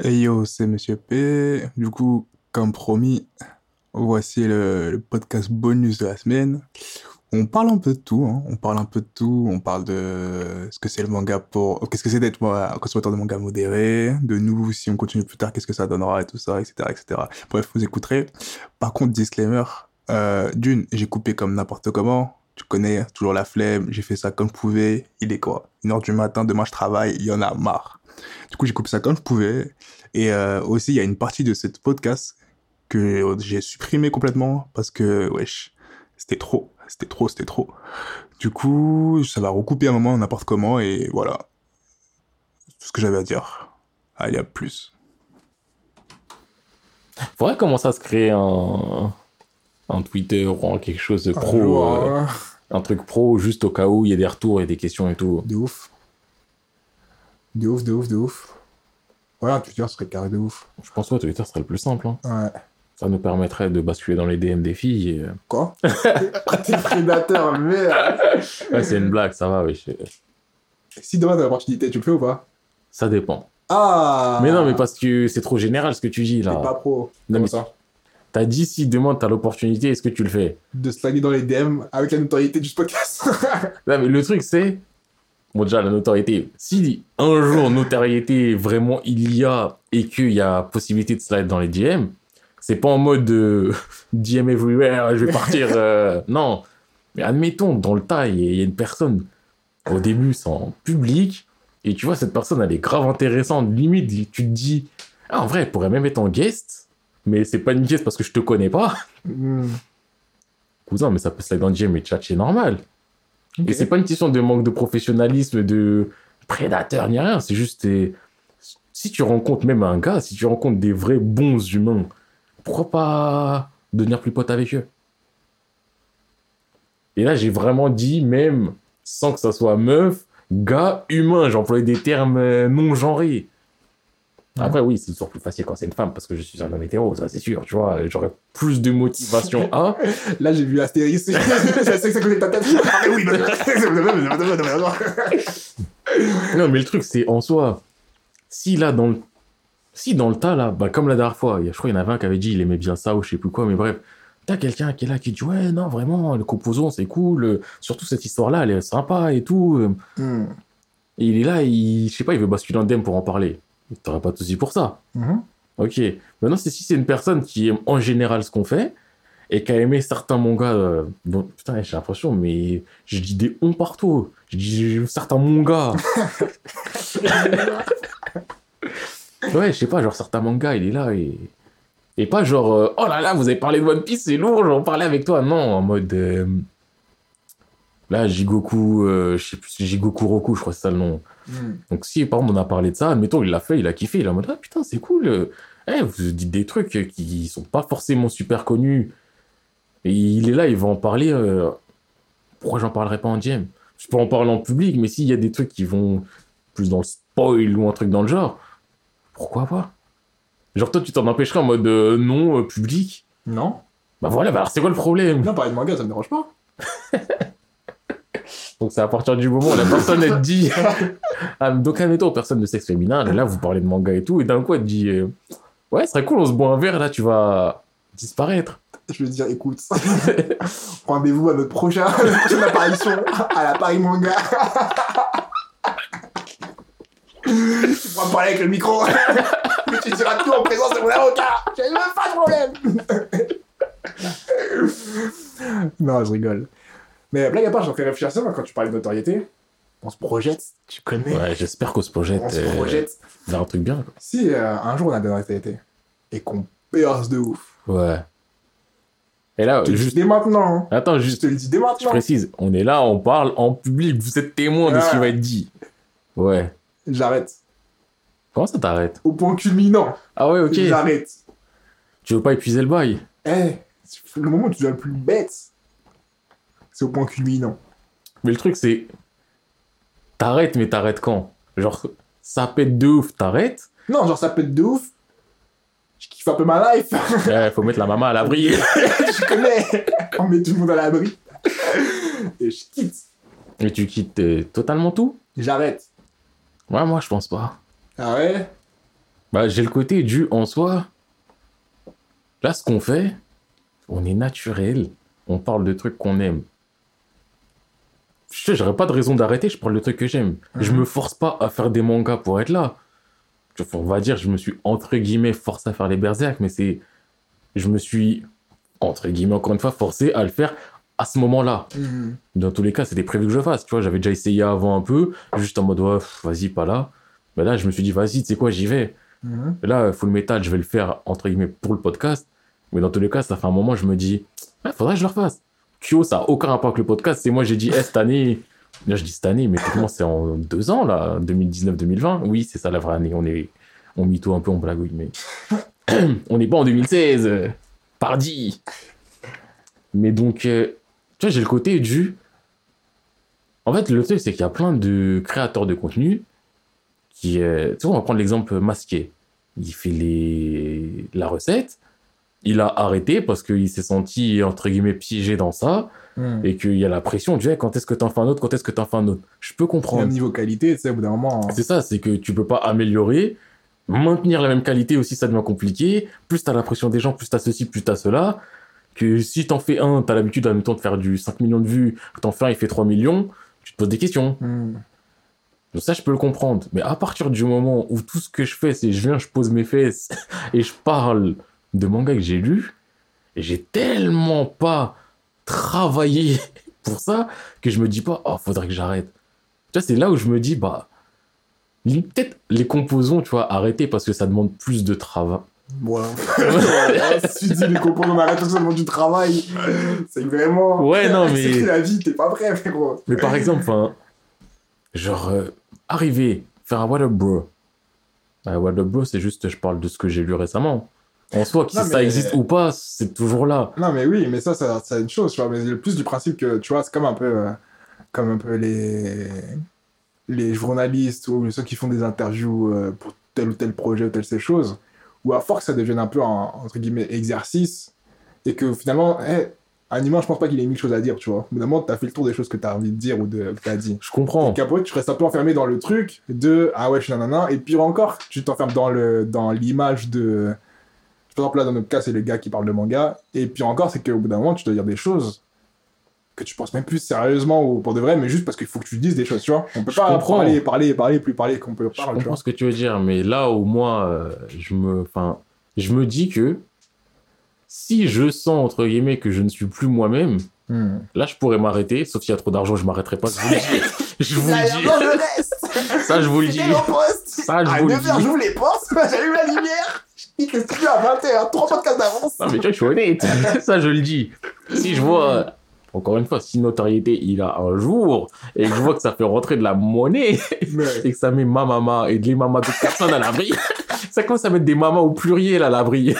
Hey yo, c'est Monsieur P. Du coup, comme promis, voici le, podcast bonus de la semaine. On parle un peu de tout, hein. On parle un peu de tout. On parle de ce que c'est le manga pour, qu'est-ce que c'est d'être un consommateur de manga modéré, de nous, si on continue plus tard, qu'est-ce que ça donnera et tout ça, etc., etc. Bref, vous écouterez. Par contre, disclaimer, euh, d'une, j'ai coupé comme n'importe comment. Tu connais, toujours la flemme, j'ai fait ça comme je pouvais. Il est quoi? Une heure du matin, demain je travaille, il y en a marre. Du coup, j'ai coupé ça comme je pouvais. Et euh, aussi, il y a une partie de cette podcast que j'ai supprimé complètement parce que, wesh, c'était trop, c'était trop, c'était trop. Du coup, ça va recouper un moment n'importe comment et voilà. C'est tout ce que j'avais à dire. Allez, à plus. Faudrait commencer à se créer un, un Twitter ou quelque chose de pro. euh, hein. Un truc pro, juste au cas où il y a des retours et des questions et tout. De ouf. De ouf, de ouf, de ouf. Voilà, Twitter serait carré de ouf. Je pense que Twitter serait le plus simple. hein. Ouais. Ça nous permettrait de basculer dans les DM des filles. et, euh, Quoi? T'es prédateur, merde Ouais, c'est une blague, ça va, oui. Si demain t'as l'opportunité, tu le fais ou pas? Ça dépend. Ah Mais non, mais parce que c'est trop général ce que tu dis T'es là. pas pro. Non, Comment mais- ça? T'as dit si demain t'as l'opportunité, est-ce que tu le fais? De slider dans les DM avec la notoriété du podcast. Non, mais le truc c'est. Bon, déjà, la notoriété. Si un jour notoriété vraiment il y a et qu'il y a possibilité de slide dans les DM, c'est pas en mode de DM everywhere, je vais partir. euh, Non. Mais admettons, dans le tas, il y a- il y a une personne. Au début, c'est en public. Et tu vois, cette personne, elle est grave intéressante. Limite, tu te dis, ah, en vrai, elle pourrait même être en guest. Mais c'est pas une guest parce que je te connais pas. Hmm. Cousin, mais ça peut slide DM et chat, c'est normal. Et c'est pas une question de manque de professionnalisme, de prédateur, ni rien. C'est juste. euh, Si tu rencontres même un gars, si tu rencontres des vrais bons humains, pourquoi pas devenir plus pote avec eux? Et là, j'ai vraiment dit, même sans que ça soit meuf, gars, humain. J'ai employé des termes euh, non genrés. Après, oui, c'est toujours plus facile quand c'est une femme parce que je suis un homme hétéro, ça c'est sûr, tu vois. J'aurais plus de motivation à. Là, j'ai vu Astérix. je sais que c'est côté ta tête. Ah, mais oui, mais- Non, mais le truc, c'est en soi, si là, dans le, si dans le tas, là, bah, comme la dernière fois, je crois qu'il y en avait un qui avait dit il aimait bien ça ou je sais plus quoi, mais bref, t'as quelqu'un qui est là qui dit ouais, non, vraiment, le composant, c'est cool, euh, surtout cette histoire-là, elle est sympa et tout. euh, Hmm. Et il est là, il, je sais pas, il veut basculer en DM pour en parler. T'aurais pas de souci pour ça. Mhm. Ok. Maintenant, si c'est une personne qui aime en général ce qu'on fait et qui a aimé certains mangas. euh, bon, putain, j'ai l'impression, mais je dis des on partout. Je dis certains mangas. ouais, je sais pas, genre certains mangas, il est là et. Et pas genre, euh, oh là là, vous avez parlé de One Piece, c'est lourd, j'en parlais avec toi. Non, en mode. euh, Là, Jigoku, euh, je sais plus, Jigoku Roku, je crois que c'est ça le nom. Hmm. Donc si par exemple on a parlé de ça, admettons il l'a fait, il a kiffé, il est en mode ah putain c'est cool, euh, eh, vous dites des trucs qui sont pas forcément super connus. Et il est là, il va en parler. euh, pourquoi j'en parlerai pas en DM Je peux en parler en public, mais s'il y a des trucs qui vont plus dans le spoil ou un truc dans le genre, pourquoi pas? Genre toi tu t'en empêcherais en mode euh, non public? Non Bah voilà, bah alors c'est quoi le problème? Non, parler de manga, ça me dérange pas. Donc c'est à partir du moment où la personne elle dit ah, donc admettons personne de sexe féminin là vous parlez de manga et tout et d'un coup elle dit euh, ouais ce serait cool on se boit un verre là tu vas disparaître Je veux dire, écoute, rendez-vous à notre prochain, prochaine apparition à la Paris Manga. tu pourras me parler avec le micro. Mais tu diras tout en présence de mon avocat. J'ai même pas de problème. non, je rigole. Mais blague à part, j'en fais réfléchir à ça quand tu parlais de notoriété. On se projette, tu connais. ouais j'espère qu'on se projette On se euh, projette. vers un truc bien quoi. Si euh, un jour on a de la notoriété et qu'on perce de ouf, ouais et là je te le dis juste dès maintenant. hein. attends Je juste te le dis dès je maintenant. précise on est là on parle en public vous êtes témoin de ce qui Ouais. va être dit ouais J'arrête. comment ça t'arrête? Au point culminant. ah ouais ok J'arrête. tu veux pas épuiser le bail? Eh, le moment où tu deviens le plus bête, c'est au point culminant. Mais le truc, c'est. T'arrêtes, mais t'arrêtes quand? Genre, ça pète de ouf, t'arrêtes? Non, genre ça pète de ouf. Je kiffe un peu ma life. Ouais, faut mettre la maman à l'abri. je connais. On met tout le monde à l'abri. Et je quitte. Mais tu quittes euh, totalement tout? J'arrête. Ouais, moi, je pense pas. Ah ouais? Bah, j'ai le côté du en soi. Là, ce qu'on fait, on est naturel. On parle de trucs qu'on aime. Je sais, j'aurais pas de raison d'arrêter, je parle de trucs que j'aime. Je Mhm. me force pas à faire des mangas pour être là. Je- On va dire, je me suis entre guillemets forcé à faire les berserk, mais c'est. Je me suis, entre guillemets, encore une fois, forcé à le faire à ce moment-là. Mhm. Dans tous les cas, c'était prévu que je fasse. Tu vois, j'avais déjà essayé avant un peu, juste en mode, ouais, vas-y, pas là. Mais là, je me suis dit, vas-y, tu sais quoi, j'y vais. Et Là, Full Metal, je vais le faire, entre guillemets, pour le podcast. Mais dans tous les cas, ça fait un moment, je me dis, il faudrait que je le refasse. Kyo, ça n'a aucun rapport avec le podcast. C'est moi, j'ai dit, eh, cette année. Là, je dis cette année, mais comment c'est en deux ans, là, 2019-2020 Oui, c'est ça la vraie année. On est. On mytho un peu, on blagouille, mais. on n'est pas en 2016. euh, Pardi. Mais donc, euh, tu vois, j'ai le côté du. En fait, le truc, c'est qu'il y a plein de créateurs de contenu qui. euh, Tu vois, on va prendre l'exemple masqué. Il fait les... la recette. Il a arrêté parce qu'il s'est senti, entre guillemets, piégé dans ça. Mhm. Et qu'il y a la pression du hey, quand est-ce que t'en fais un autre, quand est-ce que t'en fais un autre? Je peux comprendre. Même niveau qualité, tu sais, au bout d'un moment. C'est ça, c'est que tu peux pas améliorer. Maintenir la même qualité aussi, ça devient compliqué. Plus t'as la pression des gens, plus t'as ceci, plus t'as cela. Que si t'en fais un, t'as l'habitude en même temps de faire du 5 millions de vues, que t'en fais un, il fait 3 millions, tu te poses des questions. Mhm. Donc ça, je peux le comprendre. Mais à partir du moment où tout ce que je fais, c'est je viens, je pose mes fesses et je parle de manga que j'ai lu, et j'ai tellement pas travaillé pour ça que je me dis pas, oh, faudrait que j'arrête. Tu vois, c'est là où je me dis, bah, peut-être les composants, tu vois, arrêter parce que ça demande plus de travail. Ouais. Si tu dis les compos, on arrête seulement du travail. C'est vraiment. Ouais, non, mais- C'est la vie, t'es pas prêt, frérot. Mais par exemple, enfin, genre, euh, arriver, faire un What Up Bro. Un What Up Bro, c'est juste, je parle de ce que j'ai lu récemment. En soi, que Non, ça mais- existe ou pas, c'est toujours là. Non, mais oui, mais ça, ça- c'est une chose, tu vois. Mais le plus du principe que, tu vois, c'est comme un peu, euh, comme un peu les, les journalistes ou ceux qui font des interviews euh, pour tel ou tel projet ou telle ces choses, où à force ça devienne un peu un, entre guillemets, exercice, et que finalement, eh, un humain, je pense pas qu'il ait mille choses à dire, tu vois. Au bout d'un moment, t'as fait le tour des choses que t'as envie de dire ou de, que t'as dit. Je comprends. Qu'après, tu restes un peu enfermé dans le truc de ah ouais, je suis nanana. Et pire encore, tu t'enfermes dans le dans l'image de. Par exemple, là, dans notre cas, c'est le gars qui parle de manga. Et pire encore, c'est qu'au bout d'un moment, tu dois dire des choses que tu penses même plus sérieusement ou pour de vrai, mais juste parce qu'il faut que tu dises des choses, tu vois. On peut Je pas comprends. parler, parler, parler, plus parler qu'on peut Je parler, tu comprends ce que tu veux dire, mais là où moi, euh, je me, enfin, je me dis que si je sens entre guillemets que je ne suis plus moi-même, Hmm. là, je pourrais m'arrêter. Sauf s'il y a trop d'argent, je m'arrêterai pas. Je vous le dis. Je vous le dis. Ça, je vous le dis. Ça, je vous le dis. j'ouvre les portes, j'allume la lumière, je quitte le studio à 21h, trois podcasts d'avance. Non, mais tu vois, je suis honnête. Ça, je le dis. Si je vois, encore une fois, si notoriété il a un jour et que je vois que ça fait rentrer de la monnaie et que ça met ma maman et des mamas de personnes à l'abri, ça commence à mettre des mamas au pluriel à l'abri.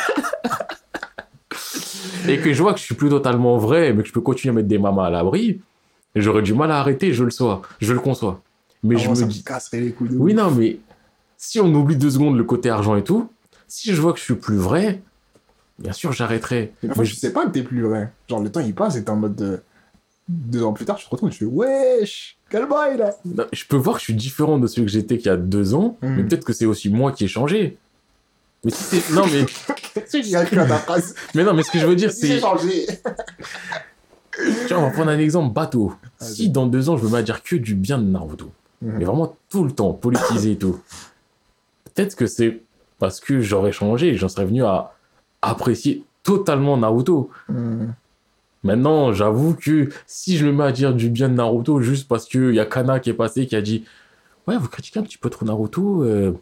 et que je vois que je suis plus totalement vrai, mais que je peux continuer à mettre des mamas à l'abri, j'aurais du mal à arrêter, je le sois, je le conçois. Mais Ah, je ça me dis, casserait les couilles de oui, non, mais si on oublie deux secondes le côté argent et tout, si je vois que je suis plus vrai, bien sûr, j'arrêterai. Mais Mais je sais pas que t'es plus vrai. Genre, le temps il passe et t'es en mode de. Deux ans plus tard, tu te retrouves et tu fais Wesh Quel bail là Je peux voir que je suis différent de celui que j'étais qu'il y a deux ans, Hmm. mais peut-être que c'est aussi moi qui ai changé. Mais si c'est. Non, mais. Mais non, mais ce que je veux dire, J'ai c'est. changé. Vois, on va prendre un exemple bateau. Si dans deux ans, je mets à dire que du bien de Naruto, Mhm. mais vraiment tout le temps, politisé et tout, peut-être que c'est parce que j'aurais changé j'en serais venu à apprécier totalement Naruto. Hmm. Maintenant, j'avoue que si je me mets à dire du bien de Naruto juste parce qu'il y a Kana qui est passé qui a dit Ouais, vous critiquez un petit peu trop Naruto, euh,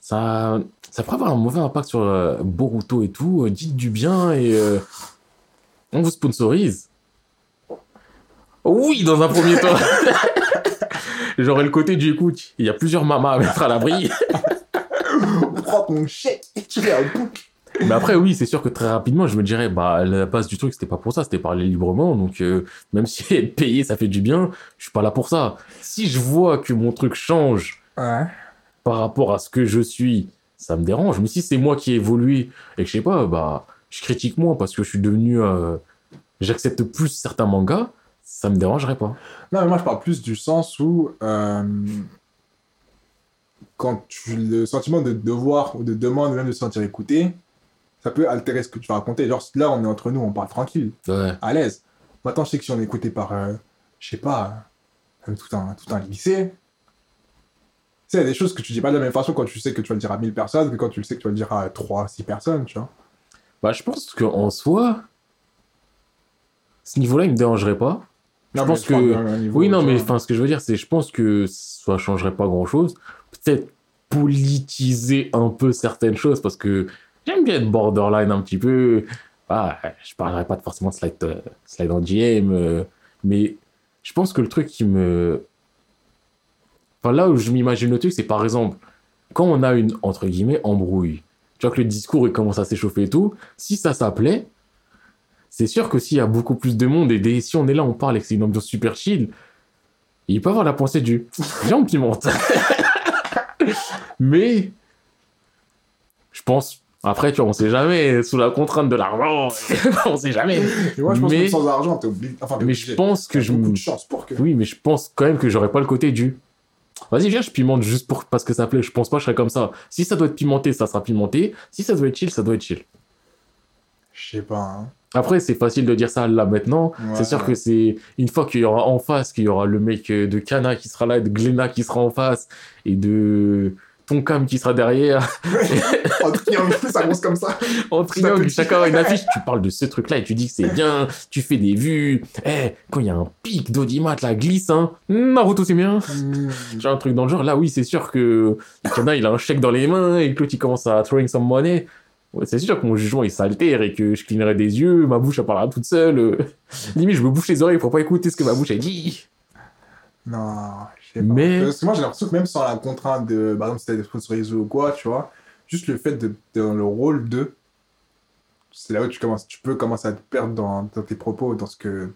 ça, ça pourrait avoir un mauvais impact sur euh, Boruto et tout, euh, dites du bien et on vous sponsorise. Oui, dans un premier temps. J'aurais le côté du écoute, il y a plusieurs mamas à mettre à l'abri. Prends ton chèque et tu un book. Mais après, oui, c'est sûr que très rapidement, je me dirais, bah, la base du truc, c'était pas pour ça, c'était parler librement. Donc, euh, même si être payé, ça fait du bien, je suis pas là pour ça. Si je vois que mon truc change Ouais. par rapport à ce que je suis, ça me dérange. Mais si c'est moi qui ai évolué et que je sais pas, bah, je critique moins parce que je suis devenu, euh, j'accepte plus certains mangas, ça me dérangerait pas. Non, mais moi je parle plus du sens où. euh, quand tu le sentiment de devoir ou de demande même de se sentir écouté, ça peut altérer ce que tu vas raconter. Genre là, on est entre nous, on parle tranquille, Ouais. à l'aise. Maintenant, je sais que si on est écouté par, euh, je sais pas, euh, tout un, tout un lycée, tu sais, il y a des choses que tu dis pas de la même façon quand tu sais que tu vas le dire à 1000 personnes que quand tu le sais que tu vas le dire à 3, 6 personnes, tu vois. Bah, je pense qu'en soi, ce niveau-là, il me dérangerait pas. Je pense que- Oui, non, mais enfin, ce que je veux dire, c'est je pense que ça changerait pas grand-chose. Peut-être politiser un peu certaines choses parce que j'aime bien être borderline un petit peu. Ah, je parlerai pas forcément de slide, euh, slide en GM, euh, mais je pense que le truc qui me. Enfin, là où je m'imagine le truc, c'est par exemple, quand on a une, entre guillemets, embrouille, tu vois que le discours il commence à s'échauffer et tout, si ça s'appelait, c'est sûr que s'il y a beaucoup plus de monde et des, si on est là, on parle et que c'est une ambiance super chill, il peut avoir la pensée du viens on pimente. Mais je pense après tu vois on sait jamais sous la contrainte de l'argent on sait jamais. Et moi, je pense mais- que sans argent, t'es obligé. Enfin, Mais obligé. je pense que je de chance pour que. oui mais je pense quand même que j'aurais pas le côté du Vas-y, viens, je pimente juste pour, parce que ça plaît. Je pense pas que je serais comme ça. Si ça doit être pimenté, ça sera pimenté. Si ça doit être chill, ça doit être chill. Je sais pas. Hein. Après, c'est facile de dire ça là maintenant. Ouais. C'est sûr que c'est une fois qu'il y aura en face, qu'il y aura le mec euh, de Kana qui sera là, et de Glenna qui sera en face, et de Tonkam qui sera derrière, En triangle, ça commence comme ça. en triangle, chacun a une affiche. Tu parles de ce truc-là et tu dis que c'est bien, tu fais des vues. Eh, quand il y a un pic d'audimat, la glisse, hein. Naruto, c'est bien. J'ai un truc dans le genre. Là, oui, c'est sûr que Kana, il a un chèque dans les mains et que l'autre, il commence à throwing some money. C'est sûr que mon jugement, il s'altère et que je clignerai des yeux, ma bouche, elle parlera toute seule. Limite, je me bouche les oreilles pour pas écouter ce que ma bouche, elle dit. Non, je sais pas. Mais- Parce que moi, j'ai l'impression que même sans la contrainte de, par exemple, si t'as des sponsorisés ou quoi, tu vois, juste le fait de, dans le rôle de, c'est là où tu commences, tu peux commencer à te perdre dans, dans tes propos, dans ce que.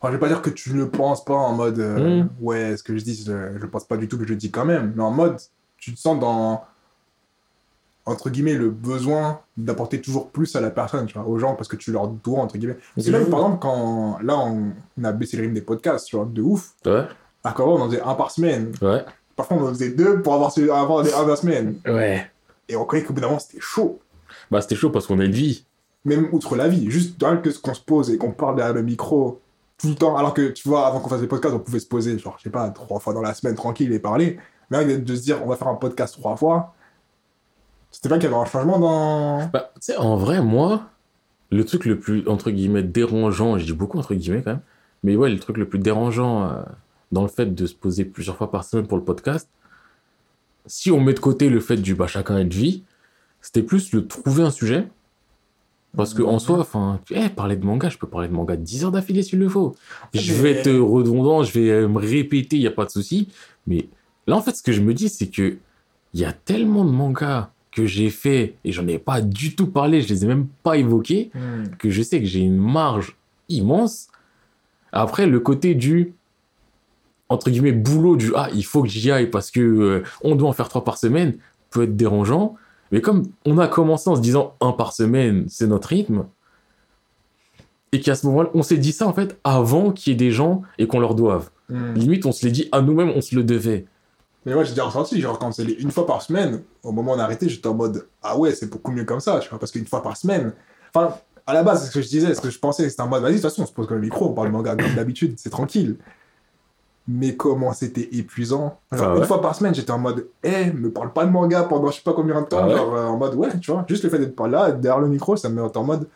Enfin, je vais pas dire que tu ne le penses pas en mode, euh, Mm. ouais, ce que je dis, je, je pense pas du tout que je le dis quand même, mais en mode, tu te sens dans, entre guillemets, le besoin d'apporter toujours plus à la personne, tu vois, aux gens, parce que tu leur dois, entre guillemets. Que même, par exemple, quand, là, on, on a baissé le rythme des podcasts, tu vois, de ouf. Ouais, À on en faisait un par semaine. ouais. Parfois, on en faisait deux pour avoir, avoir un par semaine. Ouais. Et on connaît qu'au bout d'un moment, c'était chaud. Bah, c'était chaud parce qu'on est de vie. Même outre la vie, juste rien que ce qu'on se pose et qu'on parle derrière le micro tout le temps. Alors que, tu vois, avant qu'on fasse des podcasts, on pouvait se poser, genre, je sais pas, trois fois dans la semaine, tranquille et parler. Mais rien que de se dire, on va faire un podcast trois fois, c'était pas qu'il y avait un changement dans. Bah, tu sais, en vrai, moi, le truc le plus, entre guillemets, dérangeant, je dis beaucoup entre guillemets quand même, mais ouais, le truc le plus dérangeant euh, dans le fait de se poser plusieurs fois par semaine pour le podcast, si on met de côté le fait du bah, chacun est de vie, c'était plus le trouver un sujet. Parce que en soi, enfin, eh, parler de manga, je peux parler de manga 10 heures d'affilée s'il le faut. Je Mais- vais être redondant, je vais euh, me répéter, il n'y a pas de souci. Mais là, en fait, ce que je me dis, c'est que il y a tellement de mangas que j'ai fait et j'en ai pas du tout parlé, je les ai même pas évoqués, que je sais que j'ai une marge immense. Après, le côté du entre guillemets boulot du ah il faut que j'y aille parce que euh, on doit en faire trois par semaine peut être dérangeant. Mais comme on a commencé en se disant un par semaine, c'est notre rythme, et qu'à ce moment-là, on s'est dit ça en fait avant qu'il y ait des gens et qu'on leur doive. Hmm. Limite, on se l'est dit à nous-mêmes, on se le devait. Mais moi, j'ai déjà ressenti, genre, quand c'est une fois par semaine, au moment où on a arrêté, j'étais en mode, ah ouais, c'est beaucoup mieux comme ça, tu vois, parce qu'une fois par semaine. Enfin, à la base, c'est ce que je disais, ce que je pensais, c'était en mode, vas-y, de toute façon, on se pose comme le micro, on parle manga comme d'habitude, c'est tranquille. Mais comment c'était épuisant. Genre, Ah ouais. Une fois par semaine, j'étais en mode, eh, me parle pas de manga pendant je sais pas combien de temps, Ah ouais. genre, euh, en mode, ouais, tu vois, juste le fait d'être pas là, derrière le micro, ça me met en mode,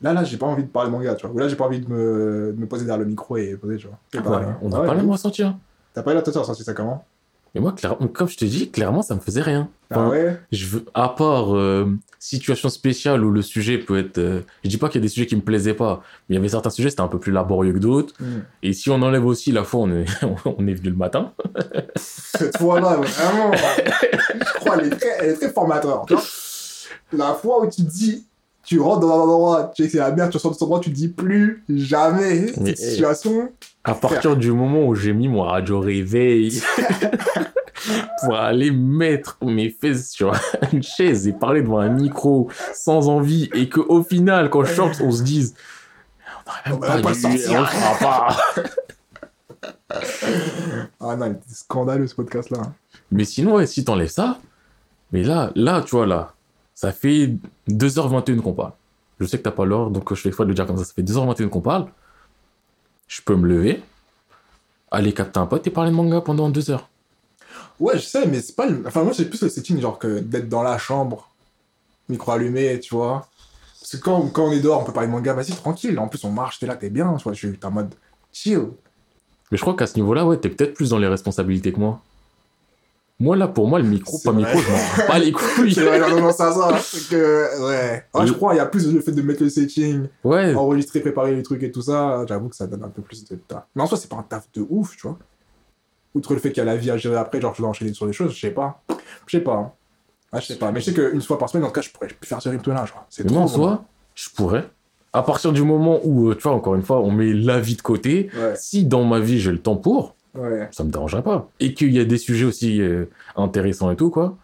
là, là, j'ai pas envie de parler de manga, tu vois, ou là, j'ai pas envie de me, de me poser derrière le micro et poser, tu vois. Ouais, pareil. on Ah a pas le de même ressenti. hein. T'as pas eu la tête ressenti ça comment? Mais moi, comme je te dis, clairement, ça me faisait rien. Ah ouais? je veux, à part euh, situation spéciale où le sujet peut être. euh, je dis pas qu'il y a des sujets qui me plaisaient pas, mais il y avait certains sujets, c'était un peu plus laborieux que d'autres. Hmm. Et si on enlève aussi la fois, on est, on est venu le matin. Cette fois-là, vraiment, je crois, elle est très, elle est très formateur. La fois où tu dis, tu rentres dans un endroit, tu sais que c'est la merde, tu sors de cet endroit, tu te dis plus jamais Mais, cette hey. situation. À partir du moment où j'ai mis mon radio réveil pour aller mettre mes fesses sur une chaise et parler devant un micro sans envie et que au final, quand je sors, on se dise on n'aurait même pas pas sortir. on le fera pas. Ah non, il était scandaleux ce podcast-là. Mais sinon, ouais, si t'enlèves ça, mais là, là, tu vois, là, ça fait 2h21 qu'on parle. Je sais que t'as pas l'heure, donc je fais fois de le dire comme ça. Ça fait 2h21 qu'on parle. Je peux me lever, aller capter un pote et parler de manga pendant 2 heures. Ouais, je sais, mais c'est pas le... Enfin, moi, c'est plus le setting, genre, que d'être dans la chambre, micro allumé, tu vois. Parce que quand, quand on est dehors, on peut parler de manga, vas-y, tranquille. En plus, on marche, t'es là, t'es bien, tu vois. Suis en mode chill. Mais je crois qu'à ce niveau-là, ouais, t'es peut-être plus dans les responsabilités que moi. Moi, là, pour moi, le micro, pas vrai. micro, je m'en pas les couilles. C'est vrai, non, ça, ça, c'est que, ouais. Ouais, je crois, il y a plus le fait de mettre le setting, Ouais, enregistrer, préparer les trucs et tout ça. J'avoue que ça donne un peu plus de taf. Mais en soi, c'est pas un taf de ouf, tu vois. Outre le fait qu'il y a la vie à gérer après, genre, je dois enchaîner sur des choses, je sais pas. Je sais pas. hein. Ah, je sais pas. Mais je sais qu'une fois par semaine, en tout cas, je pourrais faire ce rythme-là, genre. C'est moi, en trop. soi, je pourrais. À partir du moment où, euh, tu vois, encore une fois, on met la vie de côté, Ouais, si dans ma vie j'ai le temps pour, ouais. ça me dérangerait pas. Et qu'il y a des sujets aussi euh, intéressants et tout, quoi.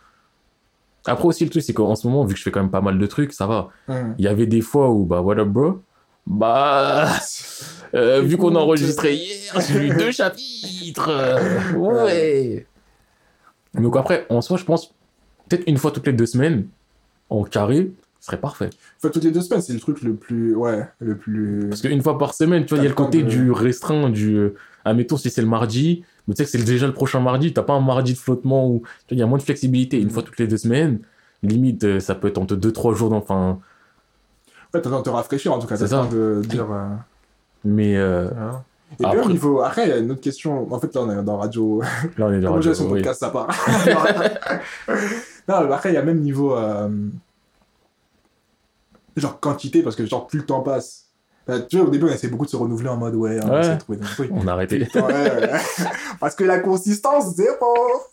Après aussi, le truc, c'est qu'en ce moment, vu que je fais quand même pas mal de trucs, ça va. Il y avait des fois où, bah, what up, bro? Bah, euh, vu qu'on a enregistré hier, j'ai lu deux chapitres. euh, ouais. Donc après, en soi, je pense, peut-être une fois toutes les deux semaines, en carré, ce serait parfait. Enfin, toutes les deux semaines, c'est le truc le plus. Ouais, le plus. Parce qu'une fois par semaine, tu vois, il y a le côté de- du restreint, du. euh, admettons, si c'est le mardi, mais tu sais que c'est déjà le prochain mardi, t'as pas un mardi de flottement où. Tu vois, il y a moins de flexibilité. Une Mm. fois toutes les deux semaines, limite, euh, ça peut être entre deux, trois jours d'enfin. En fait, t'as te rafraîchir, en tout cas. C'est ça. de dire. euh, Mais euh, hein. Et Après- puis, au niveau. Après, il y a une autre question. En fait, là, on est dans radio. là, on est dans Comment radio, j'ai son podcast, ça part. non, mais après, il y a même niveau. euh, Genre quantité, parce que genre plus le temps passe. Euh, Tu vois, au début, on essaie beaucoup de se renouveler en mode ouais, on Ouais. essaie de trouver des trucs. On a arrêté. Ouais, ouais. parce que la consistance, zéro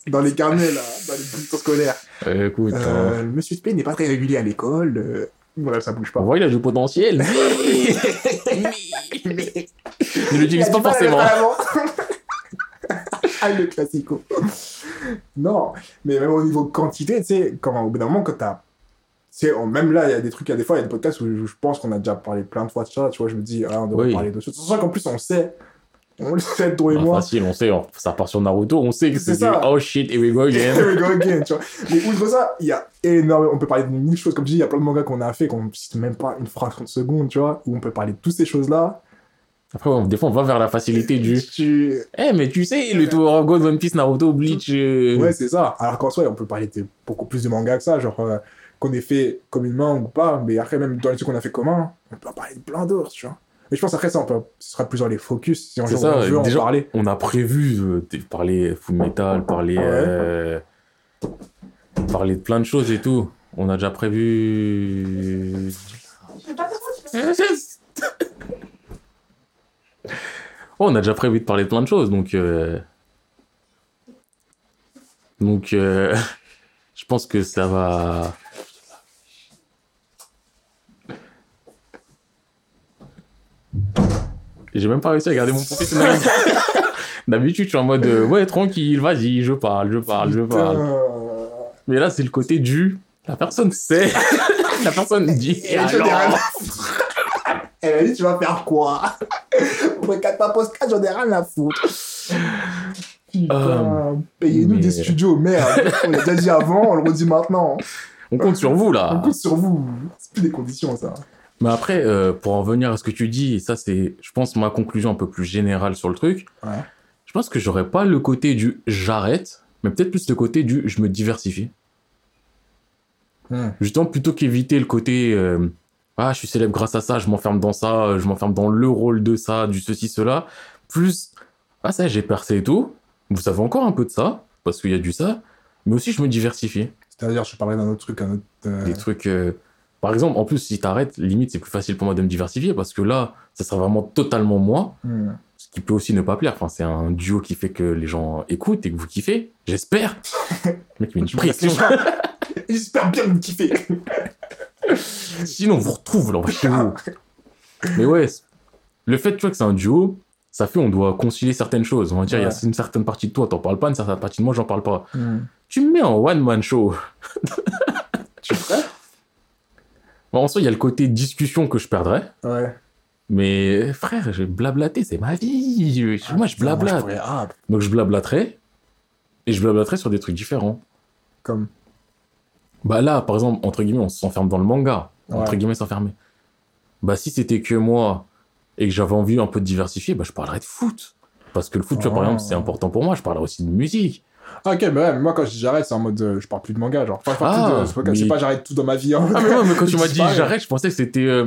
Dans les carnets, là, dans les bulletins scolaires. Euh, écoute, hein. Euh, Monsieur Spey n'est pas très régulier à l'école. euh, Voilà, ça bouge pas. on voit, il a du potentiel. Mais- ne l'utilise pas forcément. ah, le classico. non, mais même au niveau quantité, tu sais, quand au bout d'un moment, quand t'as. Sais, même là, il y a des trucs, il y a des fois, il y a des podcasts où je, pense qu'on a déjà parlé plein de fois de ça, tu vois, je me dis, ah, on devrait Oui. parler de choses. Ça qu'en plus, on sait. On le sait, toi et Ah, moi. facile, on sait, on- ça part sur Naruto, on sait que C'est du oh shit, here we go Here again. we go again, tu vois. Mais outre ça, il y a énormément. On peut parler de mille choses. Comme je dis, il y a plein de mangas qu'on a fait qu'on ne cite même pas une fraction de seconde, tu vois, où on peut parler de toutes ces choses-là. Après, on- des fois, on va vers la facilité du. Tu- Eh, mais tu sais, le Tower God, One Piece, Naruto, Bleach. euh, Ouais, c'est ça. Alors qu'en soi, on peut parler de beaucoup plus de mangas que ça, genre euh, qu'on ait fait communément ou pas, mais après, même dans les trucs qu'on a fait commun, on peut en parler de plein d'autres, tu vois. Mais je pense après ça, on peut, ce sera plus dans les focus, si jour ça, on veut déjà- en parler. On a prévu de parler Full Metal, parler, Ouais. euh, parler de plein de choses et tout. On a déjà prévu. Oh, on a déjà prévu de parler de plein de choses, donc. euh, Donc, euh, je pense que ça va. J'ai même pas réussi à garder mon professionnalisme. D'habitude, je suis en mode euh, ouais, tranquille, vas-y, je parle, je parle, je parle. Mais là, c'est le côté du. La personne sait. la personne dit. Et elle, a dit, tu vas faire quoi? Regarde pas podcast, j'en ai rien à foutre. Euh, payez-nous mais- des studios, merde. On l'a déjà dit avant, on le redit maintenant. On compte sur vous On là. compte sur vous. C'est plus des conditions, ça. Mais après, euh, pour en venir à ce que tu dis, et ça, c'est, je pense, ma conclusion un peu plus générale sur le truc. Ouais. Je pense que j'aurais pas le côté du j'arrête, mais peut-être plus le côté du je me diversifie. Hmm. Justement, plutôt qu'éviter le côté euh, ah, je suis célèbre grâce à ça, je m'enferme dans ça, euh, je m'enferme dans le rôle de ça, du ceci, cela. Plus, ah, ça, j'ai percé et tout. Vous savez encore un peu de ça, parce qu'il y a du ça, mais aussi je me diversifie. C'est-à-dire, je parlerai d'un autre truc, un autre. euh, Des trucs. Par exemple, en plus, si t'arrêtes, limite, c'est plus facile pour moi de me diversifier, parce que là, ça sera vraiment totalement moi, hmm. ce qui peut aussi ne pas plaire. Enfin, c'est un duo qui fait que les gens écoutent et que vous kiffez, j'espère. Mec, mais une pression. J'espère bien que vous kiffez. Sinon, on vous retrouve là, chez vous. Mais ouais, le fait tu vois, que c'est un duo, ça fait on doit concilier certaines choses. On va dire, il y a une certaine partie de toi, t'en parles pas, une certaine partie de moi, j'en parle pas. Hmm. Tu me mets en one-man show. Tu es prêt? Bon, en soi, il y a le côté discussion que je perdrais. Ouais. Mais frère, je blablater, c'est ma vie. Je- moi, je Ah, blablate. pourrais- Ah, Donc, je blablaterai. Et je blablaterai sur des trucs différents. comme? Bah là, par exemple, entre guillemets, on s'enferme dans le manga. Entre guillemets, s'enfermer. Bah si c'était que moi et que j'avais envie un peu de diversifier, bah je parlerais de foot. Parce que le foot, tu vois, par Oh. exemple, c'est important pour moi. Je parlerai aussi de musique. Ah, ok, mais ouais, mais moi quand je dis j'arrête, c'est en mode euh, je parle plus de manga, genre. Enfin, je parle Ah, plus de. C'est pas, c'est mais- pas j'arrête tout dans ma vie. hein. Ah mais ouais, mais quand tu m'as dit j'arrête, je pensais que c'était euh,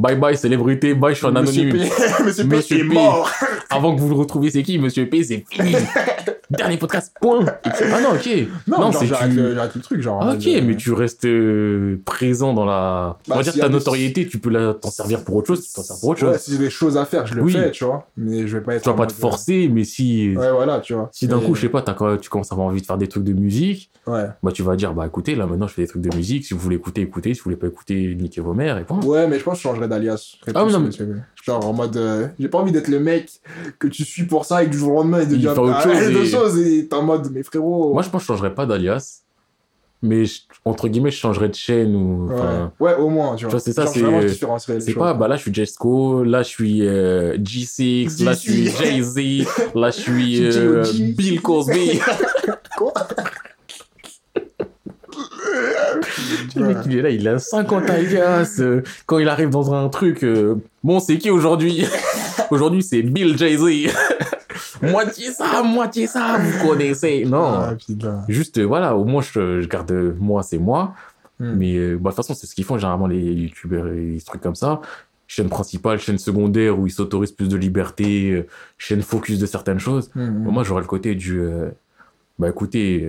bye bye célébrité, bye je suis un anonyme. P. Monsieur P Monsieur est P. mort. Avant que vous le retrouviez, c'est qui Monsieur P, c'est fini. Dernier podcast, point. Ah non, ok. Non, genre, c'est j'arrête tu- le, truc, genre. Ah, ok, je- mais tu restes euh, présent dans la. Bah, on va dire s'il y ta des- notoriété, tu peux la- t'en servir pour autre chose, tu t'en sers pour autre Ouais, chose. si j'ai des choses à faire, je le Oui. fais, tu vois. Mais je vais pas être. Tu vas pas te mode, forcer, mais si. euh, Ouais, voilà, tu vois. Si d'un Et- coup, je sais pas, quand- tu commences à avoir envie de faire des trucs de musique, Ouais. bah tu vas dire, bah écoutez, là maintenant je fais des trucs de musique, si vous voulez écouter, écoutez, si vous voulez pas écouter, niquez vos mères et point. Ouais, mais je pense que je changerais d'alias. Ah, plus non, mais-. Genre en mode. euh, j'ai pas envie d'être le mec que tu suis pour ça et que du jour au lendemain il Il devient fait autre ah, chose et- choses et t'es en mode, mais frérot. Moi je pense que je changerais pas d'alias, mais je- entre guillemets, je changerais de chaîne ou. Ouais. ouais, au moins, tu vois. C'est ça, c'est- C'est pas, bah là je suis Jesco, là je suis euh, G6, là je suis G6. Jay-Z, là je suis euh, Bill Cosby. Quoi? Le mec, il est là, il a 50 alias. euh, quand il arrive dans un truc, euh, bon, c'est qui aujourd'hui? Aujourd'hui, c'est Bill Jay-Z. moitié ça, moitié ça, vous connaissez. Non. Ah. Juste, euh, voilà, au moins, je, je garde euh, moi, c'est moi. Hmm. Mais bah, de toute façon, c'est ce qu'ils font généralement les youtubeurs et les trucs comme ça. Chaîne principale, chaîne secondaire où ils s'autorisent plus de liberté, chaîne focus de certaines choses. Hmm. Moi, j'aurais le côté du. bah écoutez,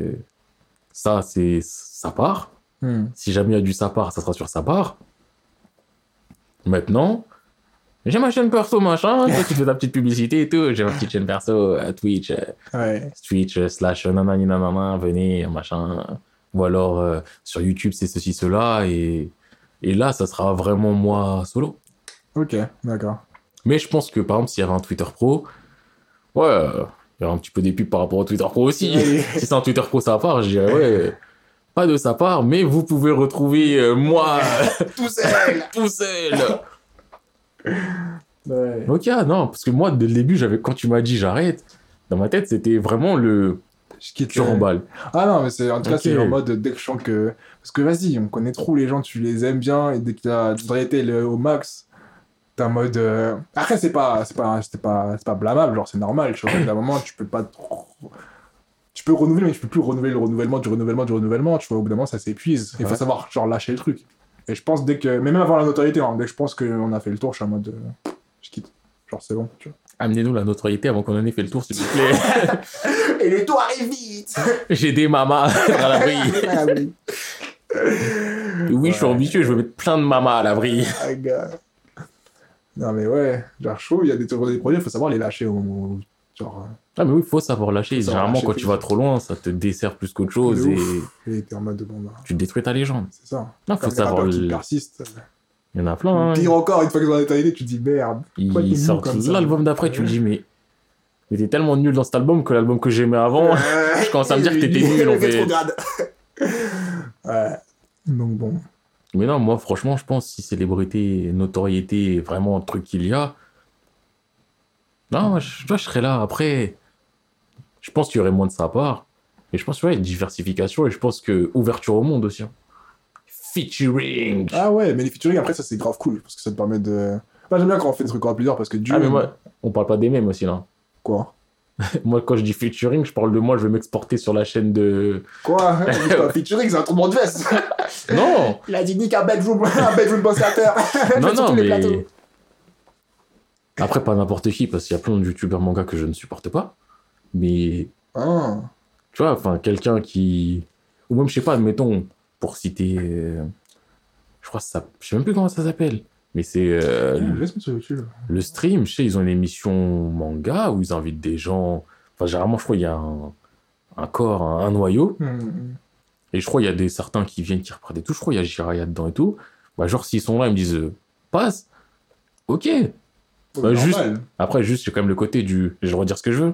ça, c'est. Ça part. Hmm. Si jamais il y a du sa part, ça sera sur sa part. Maintenant, j'ai ma chaîne perso, machin. Toi, tu fais ta petite publicité et tout. J'ai ma petite chaîne perso, euh, Twitch, euh, Ouais. Twitch euh, slash nanani nanana, venez, machin. Ou alors euh, sur YouTube, c'est ceci, cela. Et, et là, ça sera vraiment moi solo. Ok, d'accord. Mais je pense que par exemple, s'il y avait un Twitter Pro, ouais, il y aurait un petit peu des pubs par rapport au Twitter Pro aussi. Si c'est un Twitter Pro sa part, je dirais ouais, pas de sa part, mais vous pouvez retrouver euh, moi Tout seul tout seul. Ouais. ok, ah, non, parce que moi, dès le début, j'avais quand tu m'as dit j'arrête, dans ma tête, c'était vraiment le Je quitte. tu remballes. Ah non, mais c'est en tout cas, c'est en mode dès que je sens que. Parce que vas-y, on connaît trop les gens, tu les aimes bien, et dès que t'as été le, au max, t'es en mode. euh, Après, c'est pas, c'est pas, c'est pas, c'est pas blâmable, genre c'est normal, tu vois. D'un moment, tu peux pas trop. Tu peux renouveler, mais tu peux plus renouveler le renouvellement du renouvellement du renouvellement, tu vois. Au bout d'un moment, ça s'épuise. Il faut savoir, genre, lâcher le truc. Et je pense dès que. Mais même avant la notoriété, hein, dès que je pense qu'on a fait le tour, je suis en mode. euh, Je quitte. Genre, c'est bon, tu vois. Amenez-nous la notoriété avant qu'on en ait fait le tour, s'il vous plaît. Et les tours arrivent vite J'ai des mamas à l'abri. Oui, je suis ambitieux, je veux mettre plein de mamas à l'abri. Ah. Non, mais ouais, genre chaud, il y a des, des produits, il faut savoir les lâcher au. Genre, Ah, mais oui, il faut savoir lâcher. Faut savoir Généralement, lâcher, quand tu vas trop loin, ça te dessert plus qu'autre euh, chose de et t'es en mode bon, bah, tu détruis ta légende. c'est ça. Non, faut savoir. qui le- persistent. Il y en a plein. hein. Pire encore, une fois que ils ont notoriété, tu te dis merde. Comme ça l'album d'après, tu te dis, mais. Mais t'es tellement nul dans cet album que l'album que j'aimais avant. je commence à me dire que t'étais nul, en fait. Ouais. Donc bon. Mais non, moi, franchement, je pense si célébrité, notoriété, vraiment un truc qu'il y a. Non, moi, je, je serais là. Après, je pense qu'il y aurait moins de sa part. Et je pense, ouais, diversification et je pense que ouverture au monde aussi. hein. Featuring. Ah, ouais, mais les featuring après, ça c'est grave cool parce que ça te permet de. Bah, j'aime bien quand on fait des trucs à plusieurs parce que du. Ah, mais moi, on parle pas des mêmes aussi, là. Quoi? Moi, quand je dis featuring, je parle de moi, je vais m'exporter sur la chaîne de. Quoi? Featuring, c'est un tournoi de veste Non Il a dit nique un bedroom, un bedroom boss à terre Non, non, mais. Après, pas n'importe qui, parce qu'il y a plein de youtubeurs manga que je ne supporte pas. Mais Ah. tu vois, enfin, quelqu'un qui. Ou même, je sais pas, admettons, pour citer. euh, Je crois que ça. Je sais même plus comment ça s'appelle. Mais c'est euh, le, stream. Je sais, ils ont une émission manga où ils invitent des gens. Enfin, généralement, je crois qu'il y a un, un corps, un, un noyau. Hmm. Et je crois qu'il y a des certains qui viennent, qui reprennent et tout. Je crois qu'il y a Jiraya dedans et tout. Bah, genre, s'ils sont là, ils me disent euh, passe. Ok. Bah, juste-. Après, juste, j'ai quand même le côté du. Je redire ce que je veux.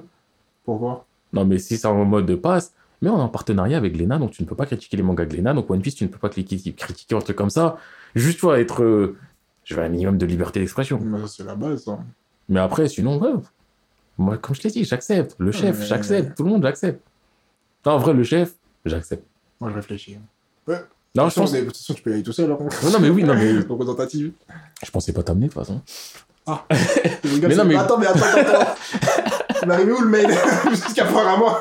Pourquoi? Non, mais si c'est en mode de passe, mais on est en partenariat avec Glénat, donc tu ne peux pas critiquer les mangas Glénat, donc One Piece, tu ne peux pas critiquer un truc comme ça. Juste, tu vois, être. euh, Je veux un minimum de liberté d'expression. Mais c'est la base, ça. Mais après, sinon, ouais. Moi, comme je l'ai dit, j'accepte. Le chef, Ouais. j'accepte. Tout le monde, j'accepte. Non, en vrai, le chef, j'accepte. Moi, je réfléchis. Ouais. Non, de je pense. toute façon, tu peux y aller tout seul. Hein. Non, non, mais oui, non, mais- Représentative. Je pensais pas t'amener, de toute façon. Rigole, Mais non, mais- Attends, mais attends, attends. attends. Il arrivé où le mail? Parce qu'apparemment.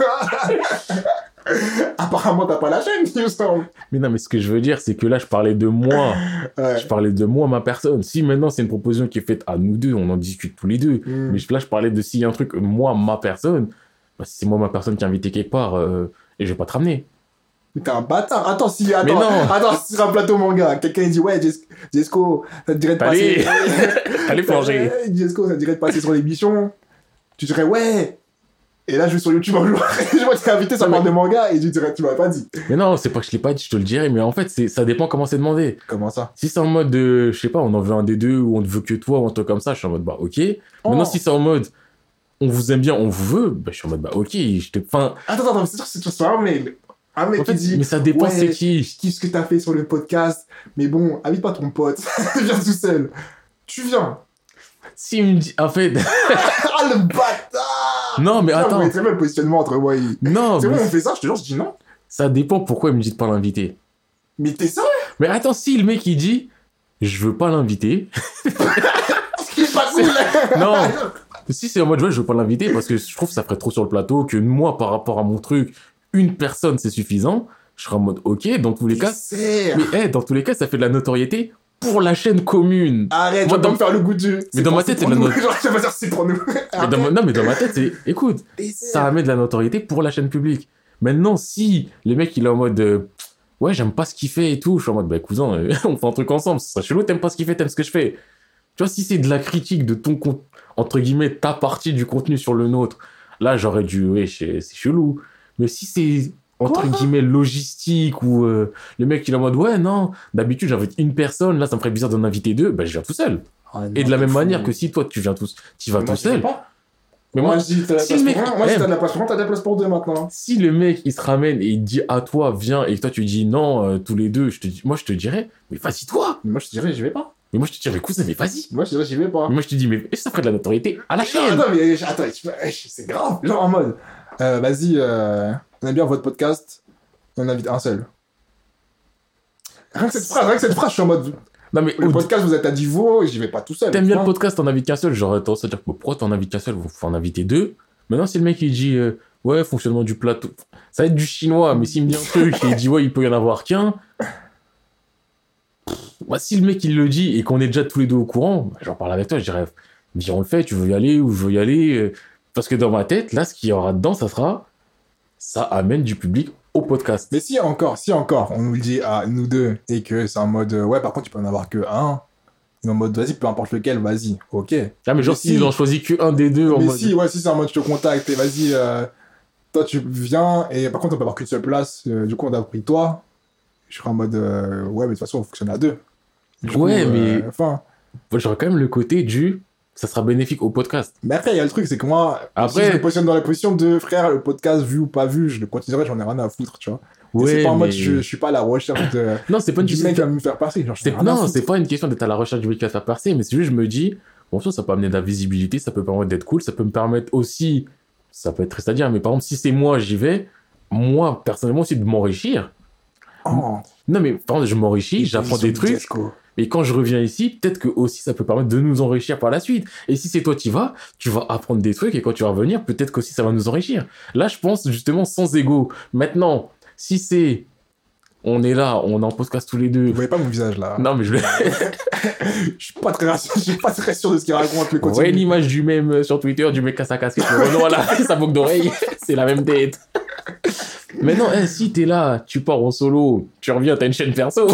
Apparemment, t'as pas la chaîne, semble. Mais non, mais ce que je veux dire, c'est que là, je parlais de moi. Ouais. Je parlais de moi, ma personne. Si maintenant, c'est une proposition qui est faite à nous deux, on en discute tous les deux. Hmm. Mais là, je parlais de s'il y a un truc, moi, ma personne. Bah, si c'est moi, ma personne qui est invitée quelque part, euh, et je vais pas te ramener. Mais t'es un bâtard. Attends, si, attends, Mais non. attends, si sur un plateau manga, quelqu'un il dit ouais, Jes- Jesco, ça te dirait de passer. Allez plonger. Jesco, ça te dirait de passer sur l'émission. Tu dirais ouais. Et là, je vais sur YouTube un jour, je vois que t'es invité, ça Non, parle mais- de manga, et tu dirais, tu m'aurais pas dit. Mais non, c'est pas que je l'ai pas dit, je te le dirai. Mais en fait, ça dépend comment c'est demandé. Comment ça? Si c'est en mode, de, je sais pas, on en veut un des deux, ou on ne veut que toi, ou un truc comme ça, je suis en mode, bah, ok. Maintenant, Oh. si c'est en mode, on vous aime bien, on vous veut, bah, je suis en mode, bah, ok. Je te... Enfin, Attends, attends, c'est sûr que c'est sur un mail. Un mec en fait, qui dit mais ça dépend, ouais, c'est qui. Je kiffe ce que t'as fait sur le podcast, mais bon, invite pas ton pote, viens tout seul. Tu viens. Si il me dit, en fait, Ah le bâtard non, mais Putain, attends. C'est même le positionnement entre moi et. Non, C'est mais bon, on fait ça, je te jure, je dis non. ça dépend pourquoi il me dit de pas l'inviter. Mais t'es sérieux? Mais attends, si le mec il dit, je veux pas l'inviter. Ce qui est pas cool Non. si c'est en mode, ouais, je veux pas l'inviter parce que je trouve que ça ferait trop sur le plateau, que moi, par rapport à mon truc, une personne c'est suffisant. Je serais en mode, ok, dans tous les cas. Mais dans tous les cas, ça fait de la notoriété pour la chaîne commune. Arrête, Moi, dans- me faire le goût du. Mais dans ma tête, c'est la pour nous. Mais dans ma- non, mais dans ma tête, c'est, écoute, ça amène de la notoriété pour la chaîne publique. Maintenant, si le mec il est en mode, euh, ouais, j'aime pas ce qu'il fait et tout, je suis en mode, bah cousin, euh, on fait un truc ensemble, ce serait chelou, t'aimes pas ce qu'il fait, t'aimes ce que je fais. Tu vois, si c'est de la critique de ton compte, entre guillemets, ta partie du contenu sur le nôtre, là j'aurais dû, ouais, c'est chelou. Mais si c'est entre Quoi? guillemets logistique ou euh, le mec il est en mode, ouais, non, d'habitude j'invite une personne, là ça me ferait bizarre d'en inviter deux, bah je viens tout seul. Et de la même manière que si toi tu viens tout, tu vas tout seul. Mais moi, je t'as si mec t'as de la place pour un, t'as la place pour deux maintenant. si le mec il se ramène et il dit à toi viens et que toi tu dis non euh, tous les deux je te dis moi je te dirais mais vas-y toi Mais moi, je te dirais, j'y vais pas. mais moi je te dirais cousin mais vas-y Moi, je te dirais, j'y vais pas. mais moi je te dis mais ça ferait de la notoriété à la Non, chaîne Attends, mais attends, c'est grave. Genre en mode, euh, vas-y, euh, on aime bien votre podcast, on invite un seul. Rien que cette phrase, rien que cette phrase, je suis en mode, non mais le podcast, vous êtes à Divo, j'y vais pas tout seul. t'aimes bien le podcast t'en invites qu'un seul j'aurais tendance à dire pourquoi t'en invites qu'un seul? Vous faut en inviter deux maintenant si le mec il dit euh, ouais fonctionnement du plateau ça va être du chinois mais s'il me dit un truc et il dit ouais il peut y en avoir qu'un bah, si le mec il le dit et qu'on est déjà tous les deux au courant bah, j'en parle avec toi je dirais viens on le fait tu veux y aller ou je veux y aller euh, parce que dans ma tête là ce qu'il y aura dedans ça sera ça amène du public au podcast. Mais si encore, si encore, on nous le dit à nous deux, et que c'est en mode, ouais, par contre, tu peux en avoir que un, en mode, vas-y, peu importe lequel, vas-y, ok. ah mais genre s'ils si- ont choisi que un des deux en mais mode si, ouais, si c'est en mode, je te contacte, et vas-y, euh, toi, tu viens, et par contre, on peut avoir qu'une seule place, euh, du coup, on a pris toi, je serai en mode, euh, ouais, mais de toute façon, on fonctionne à deux. Du Ouais, coup, mais- Enfin, Moi, j'aurais quand même le côté du ça sera bénéfique au podcast Mais après, il y a le truc, c'est que moi, Après- si je me positionne dans la position de frère, le podcast vu ou pas vu, je le continuerai, j'en ai rien à foutre, tu vois. Et c'est pas en mode, je, je suis pas à la recherche de, non c'est pas une question mec à me faire passer. Genre, non, c'est pas une question d'être à la recherche du mec qui va faire percer, mais c'est juste, je me dis, bon, ça, ça peut amener de la visibilité, ça peut permettre d'être cool, ça peut me permettre aussi, ça peut être triste à dire, mais par exemple, si c'est moi, j'y vais, moi, personnellement aussi, de m'enrichir. Oh, Non, mais par exemple, je m'enrichis, j'apprends des trucs. Et quand je reviens ici, peut-être que aussi, ça peut permettre de nous enrichir par la suite. Et si c'est toi qui vas, tu vas apprendre des trucs, et quand tu vas revenir, peut-être qu'aussi, ça va nous enrichir. Là, je pense, justement, sans ego. Maintenant, si c'est, on est là, on est en podcast tous les deux, Vous voyez pas mon visage là. non, mais je. Je suis pas très, je suis pas très sûr de ce qu'il raconte, mais Ouais, continue. l'image du même euh, sur Twitter, du mec à sa casquette, le Renault à la sa boucle d'oreille, c'est la même tête. Maintenant, eh, si t'es là, tu pars en solo, tu reviens, t'as une chaîne perso.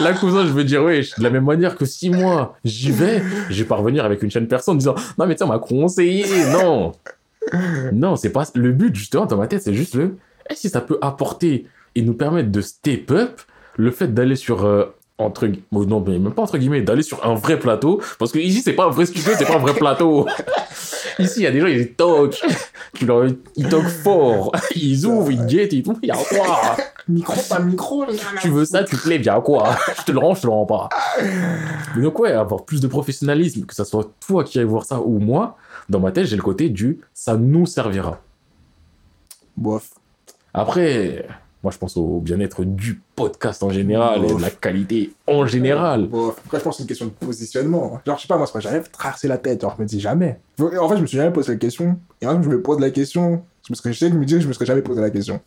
Là, cousin, je veux dire, ouais, de la même manière que si moi, j'y vais, je vais pas revenir avec une chaîne perso en disant, non, mais tiens, on m'a conseillé, non. Non, c'est pas, le but, justement, dans ma tête, c'est juste le, eh, si ça peut apporter et nous permettre de step up, le fait d'aller sur euh, entre gu- bon, non mais même pas entre guillemets d'aller sur un vrai plateau? Parce que ici c'est pas un vrai studio c'est pas un vrai plateau. Ici il y a des gens ils tu leur ils talk fort. Ils ouvrent ils guettent et tout il y a quoi? Micro, pas micro. tu veux ça tu te lèves il y a quoi je te le rends je te le rends pas mais donc ouais avoir plus de professionnalisme que ça soit toi qui aille voir ça ou moi dans ma tête j'ai le côté du ça nous servira Bof. après moi je pense au bien-être du podcast en général et de la qualité en général Bof. Après, je pense que c'est une question de positionnement. Genre, je sais pas, moi, c'est pas jamais traversé la tête. Genre, je me dis jamais. En fait, je me suis jamais posé la question. Et même, je me pose la question. Je me serais, je sais que je me dis, je me serais jamais posé la question.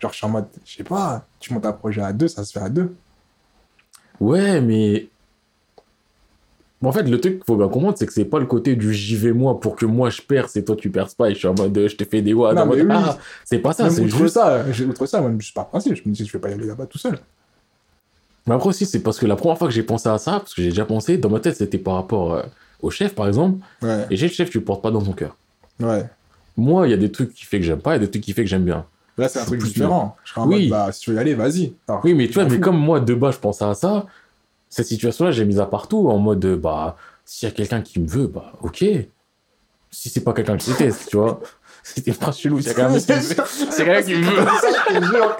Genre, je suis en mode, je sais pas, tu montes un projet à deux, ça se fait à deux. Ouais, mais. En fait, le truc qu'il faut bien comprendre, c'est que c'est pas le côté du j'y vais moi pour que moi je perce et toi tu perces pas et je suis en mode euh, je te fais des mais oui. ah, c'est pas ça, c'est juste. ça, j'ai outre ça, même juste par principe, je me dis, je vais pas y aller là-bas tout seul. Mais après aussi, c'est parce que la première fois que j'ai pensé à ça, parce que j'ai déjà pensé, dans ma tête, c'était par rapport euh, au chef par exemple. Ouais, Et chez le chef, tu le portes pas dans ton cœur. ouais. Moi, il y a des trucs qui fait que j'aime pas, il y a des trucs qui fait que j'aime bien. Là, c'est un truc différent. Je serais en Oui. mode, bah, si tu veux y aller, vas-y. Oui, mais tu vois, mais comme moi, de bas, je pensais à ça, cette situation-là, j'ai mis à partout en mode, bah, s'il y a quelqu'un qui me veut, bah, ok. Si c'est pas quelqu'un qui déteste, tu vois. C'était pas chelou, a quelqu'un qui me veut. C'est quelqu'un qui me veut. Je te jure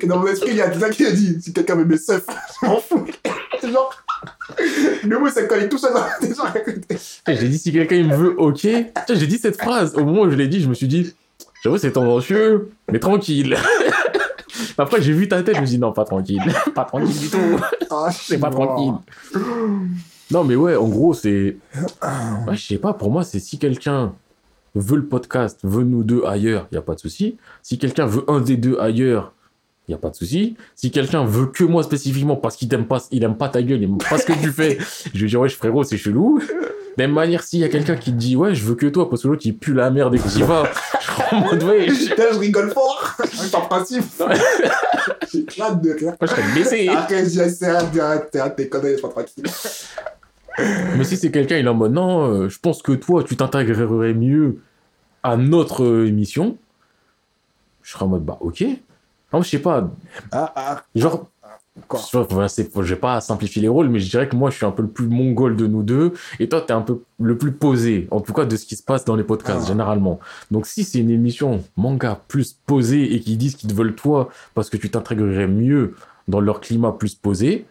que dans mon esprit, il y a quelqu'un qui a dit si quelqu'un me met seuf, je m'en fous. C'est genre. Le mot, c'est quand il est tout seul dans la. J'ai dit, si quelqu'un me veut, ok. J'ai dit cette phrase. Au moment où je l'ai dit, je me suis dit, j'avoue, c'est tendancieux, mais tranquille. Après, j'ai vu ta tête, je me suis dit, non, pas tranquille. Pas tranquille du tout. Ah, C'est pas tranquille. Non, mais ouais, en gros, c'est. Ouais, je sais pas, pour moi, c'est si quelqu'un veut le podcast, veut nous deux ailleurs, il a pas de souci. Si quelqu'un veut un des deux ailleurs, il y a pas de souci. Si quelqu'un veut que moi spécifiquement parce qu'il t'aime pas, il aime pas ta gueule, il aime pas ce que tu fais, je vais dire, ouais, frérot, c'est chelou. De même manière, s'il y a quelqu'un qui te dit, ouais, je veux que toi parce que l'autre il pue la merde et que y vas, je suis en mode, ouais, je Putain, je rigole fort. Par principe. J'éclate de rire. moi, je serais blessé. Après, j'essaie de dire, t'es conneries, je pas tranquille. Mais si c'est quelqu'un, il est en mode non, euh, je pense que toi, tu t'intégrerais mieux à notre euh, émission. Je serais en mode bah ok. Non, je sais pas. Ah, ah, Genre, je je vais pas simplifier les rôles, mais je dirais que moi, je suis un peu le plus mongol de nous deux, et toi, t'es un peu le plus posé, en tout cas de ce qui se passe dans les podcasts Ah. généralement. Donc, si c'est une émission manga plus posée et qu'ils disent qu'ils te veulent toi parce que tu t'intégrerais mieux dans leur climat plus posé,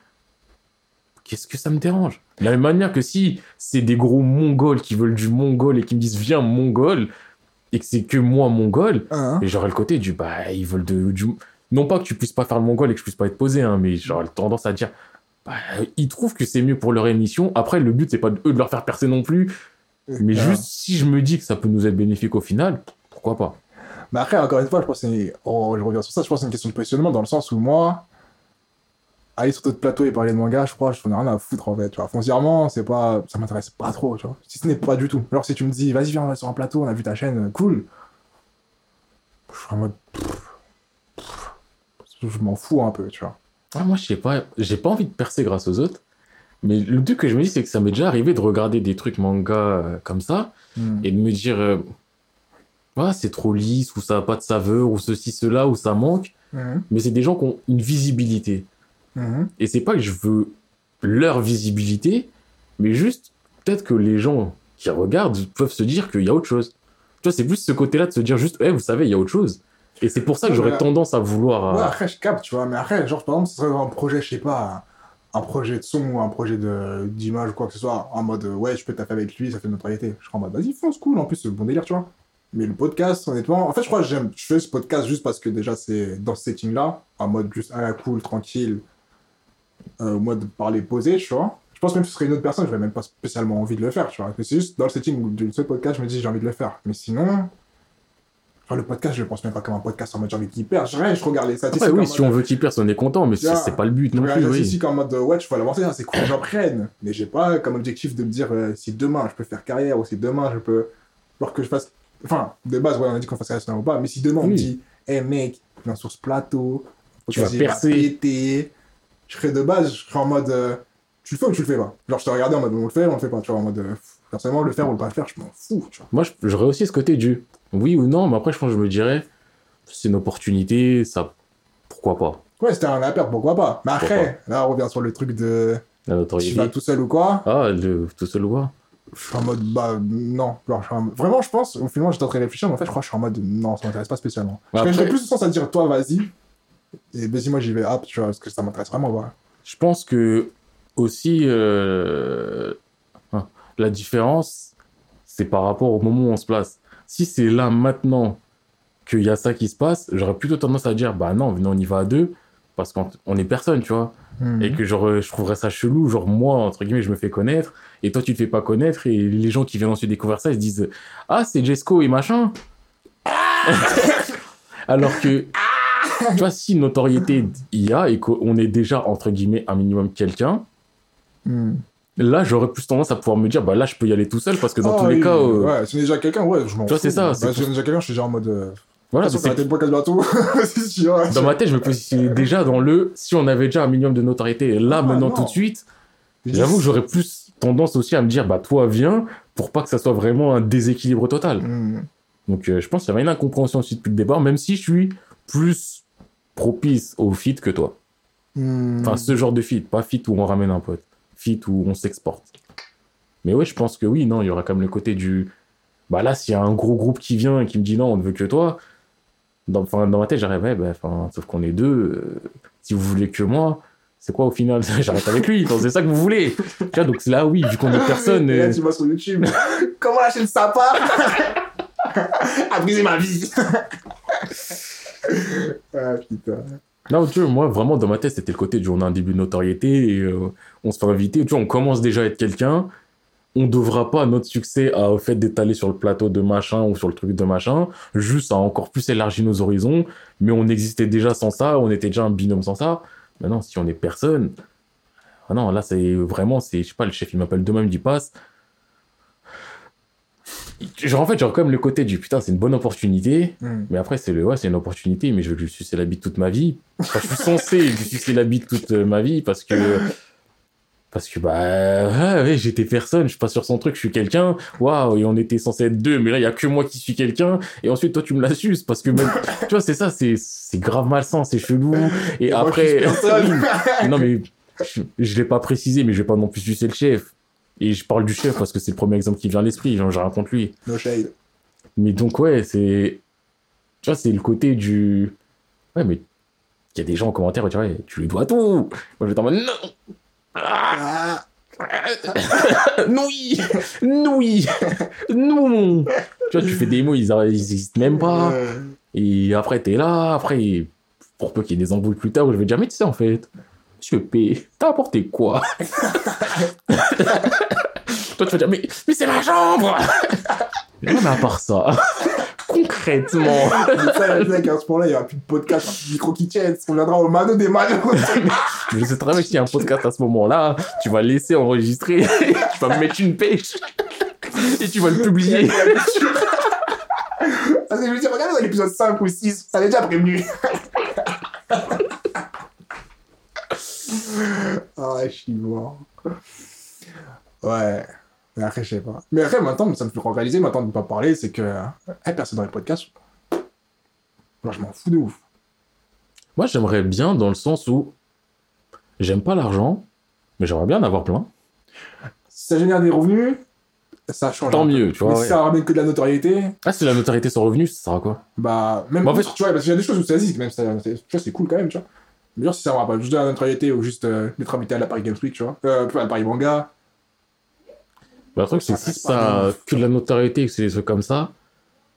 qu'est-ce que ça me dérange? De la même manière que si c'est des gros mongols qui veulent du mongol et qui me disent viens mongol et que c'est que moi mongol, et j'aurais le côté du bah ils veulent de, du non pas que tu puisses pas faire le mongol et que je puisse pas être posé hein, mais j'aurais tendance à dire bah, ils trouvent que c'est mieux pour leur émission. Après le but c'est pas de eux de leur faire percer non plus, mais Ah. juste si je me dis que ça peut nous être bénéfique au final, pourquoi pas? Mais après, encore une fois, je pense que c'est. Oh, je reviens sur ça, je pense que c'est une question de positionnement dans le sens où moi, aller sur d'autres plateaux et parler de manga, je crois, je n'ai rien à foutre en fait. Tu vois, foncièrement, c'est pas. Ça m'intéresse pas trop, tu vois. Si ce n'est pas du tout. Alors, si tu me dis, vas-y, viens, on va sur un plateau, on a vu ta chaîne, cool. Je suis en mode. pff, Je m'en fous un peu, tu vois. Ah, moi je sais pas, j'ai pas envie de percer grâce aux autres. Mais le truc que je me dis, c'est que ça m'est déjà arrivé de regarder des trucs manga euh, comme ça et de me dire, euh, Ah, c'est trop lisse, ou ça a pas de saveur, ou ceci, cela, ou ça manque. Mhm. Mais c'est des gens qui ont une visibilité. Mhm. Et c'est pas que je veux leur visibilité, mais juste peut-être que les gens qui regardent peuvent se dire qu'il y a autre chose. Tu vois, c'est plus ce côté-là de se dire juste, eh, vous savez, il y a autre chose. Et c'est pour ça que Ouais, j'aurais tendance à vouloir. Ouais, euh, après, je capte, tu vois. Mais après, genre, par exemple, ce serait un projet, je sais pas, un, projet de son ou un projet de- d'image ou quoi que ce soit, en mode, euh, ouais, je peux taffer avec lui, ça fait une notoriété. Je serais en mode, vas-y, fonce, cool, en plus, c'est le bon délire, tu vois. Mais le podcast, honnêtement, en fait, je crois que j'aime, je fais ce podcast juste parce que déjà, c'est dans ce setting-là, en mode juste à la cool, tranquille, euh, au mode parler posé, tu vois. Je pense même que ce serait une autre personne, j'aurais même pas spécialement envie de le faire, tu vois. Mais c'est juste dans le setting du seul podcast, je me dis, j'ai envie de le faire. Mais sinon, enfin, le podcast, je le pense même pas comme un podcast en mode j'ai envie qu'il perd. Je, je regarde les Après, oui, si mode- on veut qu'ils percent, on est content, mais c'est pas le but non plus. les Oui. statistiques en mode, ouais, je faut l'avancer, c'est cool, j'en prenne. Mais j'ai pas comme objectif de me dire euh, si demain je peux faire carrière ou si demain je peux. Alors que je fasse. Enfin, de base, ouais, on a dit qu'on fasse carrière ou pas, mais si demain on me Oui. dit, hé mec, viens sur ce plateau, Tu vas percer. péter. Je serais de base, je serais en mode, euh, tu le fais ou tu le fais pas? Genre, je te regardais en mode, on le fait, on le fait pas, tu vois, en mode, euh, personnellement, le faire ou le pas le faire, je m'en fous, tu vois. Moi, je- j'aurais aussi ce côté du oui ou non, mais après, je pense que je me dirais, c'est une opportunité, ça. Pourquoi pas Ouais, c'était un appel, pourquoi pas. Mais Pourquoi après, là, on revient sur le truc de. La Tu notoriété. vas tout seul ou quoi? Ah, le, tout seul ou quoi? Je suis en mode, bah, non. Genre, je en Vraiment, je pense, au final, j'étais en train de réfléchir, mais en fait, je crois que je suis en mode, non, ça m'intéresse pas spécialement. Après- plus le sens à dire, toi, vas-y. Et vas-y, moi, j'y vais, hop, tu vois, parce que ça m'intéresse vraiment, voilà. Je pense que aussi euh, hein, la différence, c'est par rapport au moment où on se place. Si c'est là maintenant qu'il y a ça qui se passe, j'aurais plutôt tendance à dire bah non, venez on y va à deux parce qu'on on est personne, tu vois. Mhm. Et que genre je trouverais ça chelou, genre moi entre guillemets je me fais connaître et toi tu te fais pas connaître et les gens qui viennent ensuite découvrir ça ils se disent ah c'est Jesco et machin. Alors que tu vois si notoriété il y a et qu'on est déjà entre guillemets un minimum quelqu'un, Mhm. Là j'aurais plus tendance à pouvoir me dire bah là je peux y aller tout seul parce que dans Ah tous les cas euh, Ouais, si on est déjà quelqu'un, ouais, je m'en Tu vois, fous. c'est ça, c'est Bah, si déjà quelqu'un, je suis déjà en mode. Euh... voilà façon, c'est- ça bientôt. c'est sûr. dans ma tête je me positionnais déjà dans le si on avait déjà un minimum de notoriété et là Ah, maintenant non. tout de suite j'avoue que j'aurais plus tendance aussi à me dire bah toi viens pour pas que ça soit vraiment un déséquilibre total Mhm. donc euh, je pense qu'il y avait une incompréhension aussi depuis le départ même si je suis plus propice au fit que toi Mhm. enfin ce genre de fit pas fit où on ramène un pote fit où on s'exporte mais ouais je pense que oui non il y aura quand même le côté du bah là s'il y a un gros groupe qui vient et qui me dit non on ne veut que toi dans, dans ma tête j'arrive ouais, bah, sauf qu'on est deux euh, si vous voulez que moi c'est quoi au final? J'arrête avec lui c'est ça que vous voulez tu vois donc là oui vu qu'on est personne Et là, euh, tu vas sur YouTube. Comment la chaîne Sapa a brisé ma vie. ah putain. Non, tu vois, moi, vraiment, dans ma tête, c'était le côté du on a un début de notoriété et euh, on se fait inviter. Tu vois, on commence déjà à être quelqu'un. On devra pas notre succès à, au fait d'étaler sur le plateau de machin ou sur le truc de machin, juste à encore plus élargir nos horizons. Mais on existait déjà sans ça, on était déjà un binôme sans ça. Maintenant, si on est personne, ah non, là, c'est vraiment, c'est, je sais pas, le chef, il m'appelle demain, il me dit passe. Genre, en fait, genre, comme le côté du putain, c'est une bonne opportunité. Mhm. Mais après, c'est le, ouais, c'est une opportunité, mais je vais lui sucer la bite toute ma vie. Enfin, je suis censé lui sucer la bite toute euh, ma vie parce que, parce que, bah, ouais, ouais, j'étais personne, je suis pas sur son truc, je suis quelqu'un. Waouh, et on était censé être deux, mais là, il y a que moi qui suis quelqu'un. Et ensuite, toi, tu me la suces parce que même, tu vois, c'est ça, c'est, c'est grave malsain, c'est chelou. Et, après, je non, mais je, je l'ai pas précisé, mais je vais pas non plus sucer le chef. Et je parle du chef parce que c'est le premier exemple qui vient à l'esprit, genre, j'ai rien contre lui. no shade. Mais donc, ouais, c'est. Tu vois, c'est le côté du. Ouais, mais. Il y a des gens en commentaire, tu vois, tu lui dois tout. Moi, je vais en mode non Ah. Non, oui Non, Tu vois, tu fais des mots, ils, ils existent même pas. Et après, t'es là, après, pour peu qu'il y ait des embrouilles plus tard, où je vais dire, mais tu sais, en fait, Monsieur P, t'as apporté quoi? Toi, tu vas dire, mais, mais c'est ma chambre! Non, mais à part ça, concrètement, ça, à ce point-là, il n'y aura plus de podcast, micro qui tiennent. On viendra au mano des manos. je sais très bien que s'il y a un podcast à ce moment-là, tu vas laisser enregistrer, tu vas me mettre une pêche, et tu vas le publier. Parce que je veux dire, regardez dans l'épisode 5 ou 6, ça avait déjà prévenu. ah, je suis mort. Ouais. Mais après, je sais pas. Mais après, maintenant, ça me fait réaliser, maintenant de ne pas parler, c'est que. Eh, personne dans les podcasts. Moi, je m'en fous de ouf. Moi, j'aimerais bien dans le sens où j'aime pas l'argent, mais j'aimerais bien en avoir plein. Si ça génère des revenus, ça change. Tant mieux, tu vois. Mais si ça ramène que de la notoriété, Ah, si la notoriété sans revenu, ça sera quoi? Bah, même. Bah, en fait- tu vois, parce qu'il y a des choses où ça existe, même ça, tu vois, c'est cool quand même, tu vois. Mais genre, si ça me pas juste de la notoriété ou juste euh, d'être invité à la Paris Games Week, tu vois. Euh, à la Paris Manga. Bah, le truc, c'est si ça ouf. que de la notoriété et que c'est des trucs comme ça,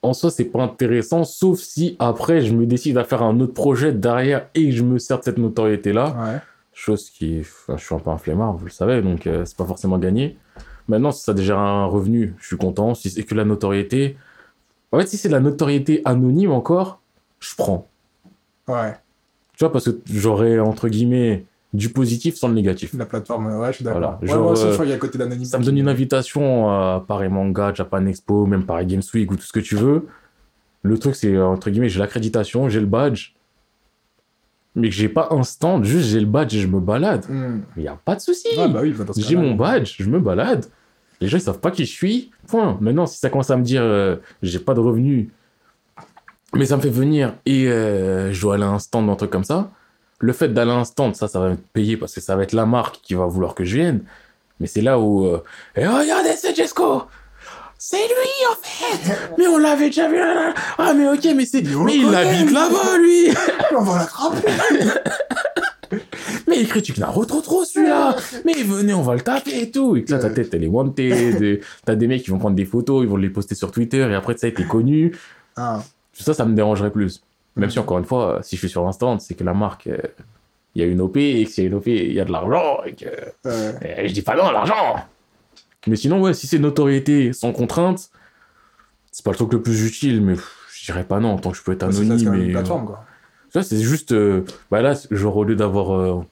en soi, c'est pas intéressant, sauf si après, je me décide à faire un autre projet derrière et que je me sers de cette notoriété-là. Ouais. Chose qui. enfin, je suis un peu un flemmard, vous le savez, donc euh, c'est pas forcément gagné. Maintenant, si ça a déjà un revenu, je suis content. Si c'est que la notoriété. En fait, si c'est de la notoriété anonyme encore, je prends. Ouais. Tu vois, parce que j'aurais, entre guillemets, du positif sans le négatif. La plateforme, ouais, je suis d'accord. Voilà, genre, euh, je crois côté d'anonymat. Ça me donne une invitation à Paris Manga, Japan Expo, même Paris Games Week ou tout ce que tu veux. Le truc, c'est entre guillemets, j'ai l'accréditation, j'ai le badge, mais que j'ai pas un stand, juste j'ai le badge et je me balade. Il y a pas de souci. Ah, bah oui, bah, j'ai mon badge, je me balade. Les gens ils savent pas qui je suis. Point. Maintenant, si ça commence à me dire euh, j'ai pas de revenus, mais ça me fait venir et euh, je dois aller à un stand, un truc comme ça. Le fait d'aller à l'instant, ça, ça va me payer parce que ça va être la marque qui va vouloir que je vienne. Mais c'est là où. euh, et regardez, c'est Jesco C'est lui, en fait Mais on l'avait déjà vu là, là. Ah, mais ok, mais c'est. Mais Mais il habite là-bas, lui On va l'attraper. Mais il critique trop trop trop celui-là Mais venez, on va le taper et tout Et que là, ta tête, elle est wanted. T'as des mecs qui vont prendre des photos, ils vont les poster sur Twitter, et après, ça, t'es connu. Ah, Ça, ça me dérangerait plus. Même si, encore une fois, si je suis sur l'instant, c'est que la marque, euh, il y a une OP, et que s'il y a une OP, il y a de l'argent, et que... euh, et je dis pas non, l'argent Mais sinon, ouais, si c'est notoriété sans contrainte, c'est pas le truc le plus utile, mais pff, je dirais pas non, tant que je peux être c'est c'est anonyme. et, plateforme, quoi. ça, c'est juste. euh, bah là, genre, au lieu d'avoir euh,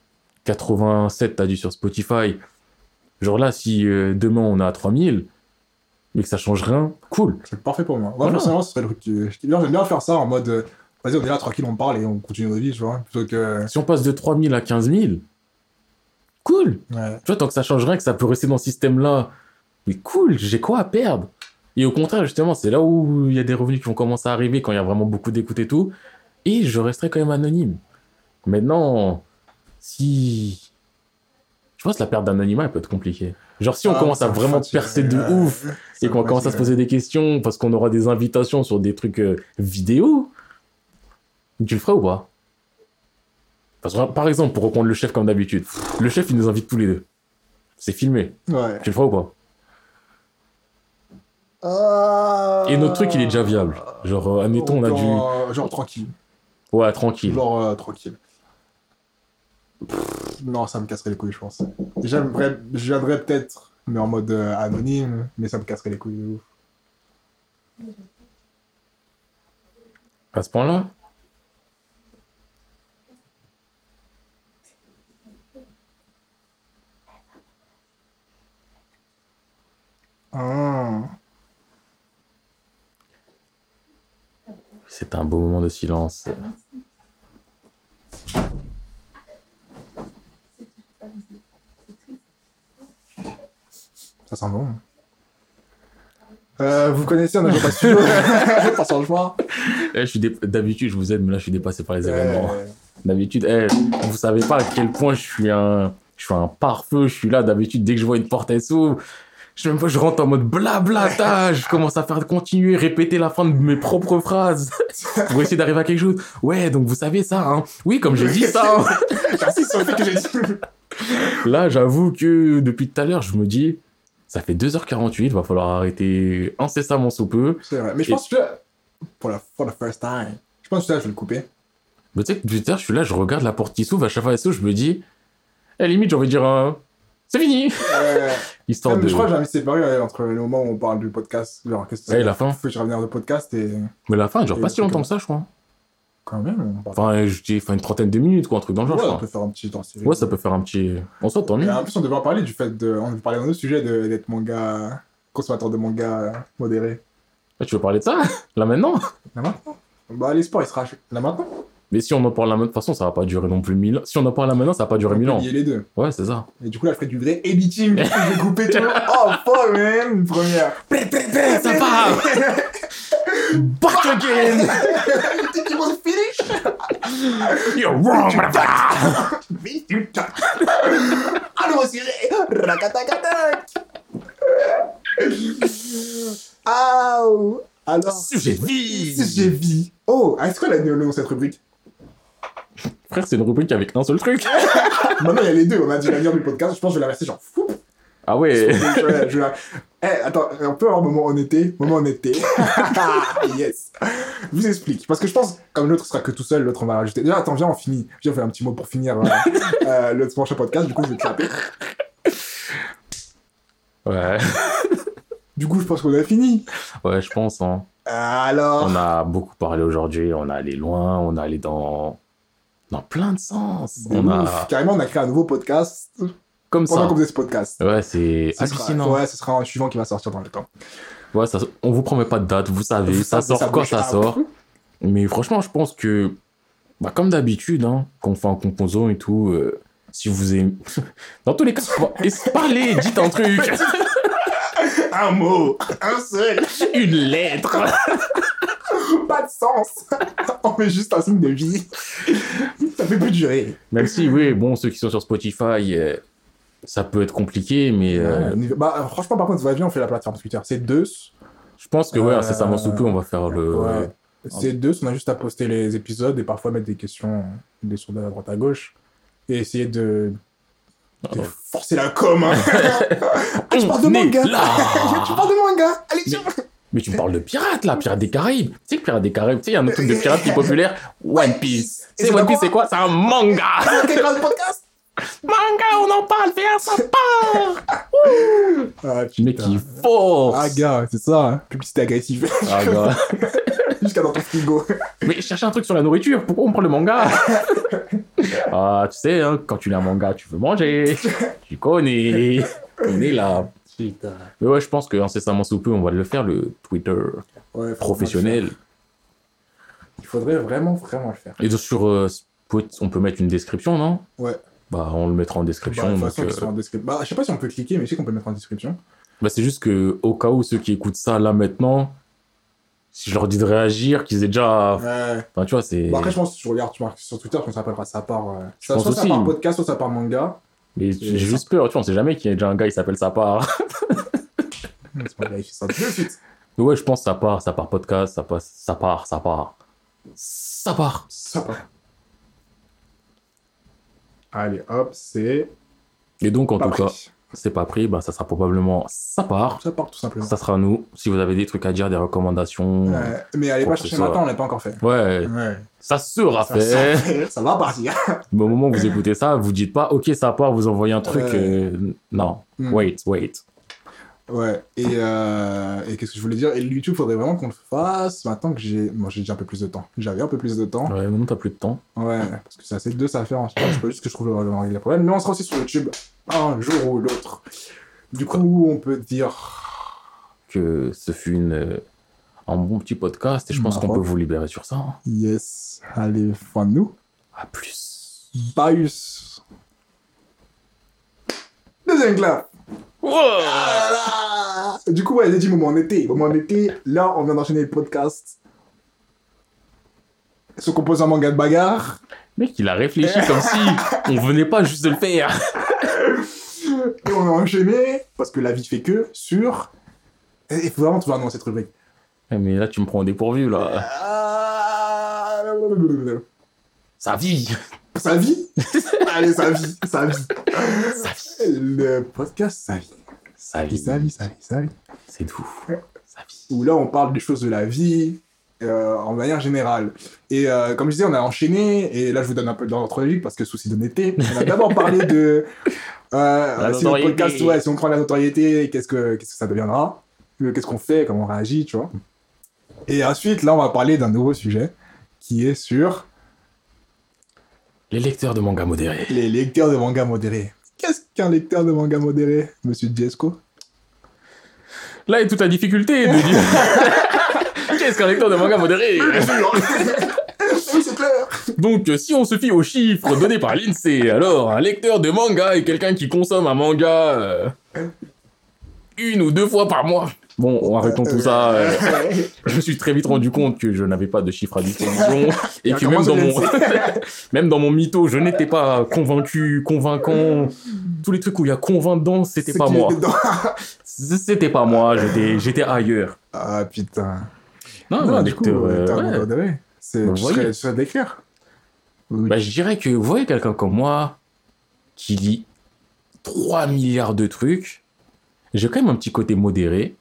87, t'as dit sur Spotify, genre là, si euh, demain on à 3000, mais que ça change rien, cool. C'est parfait pour moi. Moi, Voilà. personnellement, ce serait le truc j'aime bien faire ça en mode, euh, vas-y, on est là, tranquille, on parle et on continue notre vie, tu vois. Plutôt que. Si on passe de 3000 à 15000, cool. Ouais. Tu vois, tant que ça change rien, que ça peut rester dans ce système-là, mais cool, j'ai quoi à perdre? Et au contraire, justement, c'est là où il y a des revenus qui vont commencer à arriver quand il y a vraiment beaucoup d'écoute et tout, et je resterai quand même anonyme. Maintenant, si. Je pense que la perte d'anonymat, elle peut être compliquée. Genre, si on Ah, commence à me vraiment percer de ouais. ouf, et qu'on me commence à se poser des questions parce qu'on aura des invitations sur des trucs euh, vidéo, tu le ferais ou pas? Parce que, par exemple, pour reprendre le chef comme d'habitude, le chef il nous invite tous les deux. C'est filmé. Ouais. Tu le ferais ou pas? Ah. Et notre truc il est déjà viable. Genre, euh, admettons, on a du. Genre, genre tranquille. Ouais, tranquille. Genre euh, tranquille. Pff, non, ça me casserait les couilles, je pense. J'aimerais, peut-être, mais en mode euh, anonyme, mais ça me casserait les couilles de ouf. À ce point-là? Ah. C'est un beau moment de silence. Ça sent bon. Euh, vous connaissez, on n'a pas su. pas changement. Eh, je suis dé- D'habitude, je vous aide, mais là, je suis dépassé par les événements. Euh, D'habitude, eh, vous savez pas à quel point je suis un, je suis un pare-feu. Je suis là, d'habitude, dès que je vois une porte elle s'ouvre, je, même pas, je rentre en mode blablatage. Je commence à faire continuer, répéter la fin de mes propres phrases pour essayer d'arriver à quelque chose. Ouais, donc vous savez ça, hein. Oui, comme j'ai dit ça. hein. J'insiste sur le fait que j'ai dit. Là, j'avoue que depuis tout à l'heure, je me dis, ça fait 2h48, va falloir arrêter incessamment sous peu. C'est vrai. Mais je pense que pour la for the first time, je pense que là, je vais le couper. Mais tu sais que depuis tout à l'heure, je suis là, je regarde la porte qui s'ouvre, à chaque fois elle s'ouvre, je me dis, eh, limite, j'ai envie de dire, euh, c'est fini. Euh, Histoire mais de. Je crois que j'ai envie de séparer euh, entre le moment où on parle du podcast, genre qu'est-ce que Ouais, la fin. Faut que je revienne au podcast et Mais la fin, dure Et pas le si longtemps que ça, je crois. quand même, on parle. Enfin, je dis, enfin, une trentaine de minutes, quoi, un truc dans le genre, ouais, je on crois. peut faire un petit temps série. Ouais, ça peut faire un petit. On s'en tant Et mieux. en plus, on devait en parler du fait de. On devait parler d'un autre sujet de- d'être manga. consommateur de manga euh, modéré. Ah, tu veux parler de ça Là maintenant? Là maintenant? Bah, les sports, il sera. Là maintenant? Mais si on en parle là maintenant, de toute façon, ça va pas durer non plus mille ans. Si on en parle là maintenant, ça va pas durer mille ans. lier les deux. Ouais, c'est ça. Et du coup, là, je ferai du vrai editing. Je vais couper tout. Oh, fuck, man Une première. ça va Back again You finished? You're wrong, motherfucker Racatacatac Aouh Alors. Sujet vie Sujet vie. Oh, est-ce qu'on a le nom cette rubrique? Frère, c'est une rubrique avec un seul truc. Maintenant, il y a les deux. On a dit l'avenir du podcast. Je pense que je vais la rester genre fou. Ah ouais je vais la- Eh, attends, on peut avoir moment honnêteté? Moment honnêteté. yes. Je vous explique. Parce que je pense, comme l'autre sera que tout seul, l'autre on va rajouter. Déjà, attends, viens, on finit. Viens, on fait un petit mot pour finir euh, euh, le prochain podcast. Du coup, je vais te clapper. Ouais. Du coup, je pense qu'on a fini. Ouais, je pense, hein. Alors. On a beaucoup parlé aujourd'hui, on a allé loin, on a allé dans... dans plein de sens. On a... ouf. Carrément, on a créé un nouveau podcast Comme pendant ça. qu'on faisait ce podcast. Ouais, c'est Ce sera- hallucinant. ouais, ce sera un suivant qui va sortir dans le temps. Ouais, ça, on vous promet pas de date, vous savez, Vous ça savez, sort quand bouge. ça sort. Mais franchement, je pense que, bah, comme d'habitude, hein, quand on fait un composant et tout, euh, si vous aimez. Dans tous les cas, parlez, dites un truc, Un mot, un seul, une lettre. pas de sens. on met juste un signe de vie. Ça fait plus durer. Même si, oui, bon, ceux qui sont sur Spotify, euh, ça peut être compliqué, mais euh, Ouais, bah, franchement, par contre, va bien, on fait la plateforme Twitter. C'est deux. je pense que, ouais, Euh, incessamment sous peu, on va faire le. Ouais. C'est deux, on a juste à poster les épisodes et parfois mettre des questions, des sourds de droite à gauche et essayer de, de Ah. forcer la com. hein. Ah, je parle de manga. là. tu parles de manga. Allez, tiens. Mais tu me parles de pirates, là, pirates des Caraïbes. Tu sais que pirates des Caraïbes, tu sais, il y a un autre truc de pirate qui est populaire, One Piece. Tu sais, One Piece, c'est quoi C'est un manga. Podcast manga, on en parle, viens, ça part. Ah, putain. il force. Ah, gars, c'est ça. hein. Publicité agressive. Ah, gars. Jusqu'à dans ton frigo. Mais chercher un truc sur la nourriture, pourquoi on prend le manga? Ah, tu sais, hein, quand tu lis un manga, tu veux manger. Tu connais. On est là. Putain. Mais ouais, je pense que incessamment sous peu, on va le faire, le Twitter Ouais, professionnel. Il faudrait vraiment, vraiment le faire. Et sur euh, on peut mettre une description, non? Ouais. Bah, on le mettra en description. Bah, de donc, euh, en. Bah, je sais pas si on peut cliquer, mais je sais qu'on peut mettre en description. bah, c'est juste que, au cas où ceux qui écoutent ça là maintenant, si je leur dis de réagir, qu'ils aient déjà. Ouais. Enfin, tu vois, c'est. Bon, après, je pense que tu regardes, tu marques sur Twitter, qu'on s'appellera ça part. euh, Je ça, pense soit ça part podcast, soit ça part manga. Mais j'ai juste peur, tu vois, on sait jamais qu'il y a déjà un gars, il s'appelle Sapar. On va vérifier ça tout de suite. Mais ouais, je pense ça part, ça part podcast, ça, passe, ça part, ça part. Ça part. Ça part. Allez, hop, c'est. Et donc, en tout pris. cas, c'est pas pris, bah, ça sera probablement ça part. Ça part tout simplement. Ça sera nous. Si vous avez des trucs à dire, des recommandations. Ouais, Ouais, mais allez pas chercher maintenant, on l'a pas encore fait. ouais, Ouais. ça sera Ça, fait. ça, ça va partir. Mais au moment où vous écoutez ça, vous dites pas, ok, ça part, vous envoyez un truc. Euh, Non, Hmm. wait, wait. Ouais, et, euh, et qu'est-ce que je voulais dire? Et le YouTube, faudrait vraiment qu'on le fasse maintenant que j'ai. Moi, j'ai déjà un peu plus de temps. J'avais un peu plus de temps. Ouais, maintenant t'as plus de temps. Ouais, parce que c'est assez deux, ça à faire en Il faut juste que je trouve le, le, le problème. Mais on sera aussi sur YouTube un jour ou l'autre. Du coup, on peut dire. Que ce fut une, euh, un bon petit podcast et je pense qu'on peut vous libérer sur ça. hein. Yes, allez, fin de nous. À plus. Baius. Deuxième clap. Wow Ah là Du coup, ouais, j'ai dit moment en été. Moment en été, là, on vient d'enchaîner le podcast. Se compose un manga de bagarre. Mec, il a réfléchi comme si on venait pas juste de le faire. Et on a enchaîné, parce que la vie fait que, sur. Il faut vraiment trouver un nom à cette rubrique. Eh, Mais là, tu me prends au dépourvu, là. Ah... Sa vie. Sa vie Allez, sa vie, sa vie. Sa vie. Le podcast, sa vie. Sa vie. Sa vie, sa vie, sa vie. C'est tout. Sa vie. Où là, on parle des choses de la vie, euh, en manière générale. Et euh, comme je disais, on a enchaîné, et là, je vous donne un peu d'ordre chronologique, parce que souci d'honnêteté. On a d'abord parlé de... Euh, si le podcast, ouais, si on prend la notoriété, qu'est-ce que, qu'est-ce que ça deviendra Qu'est-ce qu'on fait Comment on réagit, tu vois Et ensuite, là, on va parler d'un nouveau sujet, qui est sur Les lecteurs de manga modérés. les lecteurs de manga modérés. Qu'est-ce qu'un lecteur de manga modéré, monsieur Jesco? Là est toute la difficulté de dire. Qu'est-ce qu'un lecteur de manga modéré? Oui, c'est clair Donc, si on se fie aux chiffres donnés par l'INSEE, alors un lecteur de manga est quelqu'un qui consomme un manga euh, une ou deux fois par mois. Bon, arrêtons tout ça. euh, je me suis très vite rendu compte que je n'avais pas de chiffres à disposition et que même dans, mon... même dans mon mytho, je n'étais pas convaincu, convaincant. Tous les trucs où il y a convainc dedans, c'était pas moi. C'était pas moi, j'étais ailleurs. Ah putain. Non, Non, du coup, euh, ouais. C'est, tu serais d'écrire Oui. Bah, je dirais que vous voyez quelqu'un comme moi qui lit 3 milliards de trucs. J'ai quand même un petit côté modéré.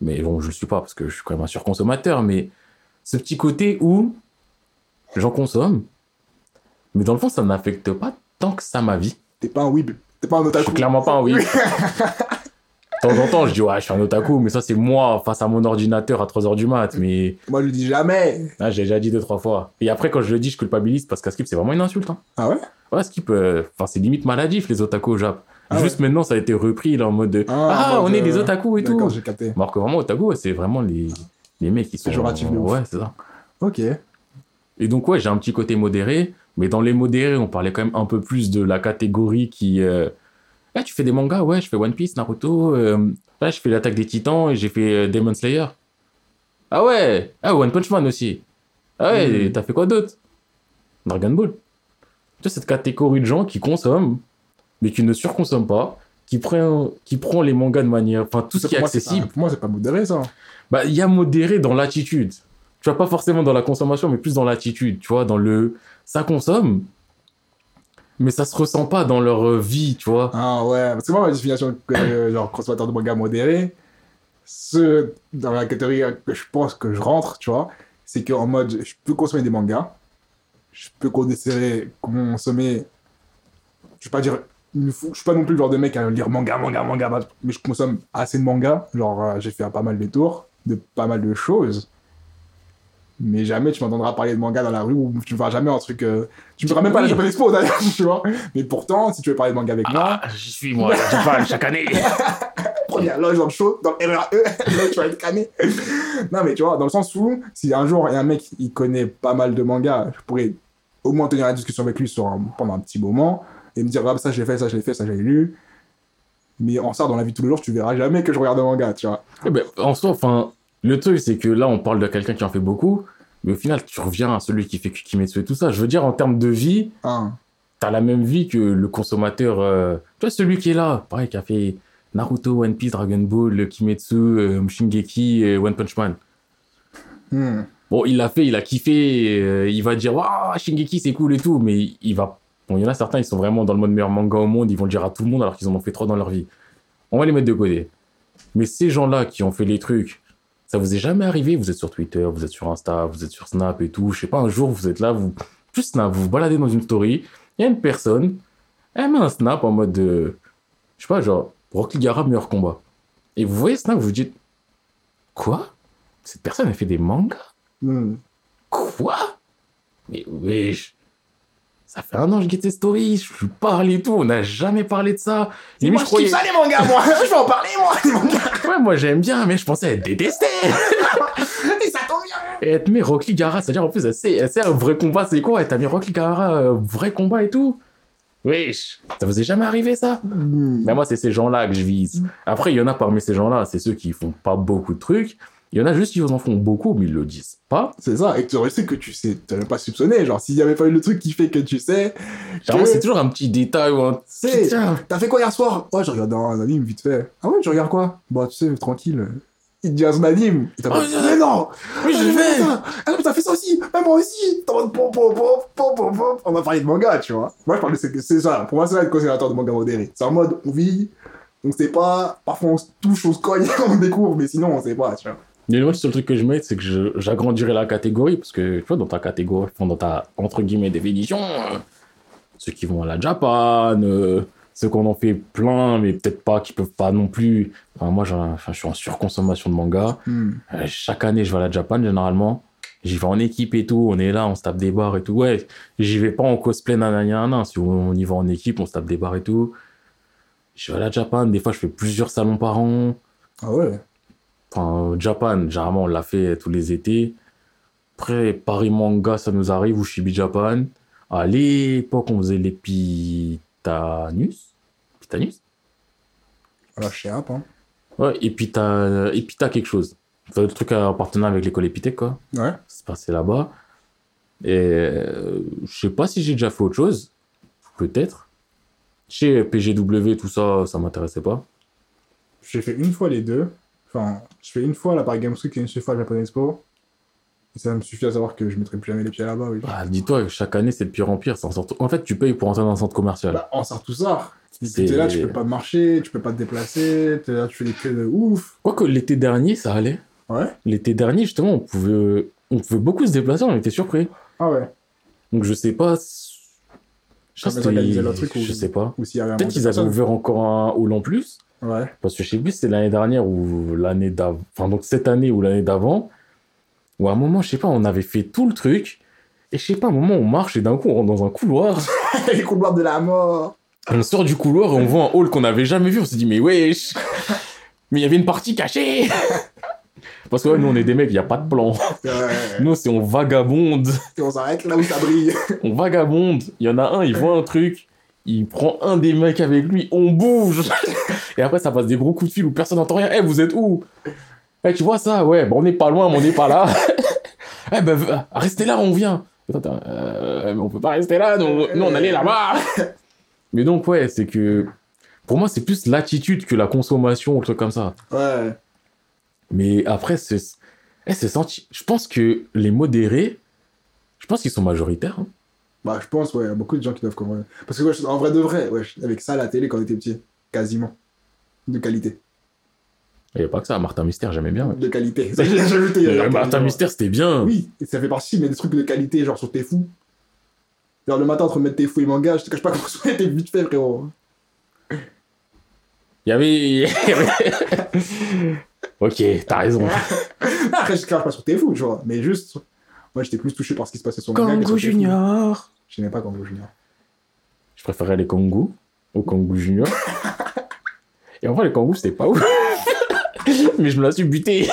Mais bon, je le suis pas parce que je suis quand même un surconsommateur. Mais ce petit côté où j'en consomme. Mais dans le fond, ça n'affecte pas tant que ça ma vie. T'es pas un weeb. T'es pas un Je otaku. suis clairement pas un oui. De temps en temps, je dis, ouais, je suis un otaku. Mais ça, c'est moi face à mon ordinateur à 3h du mat. Mais Moi, je le dis jamais. là, j'ai déjà dit deux, trois fois. Et après, quand je le dis, je culpabilise parce qu'à Skip, c'est vraiment une insulte. hein. Ah ouais? Ouais, Skip, euh, enfin, c'est limite maladif, les otaku au Jap. Ah Juste maintenant, ça a été repris, là, en mode de, Ah, ah, on est euh, des otaku et tout. D'accord, j'ai capté. Alors que vraiment, otaku, c'est vraiment les, les mecs qui sont. Péjoratif de. Ouais, c'est ça. Ok. Et donc, ouais, j'ai un petit côté modéré, mais dans les modérés, on parlait quand même un peu plus de la catégorie qui. Euh... Là, tu fais des mangas, ouais, je fais One Piece, Naruto. euh, Là, je fais l'attaque des titans et j'ai fait euh, Demon Slayer. Ah ouais? Ah, One Punch Man aussi. Ah ouais, Hmm. t'as fait quoi d'autre? Dragon Ball. Tu vois, cette catégorie de gens qui consomment, mais qui ne surconsomment pas, qui prend, qui prend les mangas de manière. Enfin, tout ce qui est accessible. Pour moi, c'est pas modéré, ça. Bah, il y a modéré dans l'attitude. Tu vois, pas forcément dans la consommation, mais plus dans l'attitude. Tu vois, dans le. Ça consomme, mais ça se ressent pas dans leur euh, vie, tu vois. Ah ouais, parce que moi, ma définition, euh, genre consommateur de manga modéré, ce dans la catégorie que je pense que je rentre, tu vois, c'est qu'en mode, je peux consommer des mangas, je peux consommer, consommer je vais pas dire, je suis pas non plus le genre de mec à lire manga, manga, manga, mais je consomme assez de mangas, genre euh, j'ai fait pas mal de tours de pas mal de choses. Mais jamais tu m'entendras parler de manga dans la rue ou tu ne verras jamais un truc. euh, Tu me feras même pas la Oui. Japan Expo d'ailleurs, tu vois. Mais pourtant, si tu veux parler de manga avec moi, Ah, j'y suis, moi, à Japan, chaque année. première loge dans le show, dans le RRE, là tu vas être cané. non, mais tu vois, dans le sens où, si un jour il y a un mec, il connaît pas mal de mangas, je pourrais au moins tenir la discussion avec lui sur un- pendant un petit moment et me dire, ah, ça je l'ai fait, ça je l'ai fait, ça j'ai lu. Mais en ça, dans la vie de tous les jours, tu verras jamais que je regarde un manga, tu vois. Eh ben, en soi, enfin, le truc, c'est que là, on parle de quelqu'un qui en fait beaucoup, mais au final, tu reviens à celui qui fait Kimetsu et tout ça. Je veux dire, en termes de vie, Hein. t'as la même vie que le consommateur. euh, Tu vois, celui qui est là, pareil, qui a fait Naruto, One Piece, Dragon Ball, Kimetsu, euh, Shingeki et One Punch Man. Hmm. Bon, il l'a fait, il a kiffé, euh, il va dire, waouh, Shingeki, c'est cool et tout, mais il va. Bon, il y en a certains, ils sont vraiment dans le mode meilleur manga au monde, ils vont le dire à tout le monde alors qu'ils en ont fait trois dans leur vie. On va les mettre de côté. Mais ces gens-là qui ont fait les trucs, ça vous est jamais arrivé? Vous êtes sur Twitter, vous êtes sur Insta, vous êtes sur Snap et tout. Je sais pas, un jour, vous êtes là, vous. Juste Snap, vous vous baladez dans une story, il y a une personne, elle met un Snap en mode de. Je sais pas, genre, Rocky Gara, meilleur combat. Et vous voyez Snap, vous vous dites, quoi? Cette personne, elle fait des mangas? Hmm. Quoi? Mais wesh Ça fait un an que je guette ces stories, je lui parle et tout, on n'a jamais parlé de ça. Et moi, je kiffe ça, les mangas, moi. Je vais en parler, moi, les mangas Ouais, moi j'aime bien, mais je pensais être détesté. Et ça tombe bien. Et elle te met Rocky Gara, c'est-à-dire en plus, elle sait, elle sait un vrai combat, c'est quoi? Elle t'a mis Rocky Gara, euh, vrai combat et tout? Wesh. Ça vous est jamais arrivé ça? Hmm. Mais moi, c'est ces gens-là que je vise. Après, il y en a parmi ces gens-là, c'est ceux qui font pas beaucoup de trucs. Il y en a juste qui en font beaucoup, mais ils le disent pas. C'est ça, et que tu aurais su que tu sais, tu même pas soupçonné, genre s'il y avait pas eu le truc qui fait que tu sais, Genre, que- c'est toujours un petit détail ou un C'est-. T'as fait quoi hier soir? Ouais, je regarde un anime vite fait. Ah ouais, tu regardes quoi? Bah, tu sais, tranquille. Il te dit un son anime. Il t'a Oh, je- mais non Ah, je j'ai vais ça Ah non, t'as fait ça aussi Ah, moi aussi T'es en mode pom, pom, pom, pom, pom, pom. On va parler de manga, tu vois. Moi, je parle de c'est ça. Pour moi, c'est là le conservateur de manga modéré. C'est en mode, on vit, on sait pas, parfois on se touche, on se cogne, on découvre, mais sinon, on sait pas, tu vois. Mais moi, le seul truc que je mets, c'est que j'agrandirais la catégorie, parce que, tu vois, dans ta catégorie, dans ta, entre guillemets, définition, euh, ceux qui vont à la Japan, euh, ceux qu'on en fait plein, mais peut-être pas, qui peuvent pas non plus. Enfin, moi, enfin, je suis en surconsommation de manga. Hmm. Euh, chaque année, je vais à la Japan, généralement. J'y vais en équipe et tout, on est là, on se tape des bars et tout. Ouais, j'y vais pas en cosplay, nanana, nanana. Si on y va en équipe, on se tape des bars et tout. Je vais à la Japan, des fois, je fais plusieurs salons par an. Ah ouais Enfin, Japan, généralement, on l'a fait tous les étés. Après, Paris Manga, ça nous arrive, ou Shibi Japan. À l'époque, on faisait les Pitanus. Pitanus Alors, je sais pas. Hein. Ouais, et puis t'as quelque chose. Enfin, le truc en partenariat avec l'école Épithèque, quoi. Ouais. Se passait là-bas. Et euh, je sais pas si j'ai déjà fait autre chose. Peut-être. Chez PGW, tout ça, ça m'intéressait pas. J'ai fait une fois les deux. Enfin, je fais une fois la Paris Games Week et une seule fois la Japan Expo. Et ça me suffit à savoir que je mettrai plus jamais les pieds là-bas, oui. Bah, dis-toi, que chaque année, c'est de pire en pire. c'est un sorte- En fait, tu payes pour entrer dans un centre commercial. Bah, en sort tout ça. T'es là, tu peux pas marcher, tu peux pas te déplacer, t'es là, tu fais des queues de ouf. Quoique l'été dernier, ça allait. Ouais. L'été dernier, justement, on pouvait, on pouvait beaucoup se déplacer, on était surpris. Ah ouais. Donc je sais pas. Je sais, pas Peut-être qu'ils avaient ouvert encore un hall en plus. Ouais. Parce que je sais plus si c'est l'année dernière ou l'année d'avant. Enfin, donc cette année ou l'année d'avant. Ou à un moment, je sais pas, on avait fait tout le truc. Et je sais pas, à un moment, on marche et d'un coup, on rentre dans un couloir. les couloirs de la mort. On sort du couloir et on voit un hall qu'on avait jamais vu. On se dit, mais wesh Mais il y avait une partie cachée Parce que ouais, nous, on est des mecs, il n'y a pas de plan. Nous, c'est on vagabonde. Et on s'arrête là où ça brille. On vagabonde. Il y en a un, il voit un truc. Il prend un des mecs avec lui. On bouge. Et après, ça passe des gros coups de fil où personne n'entend rien. Eh, vous êtes où? Eh, tu vois ça? Ouais, bon, on n'est pas loin, mais on n'est pas là. eh ben, restez là, on vient. T'es, euh, mais on peut pas rester là, nous, nous on allait là-bas. mais donc, ouais, c'est que. Pour moi, c'est plus l'attitude que la consommation ou le truc comme ça. Ouais. Mais après, c'est. eh, c'est senti. Je pense que les modérés, je pense qu'ils sont majoritaires. hein. Bah, je pense, ouais, il y a beaucoup de gens qui doivent comprendre. Parce que, ouais, en vrai de vrai, ouais, avec ça, la télé, quand on était petit, quasiment. De qualité. Il n'y a pas que ça. Martin Mystère, j'aimais bien. ouais. De qualité. Ça, ajouté. Euh, Martin Mystère, c'était bien. Oui, ça fait partie, mais des trucs de qualité, genre sur tes fous. Genre le matin, entre mettre tes fous et manga, je te cache pas comment ça était vite fait, frérot. Il y avait. ok, t'as raison. Après, je crache pas sur tes fous, tu vois, mais juste, moi j'étais plus touché par ce qui se passait sur le manga. fous. Junior. Je n'aimais pas Kangoo Junior. Je préférais les Kangoo au Kangoo Junior. Et en vrai, les Kangoo, c'était pas ouf. Mais je me la suis buté.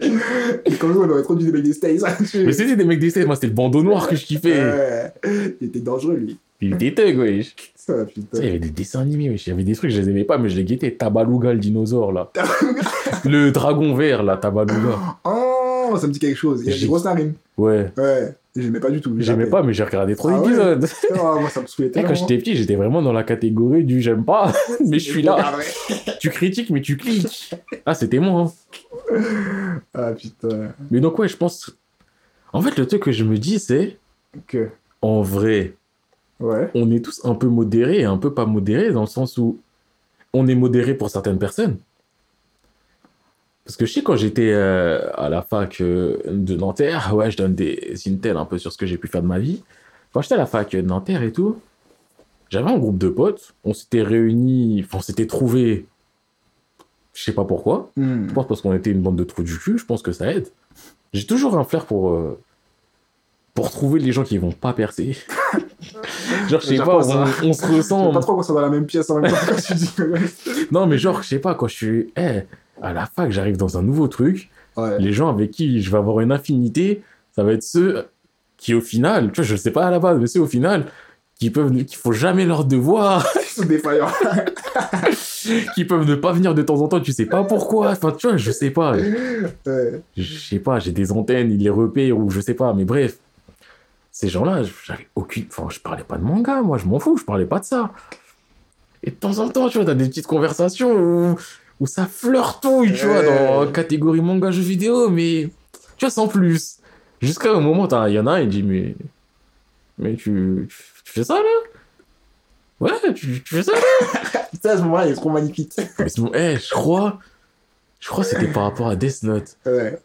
Et Kangoo, on aurait trop dû des mecs des States. Mais c'était des mecs d'essai. Moi, c'était le bandeau noir que je kiffais. Ouais. Il était dangereux, lui. Il était thug, wesh. Ça, putain. Il y avait des dessins animés, wesh. Il y avait des trucs, je les aimais pas, mais je les guettais. Tabaluga, le dinosaure, là. le dragon vert, là, Tabaluga. Oh, ça me dit quelque chose. Il y a J'ai- des grosses narines. Ouais. Ouais. J'aimais pas du tout. J'aimais pas, mais j'ai regardé trop Ah ouais d'épisodes. Oh, moi, ça me saoulait tellement. Quand j'étais petit, j'étais vraiment dans la catégorie du j'aime pas, mais je suis là. Tu critiques, mais tu cliques. Ah, c'était moi. hein. Ah, putain. Mais donc, ouais, je pense. En fait, le truc que je me dis, c'est Que. en vrai, Ouais. on est tous un peu modérés et un peu pas modérés dans le sens où on est modéré pour certaines personnes. Parce que je sais, quand j'étais euh, à la fac euh, de Nanterre, ouais, je donne des intels un peu sur ce que j'ai pu faire de ma vie. Quand j'étais à la fac de Nanterre et tout, j'avais un groupe de potes, on s'était réunis, on s'était trouvés, je sais pas pourquoi, Hmm. je pense parce qu'on était une bande de trous du cul, je pense que ça aide. J'ai toujours un flair pour, euh, pour trouver les gens qui vont pas percer. genre, je sais pas, on, on se Je sais pas trop qu'on soit dans la même pièce en même temps quand tu dis. Non, mais genre, je sais pas, quand je suis eh, à la fac, j'arrive dans un nouveau truc, Ouais. les gens avec qui je vais avoir une affinité, ça va être ceux qui, au final, tu vois, je sais pas à la base, mais ceux au final, qui peuvent, qu'il faut jamais leur devoir, Ils sont défaillants. qui peuvent ne pas venir de temps en temps, tu sais pas pourquoi, enfin, tu vois, je sais pas. Ouais. je sais pas, j'ai des antennes, ils les repèrent ou je sais pas, mais bref. Ces gens-là, j'avais aucune. Enfin, je parlais pas de manga, moi, je m'en fous, je parlais pas de ça. Et de temps en temps, tu vois, t'as des petites conversations où, où ça flirtouille, tu vois, dans catégorie manga jeux vidéo, mais tu vois, sans plus. Jusqu'à un moment, il y en a un, il dit, mais. Mais tu, fais ça là? Ouais, tu, tu fais ça là? Putain, à ce moment-là, il est trop magnifique. Mais sinon, eh, je crois. Je crois que c'était par rapport à Death Note. Ouais.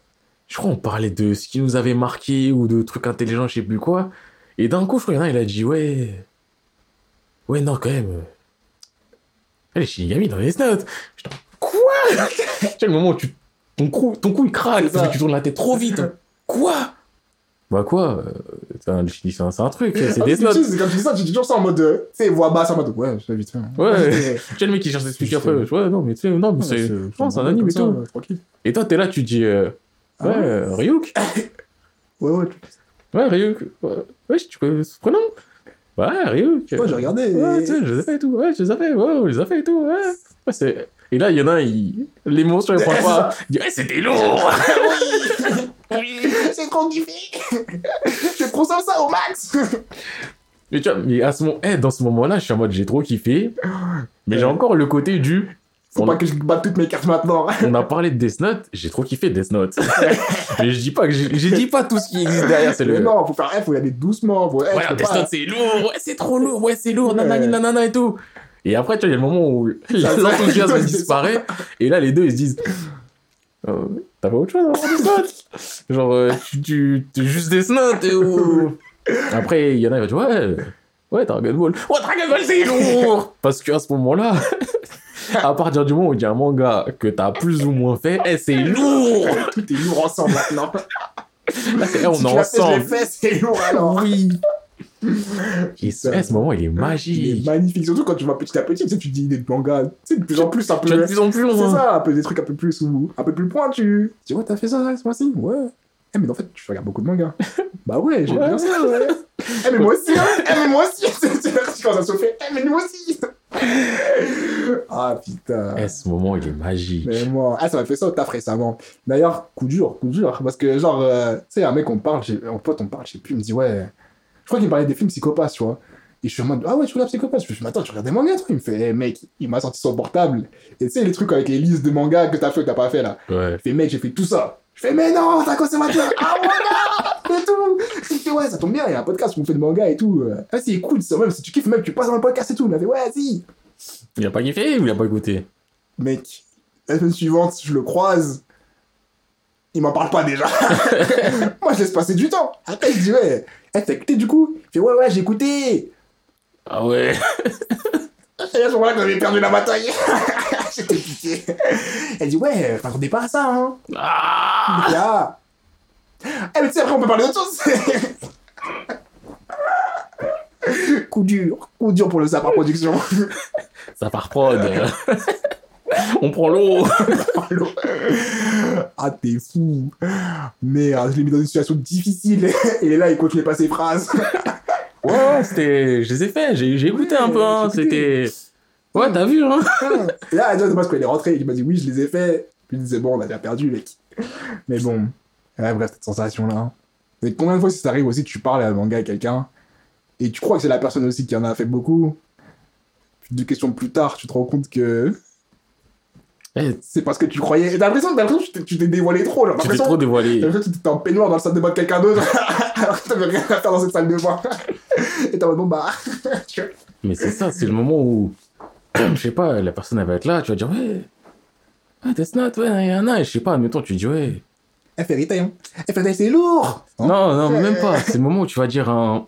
Je crois qu'on parlait de ce qui nous avait marqué ou de trucs intelligents, je sais plus quoi. Et d'un coup, je crois qu'il y en a, il a dit Ouais. Ouais, non, quand même. Elle est Shinigami dans. J'étais en, Quoi? Tu sais, le moment où tu, ton, cou, ton cou il craque parce que tu tournes la tête trop vite. Quoi? Bah quoi? Euh, C'est un, c'est truc, c'est Ah, des notes. c'est comme tu dis ça, tu dis toujours ça en mode. euh, Tu sais, voix basse en mode. Ouais, je fais vite fait. hein. Ouais. c'est- Tu sais, le mec qui cherche à expliquer après. euh, Ouais, non, mais tu sais, non, mais c'est. un anime et tout. Et toi, t'es là, tu dis euh, Ah Ouais, ouais? euh, Ryuk Ouais, ouais. Ouais, Ryuk. Ouais, ouais, tu connais ce prénom? Ouais, Ryuk. Ouais, j'ai regardé. Ouais, tu sais, je les ai fait et tout. Ouais, je les ai fait. Ouais, on les a fait et tout. Ouais. Ouais, c'est... Et là, il y en a un, il... l'émotion, il prend pas. Il dit, ouais, c'était lourd. C'est trop kiffé. Je consomme ça au max. mais tu vois, mais à ce moment, eh, dans ce moment-là, je suis en mode, j'ai trop kiffé. Mais j'ai Ouais. encore le côté du. Faut On- pas que je batte toutes mes cartes maintenant. On a parlé de Death Note, j'ai trop kiffé Death Note. mais je dis pas que j'ai, dit pas tout ce qui existe derrière, c'est Mais le. non, faut faire F, faut y aller doucement. Faut... eh, Ouais, peux Death pas- Note, c'est lourd, ouais, c'est trop lourd, ouais, c'est lourd, Ouais. nanana et tout. Et après, tu vois, il y a le moment où l'enthousiasme disparaît, et là, les deux, ils se disent Euh, T'as pas autre chose à Genre, euh, tu, tu, tu juste Note et ou- Après, il y en a, il va dire Ouais, ouais, Dragon Ball. Ouais, Dragon Ball, c'est lourd Parce qu'à ce moment-là, à partir du moment où il y a un manga que t'as plus ou moins fait, eh, c'est lourd Tout est lourd ensemble maintenant. Là, c'est- eh, on si est fait, je ensemble. l'ai fait, c'est lourd alors. Oui Et ce, ce moment, il est Il est magique magnifique, surtout quand tu vas petit à petit, tu sais, tu dis des mangas, tu sais, de plus en plus un peu. De plus en plus C'est ça, un peu des trucs un peu plus ou un peu plus pointus. Tu dis, ouais, t'as fait ça ce mois-ci Ouais. Eh, mais en fait, tu regardes beaucoup de mangas. bah ouais, j'aime Ouais. bien ça, ouais. Eh, mais moi aussi, hein. Eh, mais moi aussi. C'est là tu commences à se faire. Eh, mais nous aussi. ah putain. Eh, ce moment, il est magique. Mais moi, ah, ça m'a fait ça au taf récemment. D'ailleurs, coup dur, coup dur. Parce que, genre, euh, tu sais, un mec, on parle, un pote, on parle, je sais plus, il me dit, ouais. Je crois qu'il parlait des films psychopathes, tu vois. Et je suis en mode, ah ouais, tu regardes psychopathe. Je me suis attends, tu regardes des mangas, toi? Il me fait, eh, mec, il m'a sorti son portable. Et tu sais, les trucs avec les listes de mangas que t'as fait ou que t'as pas fait, là. Ouais. Il fait, mec, j'ai fait tout ça. Je fais, mais non, t'as consommateur. ah, voilà Et tout. Il fait, ouais, ça tombe bien, il y a un podcast où on fait de manga et tout. Ah, c'est cool, ça, même, si tu kiffes, même, tu passes dans le podcast et tout. Il m'a fait, ouais, si. Il a pas kiffé ou il a pas écouté? Mec, la semaine suivante, je le croise. Il m'en parle pas déjà. Moi, je laisse passer du temps. Après, je dis, ouais, eh, t'as écouté du coup? Il fait, ouais, ouais, j'ai écouté. Ah ouais. Et à ce moment-là, quand j'avais perdu la bataille, j'étais piqué. Elle dit, ouais, t'attendais pas à ça, hein? Ah fait, ah. Eh, mais tu sais, après, on peut parler d'autre chose. coup dur, coup dur pour le Sapin Production. Ça part prod. On prend l'eau. Ah, t'es fou. Merde, je l'ai mis dans une situation difficile. Et il là, il continue pas ses phrases. Ouais, c'était. Je les ai fait, j'ai écouté un peu, hein. C'était. Ouais, t'as vu, hein. Et là, John, parce qu'il est rentré, il m'a dit oui, je les ai faits. Puis il disait bon, on a déjà perdu, mec. Mais bon, ouais, bref, cette sensation-là. Mais combien de fois, si ça arrive aussi, tu parles à un manga à quelqu'un et tu crois que c'est la personne aussi qui en a fait beaucoup. Puis deux questions plus tard, tu te rends compte que c'est parce que tu croyais. T'as l'impression t'as que tu t'es- tu t'es dévoilé trop. genre, T'as tu t'es trop dévoilé. t'as l'impression que t'étais en peignoir dans la salle de bain de quelqu'un d'autre. alors que t'avais rien à faire dans cette salle de bain. et t'es en mode bon bah. tu. Mais c'est ça, c'est le moment où, je sais pas, la personne elle va être là, tu vas dire, ouais, ouais, Death Note, ouais, il y en a, et je sais pas, admettons, tu dis, ouais. Eh, Tail, hein. Eh, c'est lourd. Hein Non, non, même pas, c'est le moment où tu vas dire un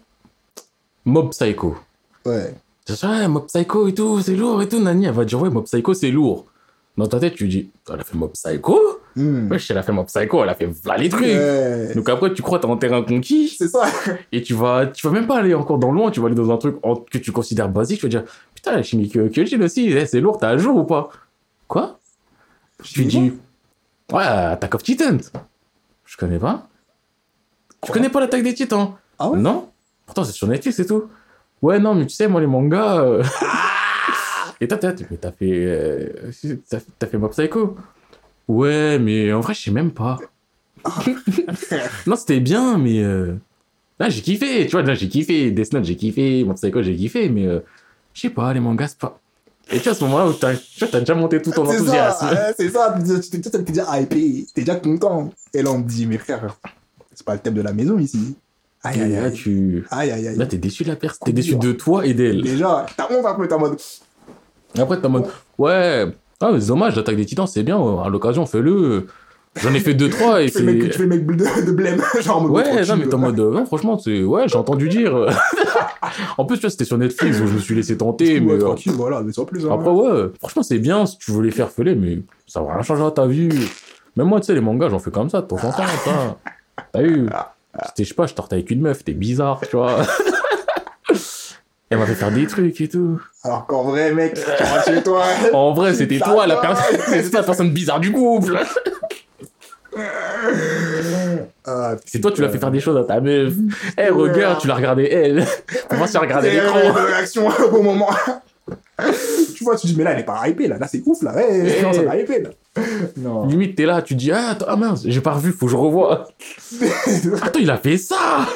Mob Psycho. Ouais. Tu vas dire, ouais, Mob Psycho et tout, c'est lourd et tout, Nani, elle va dire, ouais, Mob Psycho, c'est lourd. Dans ta tête, tu dis, elle a fait Mob Psycho Hmm. Wesh, elle a fait Mob Psycho, elle a fait v'là les trucs. Ouais. Donc après, tu crois t'es en terrain conquis, C'est ça. et tu vas, tu vas même pas aller encore dans le loin, tu vas aller dans un truc en- que tu considères basique, tu vas dire, putain, la chimie Kyojin aussi, eh, c'est lourd, t'as un jour ou pas? Quoi? Tu dis, ouais, Attack of Titans. Je connais pas. Tu connais pas l'attaque des titans? Ah ouais? Non Pourtant, c'est sur Netflix et tout. Ouais, non, mais tu sais, moi, les mangas. euh, et toi, t'as mais t'as fait. euh, T'as t'as fait Mob Psycho? Ouais, mais en vrai, je sais même pas. non, c'était bien, mais. euh, Là, j'ai kiffé, tu vois, là, j'ai kiffé. Death Note, j'ai kiffé. Mob Psycho, j'ai kiffé, mais. euh, Je sais pas, les mangas, c'est pas. Et tu vois, à ce moment-là où t'as tu vois, t'as déjà monté tout ton C'est enthousiasme. ça, ouais, c'est ça. Tu t'es déjà hypé, t'es déjà content. Et là, on me dit, mes frères, c'est pas le thème de la maison ici. Aïe, Et aïe, là, aïe. tu. Aïe, aïe, aïe. Là, t'es déçu de la personne. T'es déçu de toi et d'elle. Déjà, t'as honte un peu, t'es en mode. Après, t'es en mode, ouais, ah, mais c'est dommage, l'attaque des titans, c'est bien, à l'occasion, fais-le. J'en ai fait deux, trois, et mec, tu c'est. fais le mec de, de blême. Genre en mode. Ouais, non, mais t'es en mode, euh, non, franchement, c'est, ouais, j'ai entendu dire. en plus, tu vois, c'était sur Netflix, où je me suis laissé tenter, mais. euh, tranquille, voilà, mais sans plus. hein. Après, ouais, franchement, c'est bien si tu veux les faire fêler, mais ça va rien changer à ta vie. Même moi, tu sais, les mangas, j'en fais comme ça, de temps en temps. T'as vu? C'était, je sais pas, je sortais avec une meuf, t'es bizarre, tu vois. Elle m'a fait faire des trucs et tout. Alors qu'en vrai, mec, chez toi. En vrai, c'était toi la personne, c'était la personne bizarre du couple. Ah, C'est toi, tu l'as fait faire des choses à ta meuf. Eh, Ouais. regarde, tu l'as regardé elle. Pour moi, tu as regardé l'écran. réaction au bon moment. tu vois, tu dis, mais là, elle est pas hypée, là. Là, c'est ouf, là. Ouais, Eh. non, ça va hypée, là. Non. Limite, t'es là, tu dis, ah, ah mince, j'ai pas revu, faut que je revoie. Attends, il a fait ça.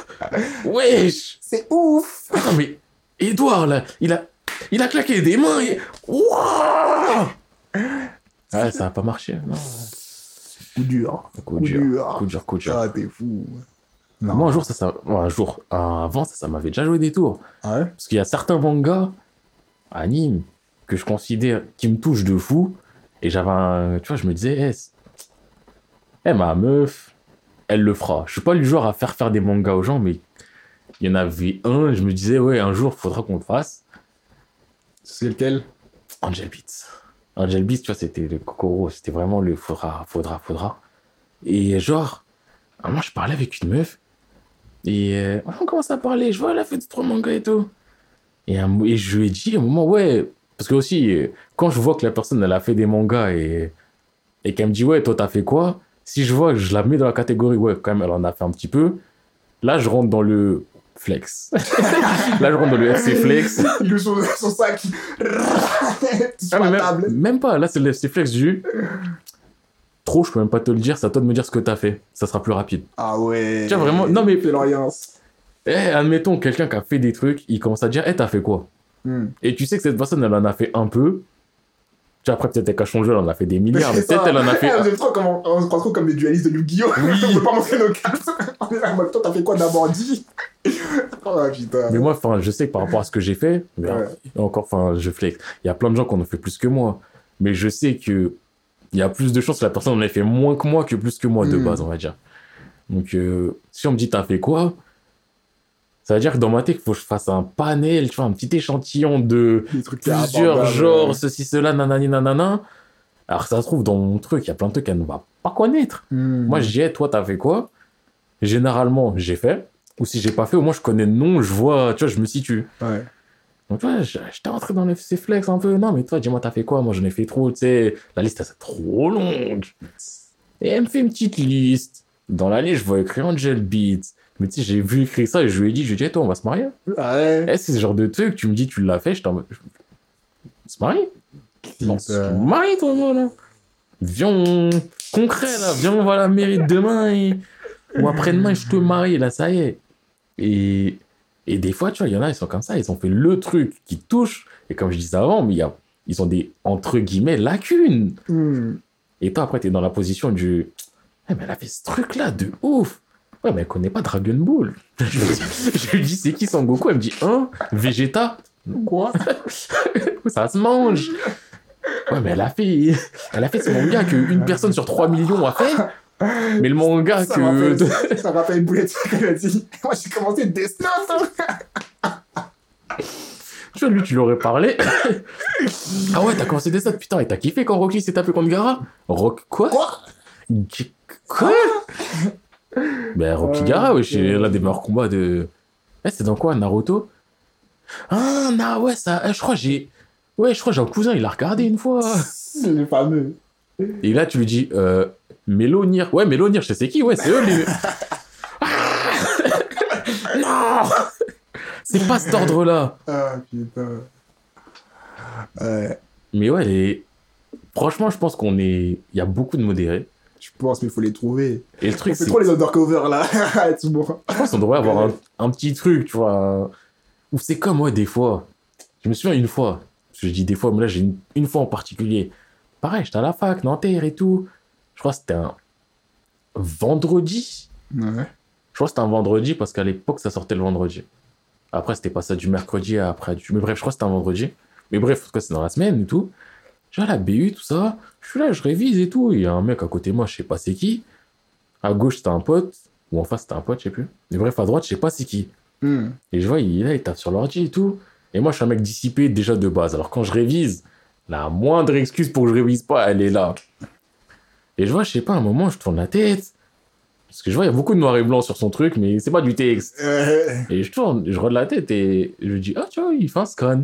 Wesh. c'est ouf. Attends, mais Edouard, là, il a, il a claqué des mains et. Wouah Ouais, ça a pas marché. Non. Coup dur. Coup dur. Coup dur, coup dur. Ah, t'es fou. Non. Moi, un jour, ça, un jour, avant, ça, ça m'avait déjà joué des tours. Ah ouais? Parce qu'il y a certains mangas, animes, que je considère qui me touchent de fou. Et j'avais un. Tu vois, je me disais, eh, c'est- eh, ma meuf, elle le fera. Je suis pas le genre à faire faire des mangas aux gens, mais il y en avait un, je me disais, ouais, un jour, faudra qu'on le fasse. C'est lequel? Angel Beats. Angel Beats, tu vois, c'était le Kokoro, c'était vraiment le faudra, faudra, faudra. Et genre, un moment, je parlais avec une meuf, et euh, on commence à parler, je vois, elle a fait trois mangas et tout. Et, un mo- et je lui ai dit à un moment, ouais, parce que aussi, euh, quand je vois que la personne, elle a fait des mangas et, et qu'elle me dit, ouais, toi, t'as fait quoi? Si je vois que je la mets dans la catégorie, ouais, quand même, elle en a fait un petit peu, là, je rentre dans le, flex. là, je rentre dans le FC flex. Il ouvre son, son sac. Ah, mais même, table. même pas, là, c'est le FC flex du. Trop, je peux même pas te le dire, c'est à toi de me dire ce que t'as fait. Ça sera plus rapide. Ah ouais. Tiens, vraiment, non, mais-. Eh, admettons, quelqu'un qui a fait des trucs, il commence à dire, eh, t'as fait quoi? Hmm. Et tu sais que cette personne, elle en a fait un peu. Tu vois, après, peut-être cache son jeu, elle en a fait des milliards, mais peut-être elle en a fait. On se croit trop comme des dualistes de Yu-Gi-Oh! on veut pas montrer nos cartes. On est là, toi, t'as fait quoi d'abord dit Oh putain. Mais moi, enfin, je sais que par rapport à ce que j'ai fait, mais Ouais. encore, enfin, je flex. Il y a plein de gens qui en ont fait plus que moi. Mais je sais que il y a plus de chances que la personne en ait fait moins que moi que plus que moi de Mm. base, on va dire. Donc, euh, si on me dit t'as fait quoi, ça veut dire que dans ma tête, il faut que je fasse un panel, tu vois, un petit échantillon de trucs plusieurs genres, ceci, cela, nanani, nanana. Alors, ça se trouve, dans mon truc, il y a plein de trucs qu'elle ne va pas connaître. Hmm. Moi, je dis, hey, toi, t'as fait quoi? Généralement, j'ai fait. Ou si j'ai pas fait, au moins, je connais le nom, je vois, tu vois, je me situe. Ouais. Donc, tu vois, j'étais rentré dans le FC Flex un peu. Non, mais toi, dis-moi, t'as fait quoi? Moi, j'en ai fait trop, tu sais. La liste, c'est trop longue. Et elle me fait une petite liste. Dans la liste, je vois écrit Angel Beats. Mais tu sais, j'ai vu écrire ça et je lui ai dit, je lui ai dit, hey, toi, on va se marier. Ah ouais. Eh, c'est ce genre de truc, tu me dis, tu l'as fait, je t'en. On se marie? On se marie, toi, moi, là. Viens, on- concret, là. Viens, on va à la mairie demain et... ou après-demain, je te marie, là, ça y est. Et, et des fois, tu vois, il y en a, ils sont comme ça, ils ont fait le truc qui touche. Et comme je disais avant, mais il y a, ils ont des, entre guillemets, lacunes. Hmm. Et toi, après, t'es dans la position du. Eh, mais elle a fait ce truc-là de ouf. Ouais, mais elle connaît pas Dragon Ball. je lui dis, c'est qui Son Goku? Elle me dit, hein? Vegeta? Quoi? Ça se mange. Ouais, mais elle a fait, elle a fait ce manga qu'une personne sur 3 millions a fait. Mais le manga Ça que. ça rappelle une boulette qu'elle a dit. Moi, j'ai commencé Death Note. Tu vois, lui, tu lui aurais parlé. ah ouais, t'as commencé des ça, putain, et t'as kiffé quand Rock Lee s'est tapé contre Gara? Rock. Quoi? Quoi? Quoi? Ben, Rocky Ouais, c'est l'un des meilleurs combats de. Eh, c'est dans quoi Naruto? Ah, non, ouais, ça. eh, je crois que j'ai. Ouais, je crois j'ai un cousin, il l'a regardé une fois. C'est le fameux. Et là, tu lui dis, euh, Mélonir. Ouais, Mélonir, je sais c'est qui, ouais, c'est eux les. Ah non C'est pas cet ordre-là. Ah putain. Ouais. Mais ouais, les... franchement, je pense qu'on est. Il y a beaucoup de modérés. Je pense, mais il faut les trouver. Et le truc, c'est. trop les undercover là. tout bon. Je pense qu'on devrait avoir un, un petit truc, tu vois. Ou c'est comme moi, des fois. Je me souviens une fois. Parce que je dis des fois, mais là, j'ai une, une fois en particulier. Pareil, j'étais à la fac, Nanterre et tout. Je crois que c'était un vendredi. Ouais. Je crois que c'était un vendredi parce qu'à l'époque, ça sortait le vendredi. Après, c'était pas ça du mercredi après du. Mais bref, je crois que c'était un vendredi. Mais bref, en tout cas, c'est dans la semaine et tout. Je vais à la BU, tout ça. Je suis là, je révise et tout. Il y a un mec à côté de moi, je sais pas c'est qui. À gauche, c'était un pote. Ou en face, c'était un pote, je sais plus. Mais bref, à droite, je sais pas c'est qui. Hmm. Et je vois, il est là, il tape sur l'ordi et tout. Et moi, je suis un mec dissipé déjà de base. Alors quand je révise, la moindre excuse pour que je révise pas, elle est là. Et je vois, je sais pas, à un moment, je tourne la tête. Parce que je vois, il y a beaucoup de noir et blanc sur son truc, mais c'est pas du texte. Et je tourne, je regarde la tête et je dis, ah, tu vois, il fait un scan.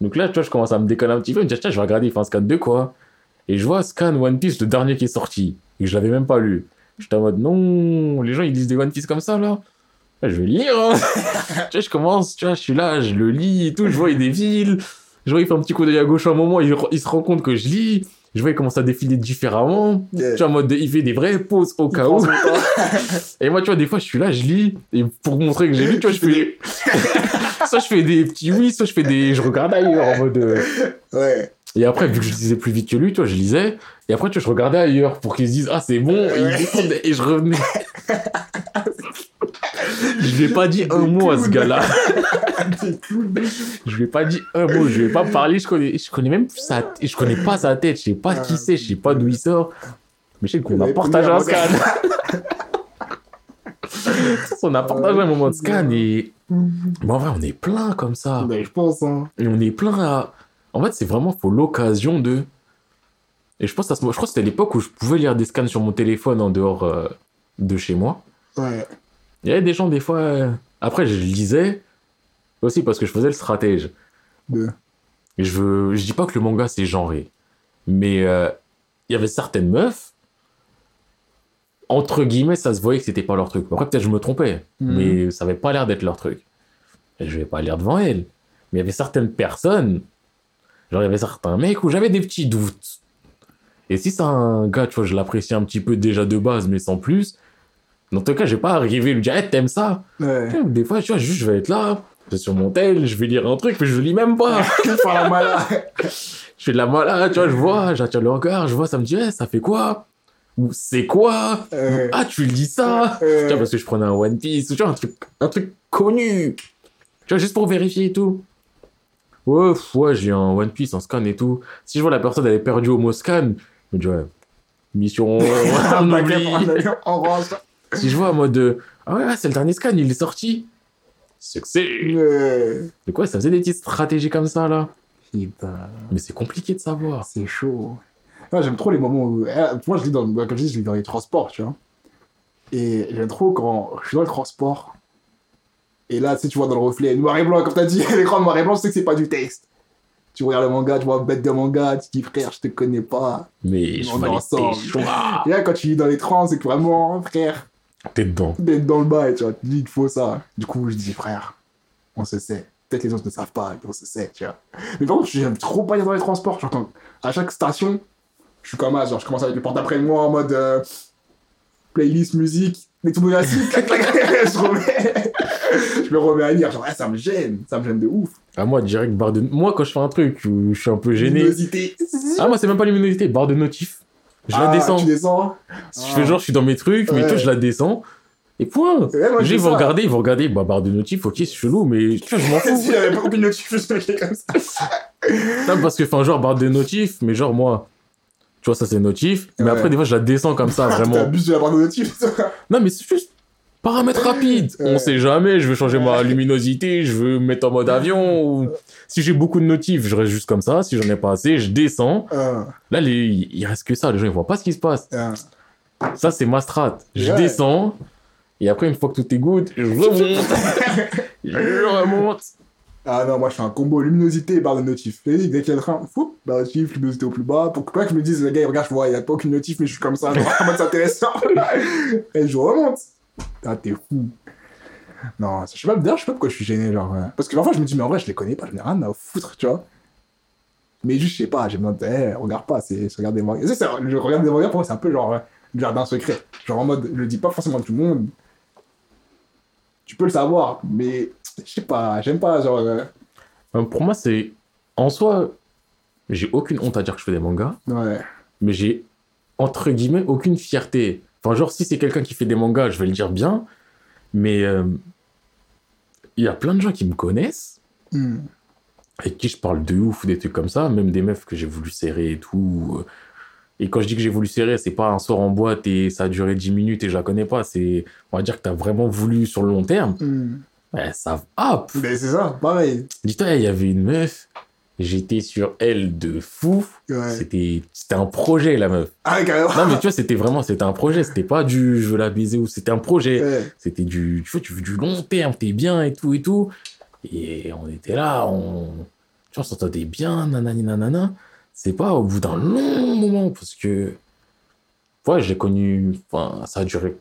Donc là, tu vois, je commence à me déconner un petit peu. Je me dis, tiens, je vais regarder, il fait un scan de quoi? Et je vois scan One Piece, le dernier qui est sorti. Et que je l'avais même pas lu. J'étais en mode, non, les gens, ils lisent des One Piece comme ça, là. Ouais, Je vais lire. hein. tu vois, je commence, tu vois, je suis là, je le lis et tout. Je vois, il défile. Je vois, il fait un petit coup d'œil à gauche à un moment. Il, il se rend compte que je lis. Je vois, il commence à défiler différemment. yeah. Tu vois, en mode, il fait des vraies pauses au cas où. Et moi, tu vois, des fois, je suis là, je lis, et pour montrer que j'ai lu, tu vois, je fais. soit je fais des petits oui, soit je fais des. Je regarde ailleurs en mode. euh, Ouais. Et après, vu que je lisais plus vite que lui, tu vois, je lisais, et après, tu vois, je regardais ailleurs pour qu'ils se disent, ah, c'est bon, et ils descendaient, et je revenais. je lui ai pas dit un mot à ce gars-là. Je lui ai pas dit un mot, je lui ai pas parlé, je connais, je connais même sa tête, je connais pas sa tête, je sais pas qui c'est, je sais pas d'où il sort. Mais je sais qu'on a partagé un scan. on a partagé un moment de scan et. Mais en vrai, on est plein comme ça. Mais je pense, hein. Et on est plein à. En fait, c'est vraiment, faut l'occasion de. Et je pense à ce moment, je crois que c'était l'époque où je pouvais lire des scans sur mon téléphone en dehors euh, de chez moi. Ouais. Il y avait des gens, des fois. euh, Après, je lisais aussi parce que je faisais le stratège. Et je veux, je dis pas que le manga c'est genré, mais euh, il y avait certaines meufs. entre guillemets, ça se voyait que c'était pas leur truc. Après, peut-être je me trompais, Mhm. mais ça avait pas l'air d'être leur truc. Et je vais pas lire devant elle. Mais il y avait certaines personnes, genre il y avait certains mecs où j'avais des petits doutes. Et si c'est un gars, tu vois, je l'apprécie un petit peu déjà de base, mais sans plus. Dans tout cas, je vais pas arriver et lui dire, hey, t'aimes ça? Ouais. Des fois, tu vois, juste je vais être là, je vais sur mon tel, je vais lire un truc, mais je lis même pas. Faire la malade. Je fais de la malade, tu vois, je vois, j'attire le regard, je vois, ça me dit, Eh, ça fait quoi? Ou c'est quoi? Euh, Ah, tu le dis ça? Euh, Tu vois, parce que je prenais un One Piece, tu vois, un truc, un truc connu. Tu vois, juste pour vérifier et tout. Ouais, pff, ouais, j'ai un One Piece, un scan et tout. Si je vois la personne, elle est perdue au mot scan, je me dis, ouais, mission, on oublie. Si je vois en mode, ah ouais, ouais, c'est le dernier scan, il est sorti. Succès. Euh, Mais quoi, ça faisait des petites stratégies comme ça, là? Putain. Mais c'est compliqué de savoir. C'est chaud. Moi, j'aime trop les moments où. eh, Moi, je lis dans, comme je dis, je lis dans les transports, tu vois. Et j'aime trop quand je suis dans le transport. Et là, tu sais, tu vois dans le reflet, noir et blanc, comme t'as dit, l'écran noir et blanc, tu sais que c'est pas du texte. Tu regardes le manga, tu vois, bête de manga, tu dis, frère, je te connais pas. Mais je fallait ensemble. tes. Et là, quand tu lis dans les trans, c'est que vraiment, frère, T'es dedans. d'être dans le bail, tu vois, tu dis, il faut ça. Du coup, je dis, frère, on se sait. Peut-être les autres ne savent pas, mais on se sait, tu vois. Mais par contre, j'aime trop pas lire dans les transports. Genre, quand- à chaque station, je suis comme ça, genre, je commence avec le porte après moi en mode euh, playlist, musique, les classique, clac, clac, je remets. Je me remets à lire, genre, ah, ça me gêne, ça me gêne de ouf. À moi, direct, barre de. Moi, quand je fais un truc où je suis un peu gêné. Luminosité. Ah, moi, c'est même pas luminosité, barre de notif. Je la Ah, descends. Tu descends. Je fais genre, je suis dans mes trucs, mais Ouais. vois, je la descends. Et point. Je vont ça. regarder, ils vont regarder, bah, barre de notif, ok, c'est chelou, mais tu vois, je m'en fous. Pas qui est comme ça. Non, parce que, enfin, genre, barre de notif, mais genre, moi, tu vois, ça, c'est notif. Mais Ouais. après, des fois, je la descends comme ça, vraiment. T'abuses de la barre de notif. Non, mais c'est juste paramètre rapide. Ouais. On sait jamais, je veux changer ma luminosité, je veux me mettre en mode avion. Ou... Si j'ai beaucoup de notifs, je reste juste comme ça. Si j'en ai pas assez, je descends. Un, Là, les... il reste que ça. Les gens, ils voient pas ce qui se passe. Ça, c'est ma strat. Je descends. Et après, une fois que tout est good, je remonte. je remonte. Ah non, moi je fais un combo luminosité et barre de notif. Et dès qu'il y a le train, fou, barre de notif, luminosité au plus bas. Pour que pas que je me dise, le gars, regarde, je vois, il n'y a pas aucune notif, mais je suis comme ça, genre, en mode c'est intéressant. et je remonte. Ah, t'es fou. Non, je sais pas, d'ailleurs, je sais pas pourquoi je suis gêné, genre. euh, Parce que l'enfant, je me dis, mais en vrai, je les connais pas, je n'ai rien à foutre, tu vois. Mais juste, je sais pas, j'ai besoin de. Eh, regarde pas, c'est regarde des mangas. Tu sais, Je regarde des mangas, pour moi, c'est un peu genre euh, le jardin secret. Genre en mode, je le dis pas forcément à tout le monde. Tu peux le savoir, mais je sais pas, j'aime pas, genre. Euh, Pour moi, c'est. En soi, j'ai aucune honte à dire que je fais des mangas. Ouais. mais j'ai entre guillemets aucune fierté. Enfin, genre, si c'est quelqu'un qui fait des mangas, je vais le dire bien, mais euh, il y a plein de gens qui me connaissent, Hmm. avec qui je parle de ouf, des trucs comme ça, même des meufs que j'ai voulu serrer et tout. euh. Et quand je dis que j'ai voulu serrer, c'est pas un soir en boîte et ça a duré 10 minutes et je la connais pas, c'est, on va dire que t'as vraiment voulu sur le long terme. Ouais, ça va. Mais c'est ça, pareil. Dis-toi, il y avait une meuf, j'étais sur elle de fou. Ouais. C'était, c'était un projet, la meuf. Ah, carrément. Non, mais tu vois, c'était vraiment, c'était un projet. C'était pas du je veux la baiser ou c'était un projet. Ouais. C'était du, tu vois, tu veux du long terme, t'es bien et tout et tout. Et on était là, on, tu vois, on s'entendait bien, nanani nanana. C'est pas au bout d'un long moment parce que, ouais, j'ai connu, enfin, ça a duré,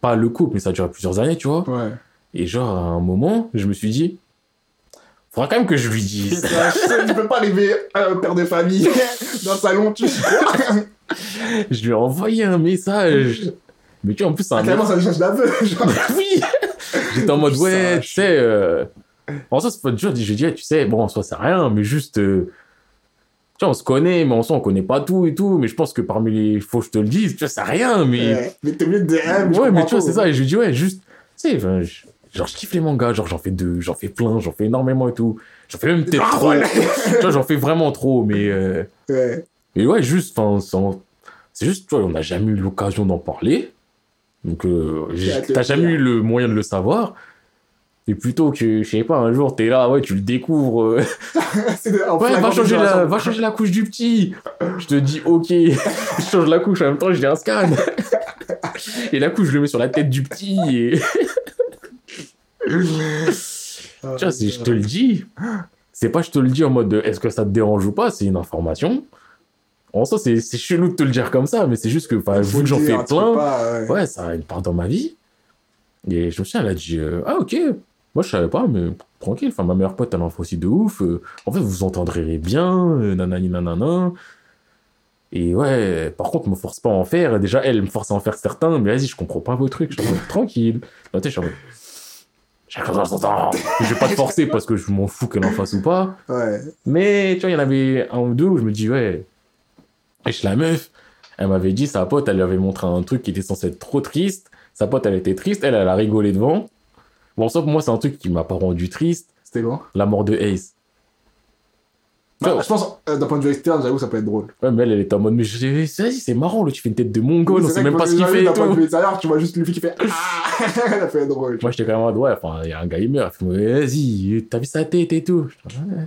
pas le couple, mais ça a duré plusieurs années, tu vois. Ouais. Et genre, à un moment, je me suis dit, faudra quand même que je lui dise. Putain, je sais, tu peux pas arriver un père de famille dans le salon, tu je lui ai envoyé un message. Mais tu vois, en plus, c'est un Ah, carrément, ça change d'aveu. Oui J'étais en mode, ouais, tu sais... Euh... En soi, c'est pas dur. Je dis, tu sais, bon, en soi, c'est rien, mais juste... euh, Tu vois, on se connaît, mais en soi, on connaît pas tout et tout. Mais je pense que parmi les... Faut que je te le dise, tu vois, c'est rien, mais... Ouais. Mais t'es mieux de dire, Ouais, mais, tu vois, c'est ça. Et je lui dis, ouais, juste... Tu sais, je- genre, je kiffe les mangas. Genre, j'en fais deux, j'en fais plein, j'en fais énormément et tout. J'en fais même peut-être trop. tu vois, j'en fais vraiment trop, mais... euh, Ouais. et ouais, juste, enfin, c'est juste, tu vois, on n'a jamais eu l'occasion d'en parler. Donc, euh, t'as jamais eu le moyen de le savoir. Et plutôt que, je sais pas, un jour, t'es là, ouais, tu le découvres. euh, ouais, va changer, la, va changer la couche du petit. Je te dis, ok. je change la couche, en même temps, je dis un scan. et la couche, je le mets sur la tête du petit. Et... Tu vois, si je te le dis, c'est pas je te le dis en mode de, est-ce que ça te dérange ou pas, c'est une information. En soi, c'est chelou de te le dire comme ça, mais c'est juste que, vu que j'en fais plein, pas, ouais. ouais, ça a une part dans ma vie. Et je me souviens, elle a dit, euh, ah ok, moi je savais pas, mais tranquille, enfin, ma meilleure pote, elle en fait aussi de ouf. euh, en fait, vous vous entendrez bien, euh, nanani nanana. Et ouais, par contre, me force pas à en faire. Déjà, elle me force à en faire certains, mais vas-y, je comprends pas vos trucs. Je suis tranquille. Non, je suis en mode, chacun dans son temps. Je vais pas te forcer parce que je m'en fous qu'elle en fasse ou pas. Ouais. Mais tu vois, il y en avait un ou deux où je me dis, ouais, wesh, la meuf, elle m'avait dit, sa pote, elle lui avait montré un truc qui était censé être trop triste. Sa pote, elle était triste, elle, elle a rigolé devant. Bon, sauf que moi, c'est un truc qui m'a pas rendu triste, C'était bon. la mort de Ace. Bah, je pense, euh, d'un point de vue externe, j'avoue, ça peut être drôle. Ouais, mais elle, elle était en mode, mais je c'est marrant, là, tu fais une tête de mongol, on C'est sait même pas ce qu'il fait D'un point de vue extérieur, tu vois juste le fille qui fait Ah Ça peut être drôle. Moi, j'étais quand même en mode, ouais, enfin, il y a un gars, il meurt. Vas-y, t'as vu sa tête et tout. Ouais.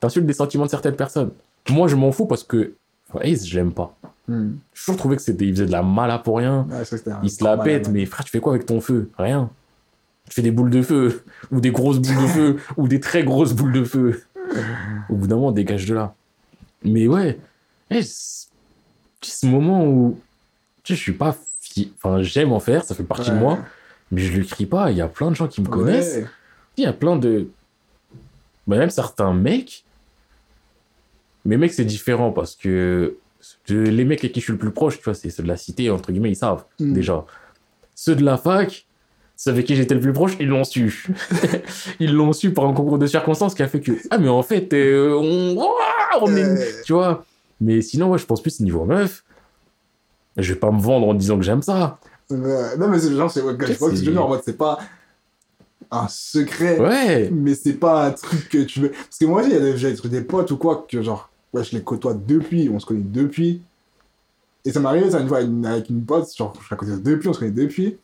T'insultes des sentiments de certaines personnes. Moi, je m'en fous parce que Ace, je l'aime pas. Hmm. J'ai toujours trouvé que c'était, il faisait de la mala pour rien. Ouais, Il se la pète, mais frère, tu fais quoi avec ton feu? Rien. Tu fais des boules de feu, ou des grosses boules de feu, ou des très grosses boules de feu. Au bout d'un moment, dégage de là. Mais ouais, eh, c- ce moment où tu sais, je suis pas. fi- Enfin, j'aime en faire, ça fait partie de moi, mais je le crie pas. Il y a plein de gens qui me connaissent. Il y a plein de. bah, même certains mecs. Mais mecs, c'est différent parce que les mecs avec qui je suis le plus proche, tu vois, c'est ceux de la cité, entre guillemets, ils savent Hmm. déjà. Ceux de la fac, ceux avec qui j'étais le plus proche, ils l'ont su. ils l'ont su par un concours de circonstances qui a fait que. Ah, mais en fait, euh, on. On est. Tu vois Mais sinon, ouais, je pense plus niveau meuf. Je vais pas me vendre en disant que j'aime ça. Non, mais c'est genre, c'est ouais, je vois que C'est- en mode, c'est pas un secret, Ouais. mais c'est pas un truc que tu veux. Parce que moi j'ai des potes ou quoi, que genre, ouais, je les côtoie depuis, on se connaît depuis. Et ça m'est arrivé, ça, une fois, avec une pote, genre, je la côtoie depuis, on se connaît depuis.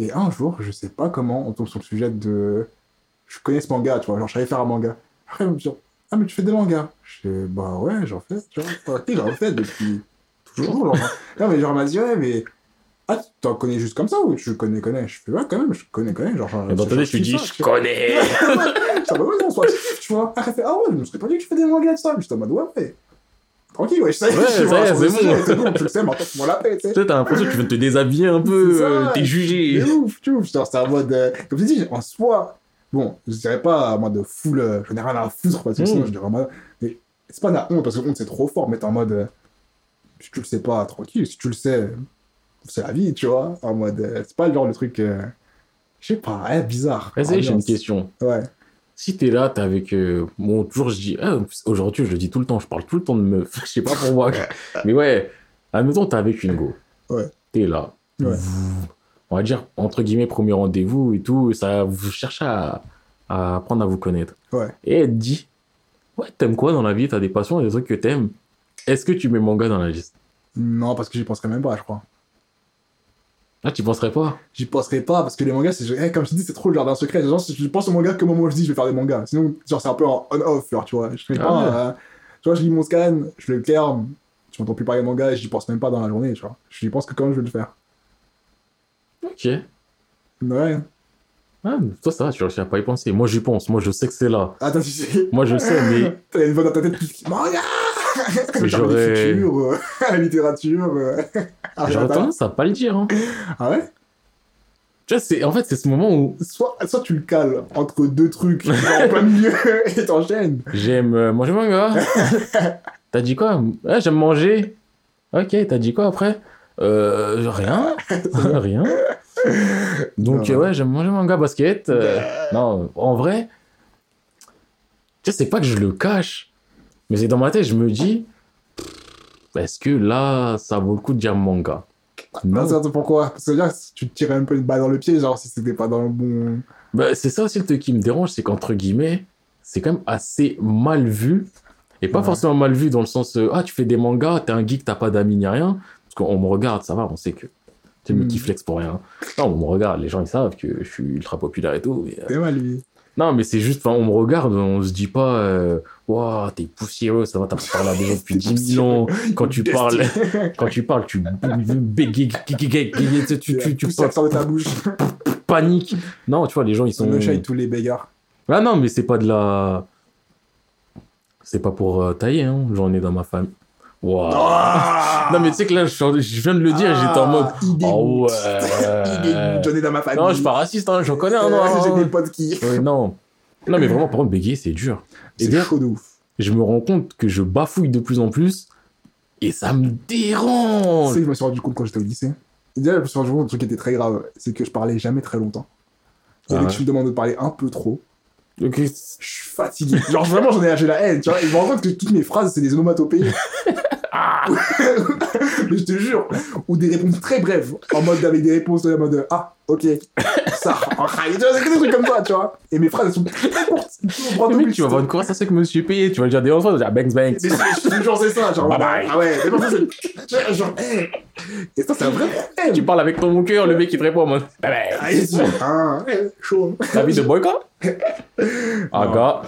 Et un jour, je sais pas comment, on tombe sur le sujet de. Je connais ce manga, tu vois, genre, je savais faire un manga. Après, me dit, ah, mais tu fais des mangas Je fais, bah ouais, j'en fais, tu vois. J'en fais depuis toujours. Genre. Non, mais genre, m'a dit, ouais, mais. Ah, tu t'en connais juste comme ça ou tu connais, connais Je fais, ouais, quand même, je connais, connais. Genre, Et dans ta tu dis, je connais. Ça va, ouais, non, soit tu vois. Après, ah ouais, je me serais pas dit que tu fais des mangas de ça. J'étais en mode, ouais, mais. Tranquille, ouais, je sais. Ouais, tu vois, c'est bon. C'est bon, tu le sais, maintenant, tu m'en la paix, tu sais. Tu t'as l'impression que tu veux te déshabiller un peu, euh, t'es jugé. C'est ouf, tu. Genre, c'est en mode. euh, comme je dis, en soi, bon, je dirais pas en mode full. euh, je n'ai rien à foutre, parce que sinon, je dirais en mode. Mais c'est pas de la honte, parce que honte, c'est trop fort, mais t'es en mode. euh, si tu le sais pas, tranquille. Si tu le sais, c'est la vie, tu vois. En mode. c'est pas le genre de truc. je sais pas, bizarre. Vas-y, j'ai une question. Ouais. Si t'es là, t'es avec. euh, Bon, toujours, je dis. ah, Aujourd'hui, je le dis tout le temps, je parle tout le temps de meuf. Je sais pas pour moi. Mais ouais, admettons, t'es avec une go. Ouais. T'es là. Ouais. On va dire, entre guillemets, premier rendez-vous et tout. Ça, vous cherchez à, à apprendre à vous connaître. Ouais. Et elle te dit Ouais, t'aimes quoi dans la vie? T'as des passions, des trucs que t'aimes? Est-ce que tu mets manga dans la liste? Non, parce que j'y penserais même pas, je crois. Ah, tu penserais pas? J'y penserais pas parce que les mangas, c'est eh, comme je dis, c'est trop le jardin secret. Genre, je pense au manga que moi, je dis, je vais faire des mangas. Sinon, genre, c'est un peu en on-off, genre, tu vois. Je fais Ah pas. ouais. euh, tu vois, je lis mon scan, je le claire, tu m'entends plus parler de manga et j'y pense même pas dans la journée, tu vois. J'y pense que quand je vais le faire. Ok. Ouais. Ah, toi, ça va, tu à pas y penser. Moi, j'y pense. Moi, je sais que c'est là. Attends, tu sais. Moi, je sais, mais T'as une voix dans ta tête qui dit manga j'aurais- Futur, euh, la littérature. euh, j'aurais tendance à pas le dire. Hein. Ah ouais? Tu vois, c'est... en fait, c'est ce moment où soit, soit tu le cales entre deux trucs, en plein milieu, et t'enchaînes. j'aime euh, manger manga. t'as dit quoi? J'aime manger. Ok, t'as dit quoi après? Euh, Rien. rien. Donc, Non. euh, ouais, j'aime manger manga, basket. euh, non, en vrai, tu sais, c'est pas que je le cache, mais c'est dans ma tête, je me dis, est-ce que là, ça vaut le coup de dire manga? Non, c'est pourquoi? Parce que là, tu te tirais un peu une balle dans le pied, genre si c'était pas dans le bon. Bah, c'est ça aussi le truc qui me dérange, c'est qu'entre guillemets, c'est quand même assez mal vu. Et pas Ouais. forcément mal vu dans le sens, euh, ah, tu fais des mangas, t'es un geek, t'as pas d'amis ni rien. Parce qu'on me regarde, ça va, on sait que tu me Mm. qui flex pour rien. Non, on me regarde, les gens ils savent que je suis ultra populaire et tout. mais, euh, C'est mal, lui. Non, mais c'est juste, on me regarde, on se dit pas, Ouah, t'es poussiéreux, ça va, t'as parlé à des gens depuis 10 000 ans. Quand tu parles, quand tu parles, tu bégayes, tu, tu, de ta bouche. paniques. Non, tu vois, les gens ils On sont. tous les bégards. Ah non, mais c'est pas de la. C'est pas pour euh, tailler, hein. J'en ai dans ma famille. Waouh. Ah Non, mais tu sais que là, je, viens de le dire, et j'étais en mode. Ah, il Oh il ouais. J'en ai dans ma famille. Non, je suis pas raciste, hein, j'en connais un. Non. J'ai des potes qui. Ouais, non. Non, mais vraiment, par contre, bégayer, c'est dur. C'est chaud de ouf. je me rends compte que je bafouille de plus en plus et ça me Tu dérange. sais que je me suis rendu compte quand j'étais au lycée. Déjà, je me suis rendu compte d'un truc qui était très grave. C'est que je parlais jamais très longtemps. Et Ah dès que ouais. tu me demandes de parler un peu trop, Ok. je suis fatigué. Genre vraiment, j'en ai lâché la haine, tu vois. Et je me rends compte que toutes mes phrases, c'est des onomatopées. Ah Mais je te jure. Ou des réponses très brèves. En mode, avec des réponses en mode, ah, ok. Ça. ah, Tu vois, c'est que des trucs comme ça, tu vois. Et mes phrases, elles sont très courtes. Le mec, tu vas avoir une conversation avec monsieur payé, tu vas lui dire des enfants, tu vas dire bangs bangs. Mais c'est- je te jure, c'est ça. Genre, Bye bye. Ah ouais, mais parfois, c'est. Genre, hey. Et ça, c'est un vrai problème. Tu parles avec ton bon cœur, le mec il te répond en mode bang Ah, bang. il ah, chaud. La vie de boycott Ah, Non. gars.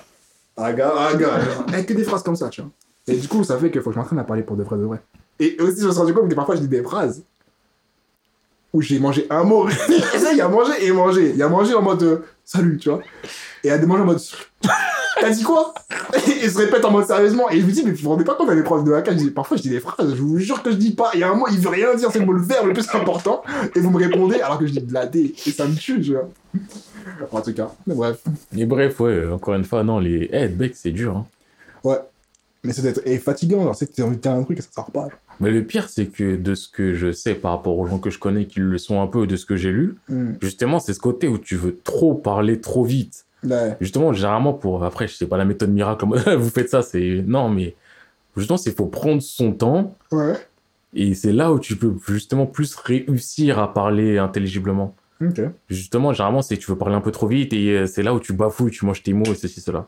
Ah, gars, ah, gars. Avec que des phrases comme ça, tu vois. Et du coup, ça fait qu'il faut que je m'entraîne à parler pour de vrai de vrai. Et aussi, je me suis rendu compte que parfois, je dis des phrases où j'ai mangé un mot. il y a mangé et mangé. Il y a mangé en mode euh, salut, tu vois. Et il y a des mangé en mode t'as dit quoi? Et il se répète en mode sérieusement. Et je me dis, mais vous vous rendez pas compte à l'épreuve de je dis, Parfois, je dis des phrases, je vous jure que je dis pas. Il y a un mot, il veut rien dire, c'est le mot le verbe le plus important. Et vous me répondez alors que je dis la D. Et ça me tue, tu vois. En tout cas, mais bref. Et bref, ouais, encore une fois, non, les. Eh, bec, c'est dur, hein. Ouais. Mais c'est fatigant, genre, c'est que t'as envie de dire un truc et ça sort pas. genre. Mais le pire, c'est que de ce que je sais par rapport aux gens que je connais qui le sont un peu, de ce que j'ai lu, Hmm. justement, c'est ce côté où tu veux trop parler trop vite. Ouais. Justement, généralement, pour. Après, je sais pas la méthode miracle, vous faites ça, c'est. Non, mais. Justement, c'est faut prendre son temps. Ouais. Et c'est là où tu peux justement plus réussir à parler intelligiblement. Justement, généralement, c'est que tu veux parler un peu trop vite et euh, c'est là où tu bafouilles, tu manges tes mots et ceci, cela.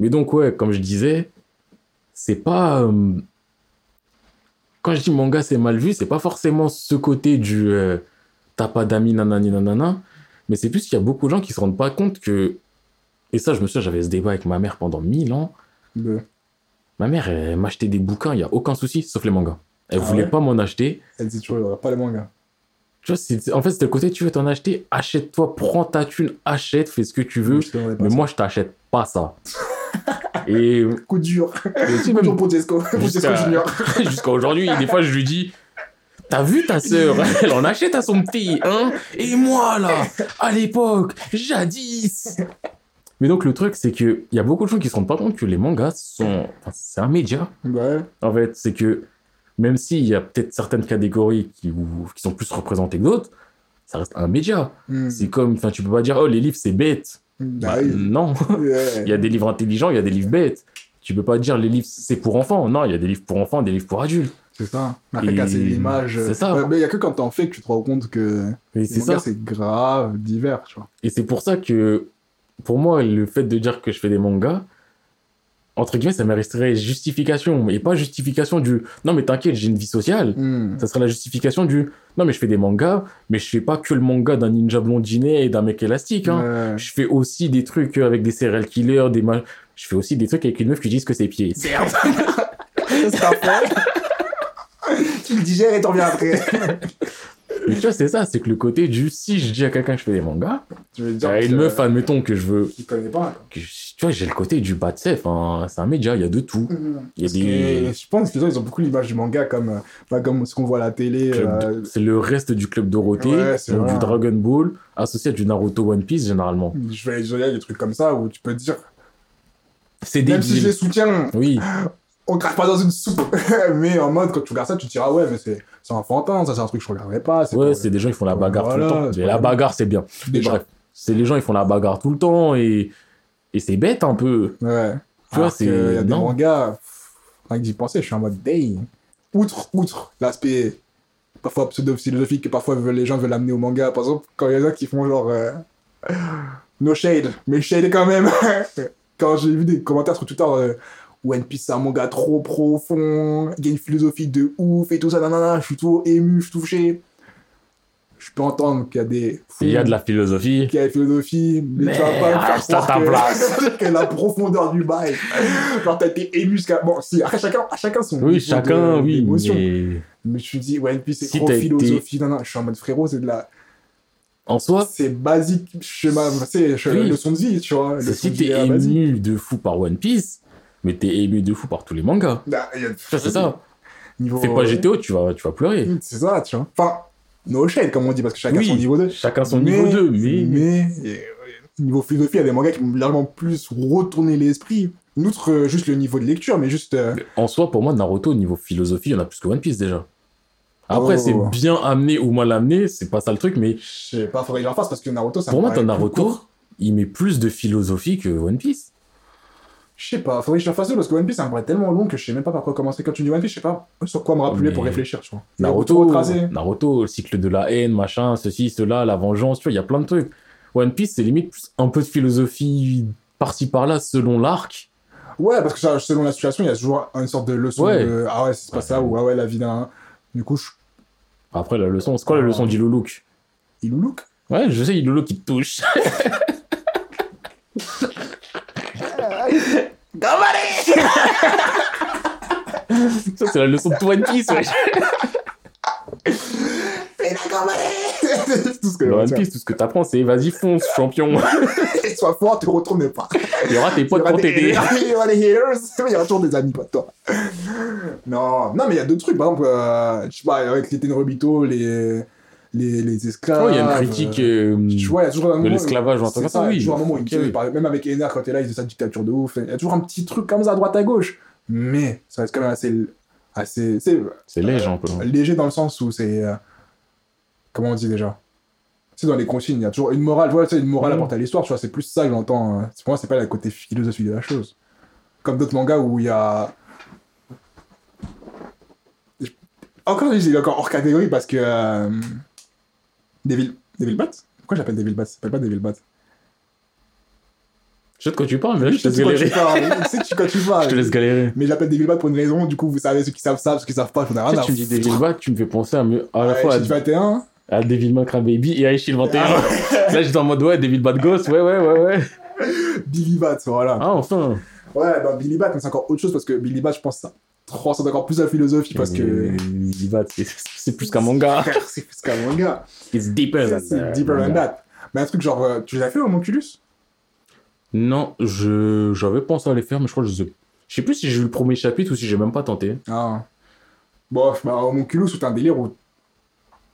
Mais donc, ouais, comme je disais, c'est pas. euh, Quand je dis manga, c'est mal vu, c'est pas forcément ce côté du euh, t'as pas d'amis, nanani, nanana. Mais c'est plus qu'il y a beaucoup de gens qui se rendent pas compte que. Et ça, je me souviens, j'avais ce débat avec ma mère pendant mille ans. Ma mère, elle m'achetait des bouquins, il y a aucun souci, sauf les mangas. Elle Ah voulait ouais? pas m'en acheter. Elle dit toujours, il aura pas les mangas. Tu vois, c'est- en fait, c'était le côté, tu veux t'en acheter, achète-toi, prends ta thune, achète, fais ce que tu veux. Mais ça. moi, je t'achète pas ça. et, Coup dur. Coup dur même pour Jesco. Pour Jesco Jusqu'à- Junior. jusqu'à aujourd'hui, des fois, je lui dis T'as vu ta sœur? Elle en achète à son petit, hein? Et moi, là, à l'époque, jadis Mais donc, le truc, c'est qu'il y a beaucoup de gens qui se rendent pas compte que les mangas sont. enfin, c'est un média. Ouais. En fait, c'est que même s'il y a peut-être certaines catégories qui, ou- qui sont plus représentées que d'autres, ça reste un média. Hmm. C'est comme, enfin, tu peux pas dire, oh, les livres, c'est bête. Bah Bah, oui. non. Ouais. Il y a des livres intelligents, il y a des livres bêtes. Tu peux pas dire les livres c'est pour enfants. Non, il y a des livres pour enfants, des livres pour adultes. C'est ça. Et- c'est l'image. c'est ça. Ouais, mais il y a que quand t'en fais que tu te rends compte que c'est grave, divers, tu vois. Et c'est pour ça que, pour moi, le fait de dire que je fais des mangas, entre guillemets, ça mériterait justification. Et pas justification du non, mais t'inquiète, j'ai une vie sociale. Hmm. Ça serait la justification du non, mais je fais des mangas, mais je fais pas que le manga d'un ninja blondinet et d'un mec élastique. Hein. Je fais aussi des trucs avec des serial killers, des ma- Je fais aussi des trucs avec une meuf qui disent que c'est pieds. Merde. Tu le digères et t'en reviens après. Mais tu vois, c'est ça, c'est que le côté du si je dis à quelqu'un que je fais des mangas, Tu veux dire a une meuf, admettons que je veux. qui connaît pas. que tu vois, j'ai le côté du bas de safe, hein. c'est un média, il y a de tout. Il y a des. je pense que les gens, ils ont beaucoup l'image du manga comme, euh, pas comme ce qu'on voit à la télé. euh, C'est le reste du club Dorothée, Ouais, donc du Dragon Ball, associé à du Naruto One Piece généralement. Je vais il y a des trucs comme ça où tu peux dire, C'est des même si je les soutiens, Oui, on crache pas dans une soupe. mais en mode, quand tu regardes ça, tu te diras, ouais, mais c'est c'est enfantin, ça c'est un truc que je regarderais pas. ouais, c'est des gens qui font la bagarre Voilà, tout le temps. Mais la bagarre, c'est bien. Déjà. bref, c'est les gens, ils font la bagarre tout le temps et, et c'est bête un peu. Ouais. Tu vois, c'est- que Il y a des non. mangas, rien que d'y penser, je suis en mode day. Outre, outre l'aspect parfois pseudo-philosophique que parfois les gens veulent amener au manga. Par exemple, quand il y en a qui font genre. euh, no shade, mais shade quand même. quand j'ai vu des commentaires sur Twitter. euh, One Piece, c'est un manga trop profond, il y a une philosophie de ouf et tout ça, nanana, je suis tout ému, je suis touché. Je peux entendre qu'il y a des. Il y a de la philosophie. qui a la philosophie, mais, Mais tu vas pas me faire croire ta que, place. que la profondeur du bail. Genre, t'as été ému jusqu'à. Bon, si, après, chacun, à chacun son. Oui, chacun, de- oui, mais Mais je me dis, One Piece, c'est Si trop été- philosophie. Non, non, je suis en mode frérot, c'est de la. en soi, C'est basique, chemin, c'est Oui. leçon de vie, tu vois. si de t'es basique. ému de fou par One Piece, mais t'es ému de fou par tous les mangas. Bah, il y a- Ça, c'est ça. Niveau... Fais pas GTO, tu vas, tu vas pleurer. C'est ça, tu vois. Enfin, no shade, comme on dit, parce que chacun Oui, son niveau 2. Chacun son niveau 2, mais. Mais, euh, niveau philosophie, il y a des mangas qui m'ont largement plus retourné l'esprit. Outre euh, juste le niveau de lecture, mais juste. euh, En soi, pour moi, Naruto, au niveau philosophie, il y en a plus que One Piece déjà. Après, Oh. c'est bien amené ou mal amené, c'est pas ça le truc, mais je sais pas, faudrait que j'en fasse parce que Naruto, ça pour moi, dans Naruto, il met plus de philosophie que One Piece. Je sais pas, faudrait que je fasse deux parce que One Piece, ça me paraît tellement long que je sais même pas par quoi commencer. Quand tu dis One Piece, je sais pas sur quoi me rappeler Mais- pour réfléchir, tu vois. Naruto. Naruto, le cycle de la haine, machin, ceci, cela, la vengeance, tu vois, il y a plein de trucs. One Piece, c'est limite un peu de philosophie par-ci par-là selon l'arc. Ouais, parce que ça, selon la situation, il y a toujours une sorte de leçon Ouais. de Ah ouais, c'est pas ça, ou Ah ouais, la vie d'un. Du coup, je. Après, la leçon, c'est quoi la Ah. leçon d'Iluluk Il nous look Ouais, je sais, Iluluk qui te touche. Ça, c'est la leçon de One Piece, tout ce que Dans je One Piece, tout ce que t'apprends, c'est vas-y, fonce, champion. Sois fort, tu retournes pas. Il y aura tes potes pour t'aider. il y aura des haters, mais il y aura toujours des amis, pas toi. Non, non, mais il y a d'autres trucs, par exemple, euh, je sais pas, avec les Tenrobito, les, les, les esclaves. Oh, il y a une critique euh, euh, Tu vois, il y a toujours un de l'esclavage C'est ça, oui. toujours un moment où il Ok, me dit, oui. par- même avec Ener, quand il est là, il fait sa dictature de ouf. Il y a toujours un petit truc comme ça à droite à gauche. Mais ça reste quand même assez. assez c'est léger un peu. léger dans le sens où c'est. euh, comment on dit déjà? C'est dans les consignes, il y a toujours une morale. Tu vois, c'est une morale apportée à l'histoire, tu vois, c'est plus ça que j'entends. euh. Pour moi, c'est pas le côté philosophie de la chose. Comme d'autres mangas où il y a. Encore, il est encore hors catégorie parce que. Euh... Devil. Devil Bat? Pourquoi j'appelle Devil Bat? Ça s'appelle pas Devil Bat. Je sais de quoi tu parles, mais là, je te laisse de quoi tu galérer. Je sais tu- quand tu parles. Je te laisse galérer. Mais j'appelle Devil Bat pour une raison, du coup, vous savez, ceux qui savent ça, ceux qui savent pas, j'en ai rien Tu à sais, tu me dis. Devil Bat, tu me fais penser à, me- à la Ouais, fois à, Shield 21. à Devilman Crybaby et à Ishil 21. Ah. Là, j'étais en mode, ouais, Devil Bat Ghost, ouais, ouais, ouais, ouais. Billy Bat, voilà. Ah, enfin. Ouais, dans Billy Bat, mais c'est encore autre chose parce que Billy Bat, je pense, ça transcende encore plus la philosophie parce que. C'est- c'est plus qu'un manga. C'est plus qu'un manga. It's deeper than C'est that. deeper than that. Mais un truc genre, euh, tu l'as fait au Monculus Non, je j'avais pensé à les faire, mais je crois que je sais. Je sais plus si j'ai eu le premier chapitre ou si j'ai même pas tenté. Ah. Bon, bah, au Monculus, t'as un délire où.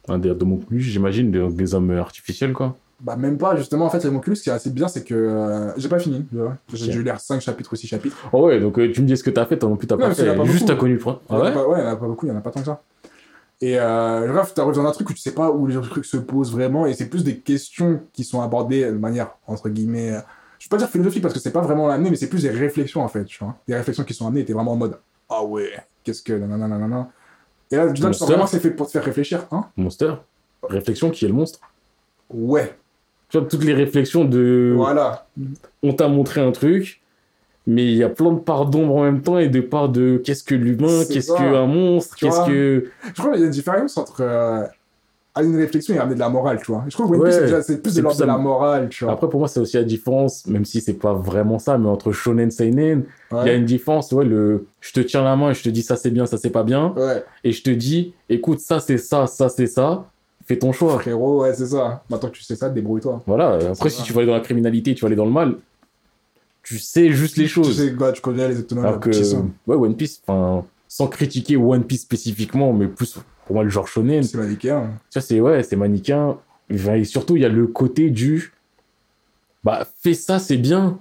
Un des de mon plus, j'imagine, des, des hommes artificiels, quoi. Bah, même pas, justement, en fait, le Monculus, ce qui est assez bien, c'est que. euh, j'ai pas fini, tu vois. J'ai dû lire 5 chapitres ou 6 chapitres. Oh ouais, donc euh, tu me dis ce que t'as fait, toi non plus t'as Non, pas y en fait. pas Juste beaucoup. t'as connu le point. Il y Ah en a ouais pas- ouais, il y en a pas beaucoup, il y en a pas tant que ça. Et euh, bref, t'arrives dans un truc où tu sais pas où les trucs se posent vraiment, et c'est plus des questions qui sont abordées de manière, entre guillemets, euh, je vais pas dire philosophique parce que c'est pas vraiment amené, mais c'est plus des réflexions en fait, tu vois. Des réflexions qui sont amenées, et t'es vraiment en mode, ah ouais, qu'est-ce que, nanana, nanana. Et là, là, tu sens Monster. vraiment que c'est fait pour te faire réfléchir, hein Monster. Réflexion qui est le monstre. Ouais, Tu vois, toutes les réflexions de. voilà. On t'a montré un truc, mais il y a plein de parts d'ombre en même temps et de parts de qu'est-ce que l'humain, qu'est-ce qu'un monstre, qu'est-ce que. Je crois qu'il y a une différence entre euh, une réflexion et amener de la morale, tu vois. Je trouve que One Piece, Ouais. c'est plus de l'ordre de la morale, tu vois. Après, pour moi, c'est aussi la différence, même si c'est pas vraiment ça, mais entre shonen seinen, il y a Ouais. une différence, ouais, le je te tiens la main et je te dis ça c'est bien, ça c'est pas bien, Ouais, et je te dis écoute, ça c'est ça, ça c'est ça, fais ton choix. frérot, ouais, c'est ça. Maintenant que tu sais ça, débrouille-toi. Voilà, après si ça. tu vas aller dans la criminalité, tu vas aller dans le mal, tu sais juste les Tu choses. sais, quoi, tu connais les autonomes Alors que, ouais, One Piece, enfin, sans critiquer One Piece spécifiquement, mais plus pour moi le genre shonen, C'est manichéen. tu vois, c'est ouais, c'est manichéen. Et surtout, il y a le côté du bah, fais ça, c'est bien.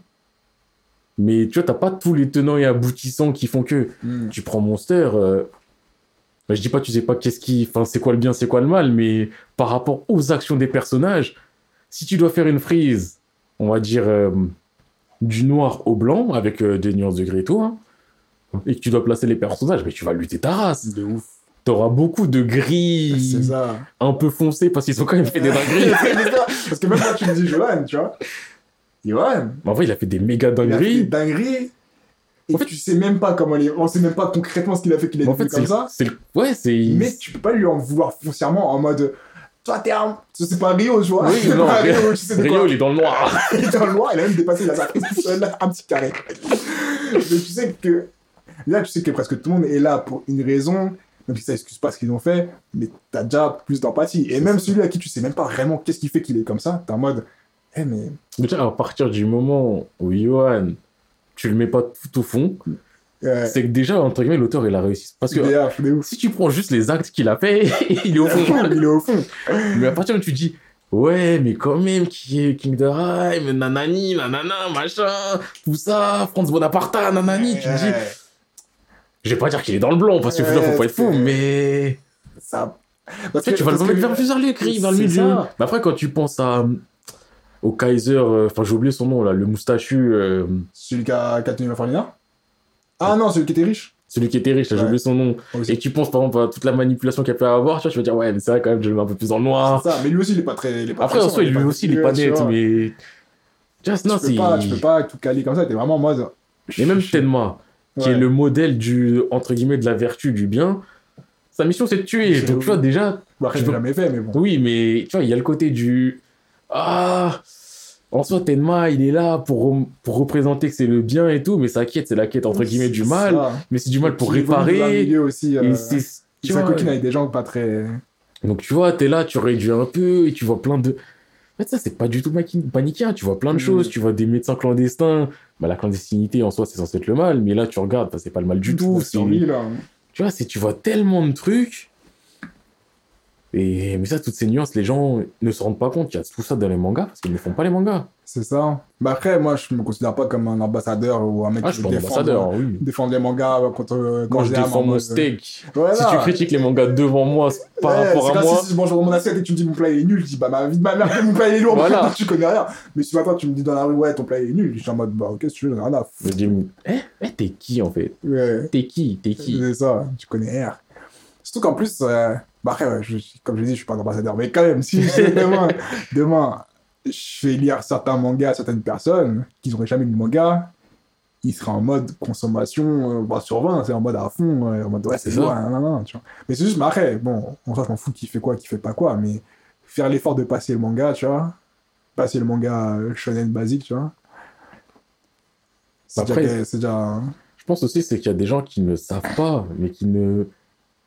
Mais tu vois, t'as pas tous les tenants et aboutissants qui font que Hmm. tu prends Monster. euh, bah, je dis pas, tu sais pas qu'est-ce qui. Enfin, c'est quoi le bien, c'est quoi le mal, mais par rapport aux actions des personnages, si tu dois faire une frise, on va dire euh, du noir au blanc, avec euh, des nuances de gris et tout, hein, et que tu dois placer les personnages, mais tu vas lutter ta race. De ouf. T'auras beaucoup de gris ça. un peu foncés parce qu'ils ont quand même fait des dingueries. Parce que même quand tu me dis Johan, tu vois. Johan, en vrai, il a fait des méga il a fait des dingueries. Et En fait- tu sais même pas comment les. On sait même pas concrètement ce qu'il a fait qu'il est En fait, comme ça. le- Ouais, c'est. Mais tu peux pas lui en vouloir foncièrement en mode. Toi, t'es un. C'est pas Rio, tu vois. Oui, non, Rio- Rio, tu sais de Rio, quoi. il est dans le noir. Il est dans le noir, il a même dépassé la seul, un petit carré. Mais tu sais que. Là, tu sais que presque tout le monde est là pour une raison, même si ça excuse pas ce qu'ils ont fait, mais t'as déjà plus d'empathie. Et même celui à qui tu sais même pas vraiment qu'est-ce qui fait qu'il est comme ça, t'es en mode. Eh, mais. Déjà, à partir du moment où Johan, tu le mets pas tout au fond, Ouais. c'est que déjà, entre guillemets, l'auteur, il a réussi. Parce que si tu prends juste les actes qu'il a fait, il est au fond. Il est au fond. Mais à partir où tu dis, ouais, mais quand même, qui est King de Rhyme, nanani, nanana, machin, tout ça, Franz Bonaparte, nanani, tu te dis, je vais pas dire qu'il est dans le blanc, parce que Ouais, faut pas être fou, mais. Ça. Parce Tu sais, tu vas le mettre que- vers plusieurs écrits, vers le milieu. Mais après, quand tu penses à. Au Kaiser, euh, enfin j'ai oublié son nom là, le moustachu, euh, Celui qui a, qui a tenu la Farina Ah non, celui qui était riche. celui qui était riche, j'ai Ouais. oublié son nom. Et tu penses par exemple à toute la manipulation qu'il a pu avoir, tu vois, tu vas dire ouais, mais c'est vrai quand même, je le mets un peu plus dans le noir. Ça, mais lui aussi, il est pas très. il est pas Après, en soi, lui aussi, il est pas tu net, mais. Just, non, tu, peux pas, tu peux pas tout caler comme ça, t'es vraiment en mode. Et même Tenma, qui Ouais. est le modèle du, entre guillemets, de la vertu, du bien, sa mission c'est de tuer. Donc tu vois, déjà, je l'ai peux- jamais fait, mais bon. oui, mais tu vois, il y a le côté du. Ah En soi, Tenma, il est là pour, pour représenter que c'est le bien et tout, mais sa quête, c'est la quête, entre guillemets, du mal. ça. Mais c'est du mal pour réparer. milieu aussi. euh, Et c'est. il Tu vois, coquine avec des gens pas très. Donc tu vois, t'es là, tu réduis un peu et tu vois plein de. En fait, ça, c'est pas du tout manichéen. Tu vois plein de Mm. choses. Tu vois des médecins clandestins. Bah, la clandestinité, en soi, c'est censé être le mal. Mais là, tu regardes, bah, c'est pas le mal du tout. c'est- survie, là. Tu vois, c'est tu vois tellement de trucs. Et mais ça, toutes ces nuances, les gens ne se rendent pas compte qu'il y a tout ça dans les mangas parce qu'ils ne font pas les mangas. C'est ça. Mais après, moi, je me considère pas comme un ambassadeur ou un mec Ah, qui je ambassadeur, oui. défendre les mangas contre. Moi, je défends en mon mode- steak. Voilà. Si tu critiques les mangas devant moi par Ouais, rapport à moi, Si, si je mange mon assiette et tu me dis mon plat est nul, je dis bah ma vie de ma mère mon plat est lourd, Voilà. tu connais rien. Mais si maintenant tu me dis dans la rue ouais ton plat est nul, je suis en mode bah ok si tu veux, rien à je foutre. dis, eh, eh, t'es qui en fait? Ouais, T'es qui? T'es qui? C'est ça, tu connais rien. Surtout qu'en plus, euh, bah après, ouais, je- comme je dis, je suis pas un ambassadeur, mais quand même, si demain, demain, je fais lire certains mangas à certaines personnes qui n'auraient jamais lu de manga, ils seraient en mode consommation euh, bah, sur 20, c'est en mode à fond, euh, en mode ouais, c'est lourd, nan, nan, nan, tu vois. Mais c'est juste, mais après, bon, en soi, je m'en fous qui fait quoi, qui fait pas quoi, mais faire l'effort de passer le manga, tu vois, passer le manga euh, shonen basique, tu vois. C'est déjà, Je pense aussi c'est qu'il y a des gens qui ne savent pas, mais qui ne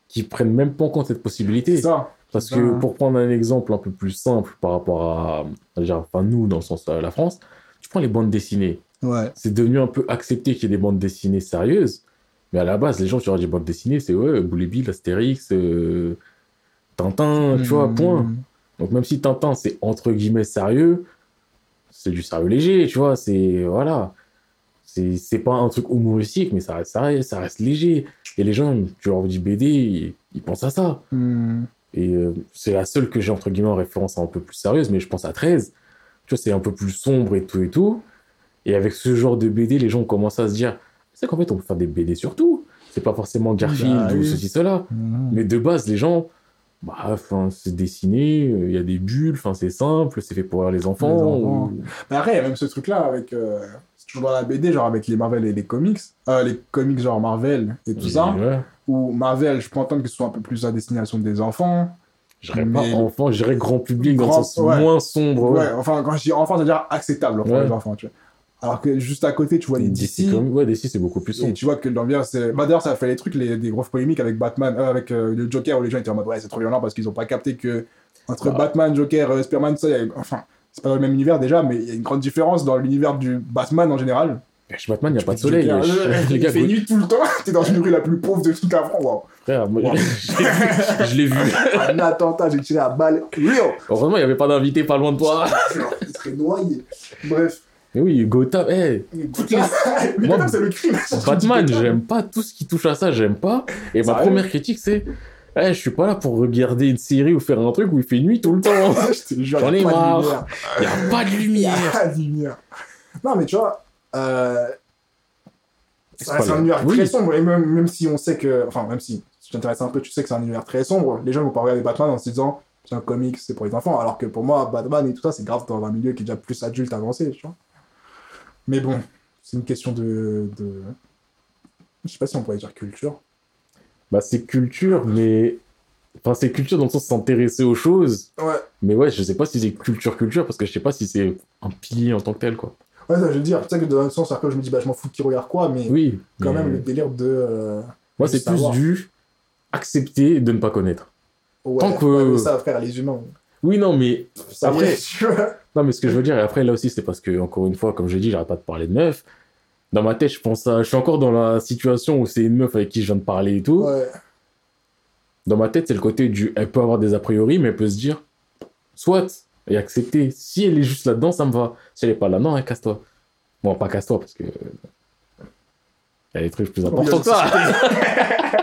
qui prennent même pas en compte cette possibilité. c'est ça. Parce que pour prendre un exemple un peu plus simple par rapport à, à dire, enfin nous dans le sens de la France, tu prends les bandes dessinées. Ouais. C'est devenu un peu accepté qu'il y ait des bandes dessinées sérieuses, mais à la base les gens tu leur dis bandes dessinées c'est ouais Boule Bill, Astérix, euh, Tintin, tu vois Hmm. point. Donc même si Tintin c'est entre guillemets sérieux, c'est du sérieux léger, tu vois, c'est voilà. C'est pas un truc humoristique, mais ça reste, ça reste, ça reste léger. Et les gens, tu leur dis BD, ils, ils pensent à ça. Hmm. Et euh, c'est la seule que j'ai entre guillemets en référence un peu plus sérieuse, mais je pense à 13. Tu vois, c'est un peu plus sombre et tout et tout. Et avec ce genre de BD, les gens commencent à se dire, c'est qu'en fait, on peut faire des BD sur tout. C'est pas forcément Garfield Bah ou ceci, cela. Hmm. Mais de base, les gens, bah, c'est dessiné, euh, il y a des bulles, c'est simple, c'est fait pour les enfants. Les enfants. ou- Mais après, il y a même ce truc-là avec. euh, dans la BD, genre avec les Marvel et les comics. Euh, les comics, genre Marvel et tout ça. Ouais. Ou Marvel, je peux entendre que ce soit un peu plus à destination des enfants. Je dirais pas Mais- enfant, je dirais grand public dans le sens ouais. moins sombre. Ouais, enfin, quand je dis enfants, c'est-à-dire acceptable pour les enfants, tu vois. Alors que juste à côté, tu vois les DC, DC. comme... ouais, DC, c'est beaucoup plus Et sombre. tu vois que l'ambiance, c'est. Bah, d'ailleurs, ça a fait les trucs, les, des grosses polémiques avec Batman, euh, avec euh, le Joker, où les gens étaient en mode, ouais, c'est trop violent parce qu'ils ont pas capté que entre Bah. Batman, Joker, Superman, ça, y a- enfin, c'est pas dans le même univers déjà, mais il y a une grande différence dans l'univers du Batman en général. Chez Batman, il n'y a pas de soleil. Il gars, fait nuit tout le temps, t'es dans une rue la plus pauvre de toute la France, wow. frère, moi, Wow. je l'ai vu. Un attentat, j'ai tiré à balle. Heureusement, il n'y avait pas d'invité pas loin de toi. Il serait noyé. Bref. Mais oui, Gotham. Mais Moi, Gotham, c'est le crime. Batman, j'aime pas tout ce qui touche à ça, j'aime pas. Et ma première critique, c'est eh, je suis pas là pour regarder une série ou faire un truc où il fait nuit tout le temps. J'en ai marre. Il y a pas de Il lumière. a pas de lumière. Non, mais tu vois, euh, C'est un univers Oui. très sombre. Et même, même si on sait que. Enfin, même si tu t'intéresses un peu, tu sais que c'est un univers très sombre. Les gens vont pas regarder Batman en se disant c'est un comics, c'est pour les enfants. Alors que pour moi, Batman et tout ça, c'est grave dans un milieu qui est déjà plus adulte avancé, tu vois. Mais bon, c'est une question de. de... Je sais pas si on pourrait dire culture. Bah, c'est culture, mais. Enfin, c'est culture dans le sens de s'intéresser aux choses. Ouais. Mais ouais, je sais pas si c'est culture-culture parce que je sais pas si c'est un pilier en tant que tel, quoi. Ouais, ça, je veux dire, tu sais que dans un sens, après, je me dis, bah, je m'en fous de qui regarde quoi, mais Oui. quand mais- même, le délire de. euh, Moi, c'est plus du accepter de ne pas connaître. Ouais, Tant que- ouais, mais ça, frère, les humains. Oui, non, mais Ça Après- tu vois. Non, mais ce que je veux dire, et après, là aussi, c'est parce que, encore une fois, comme je dis, j'arrête pas de parler de meufs. Dans ma tête, je pense à. Je suis encore dans la situation où c'est une meuf avec qui je viens de parler et tout. Ouais. Dans ma tête, c'est le côté du. Elle peut avoir des a priori, mais elle peut se dire. Soit, et accepter. Si elle est juste là-dedans, ça me va. Si elle est pas là, non, hein, casse-toi. Bon, pas casse-toi, parce que. Il y a des trucs plus importants que ça.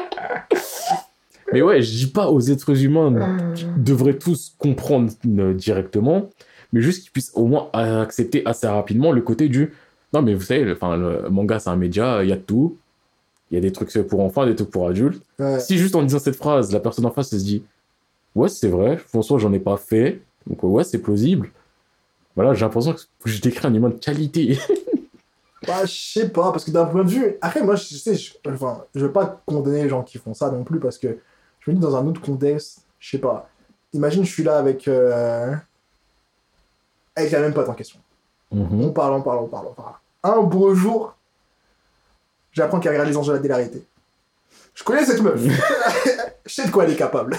Mais ouais, je dis pas aux êtres humains qui devraient tous comprendre euh, directement, mais juste qu'ils puissent au moins accepter assez rapidement le côté du non mais vous savez, le, le manga c'est un média, il y a tout, il y a des trucs pour enfants, des trucs pour adultes. Ouais. Si juste en disant cette phrase, la personne en face se dit ouais c'est vrai, François j'en ai pas fait, donc ouais c'est plausible. Voilà, j'ai l'impression que je décris un humain de qualité. Bah, je sais pas, parce que d'un point de vue. Après, moi, je sais, je... enfin, je veux pas condamner les gens qui font ça non plus, parce que je me dis dans un autre contexte, je sais pas. Imagine, je suis là avec. euh, avec la même pote en question. Mhm. On parle, on parle, on parle, on parle. Un beau jour, j'apprends qu'elle regarde les anges de la télé-réalité. Je connais cette meuf. je sais de quoi elle est capable.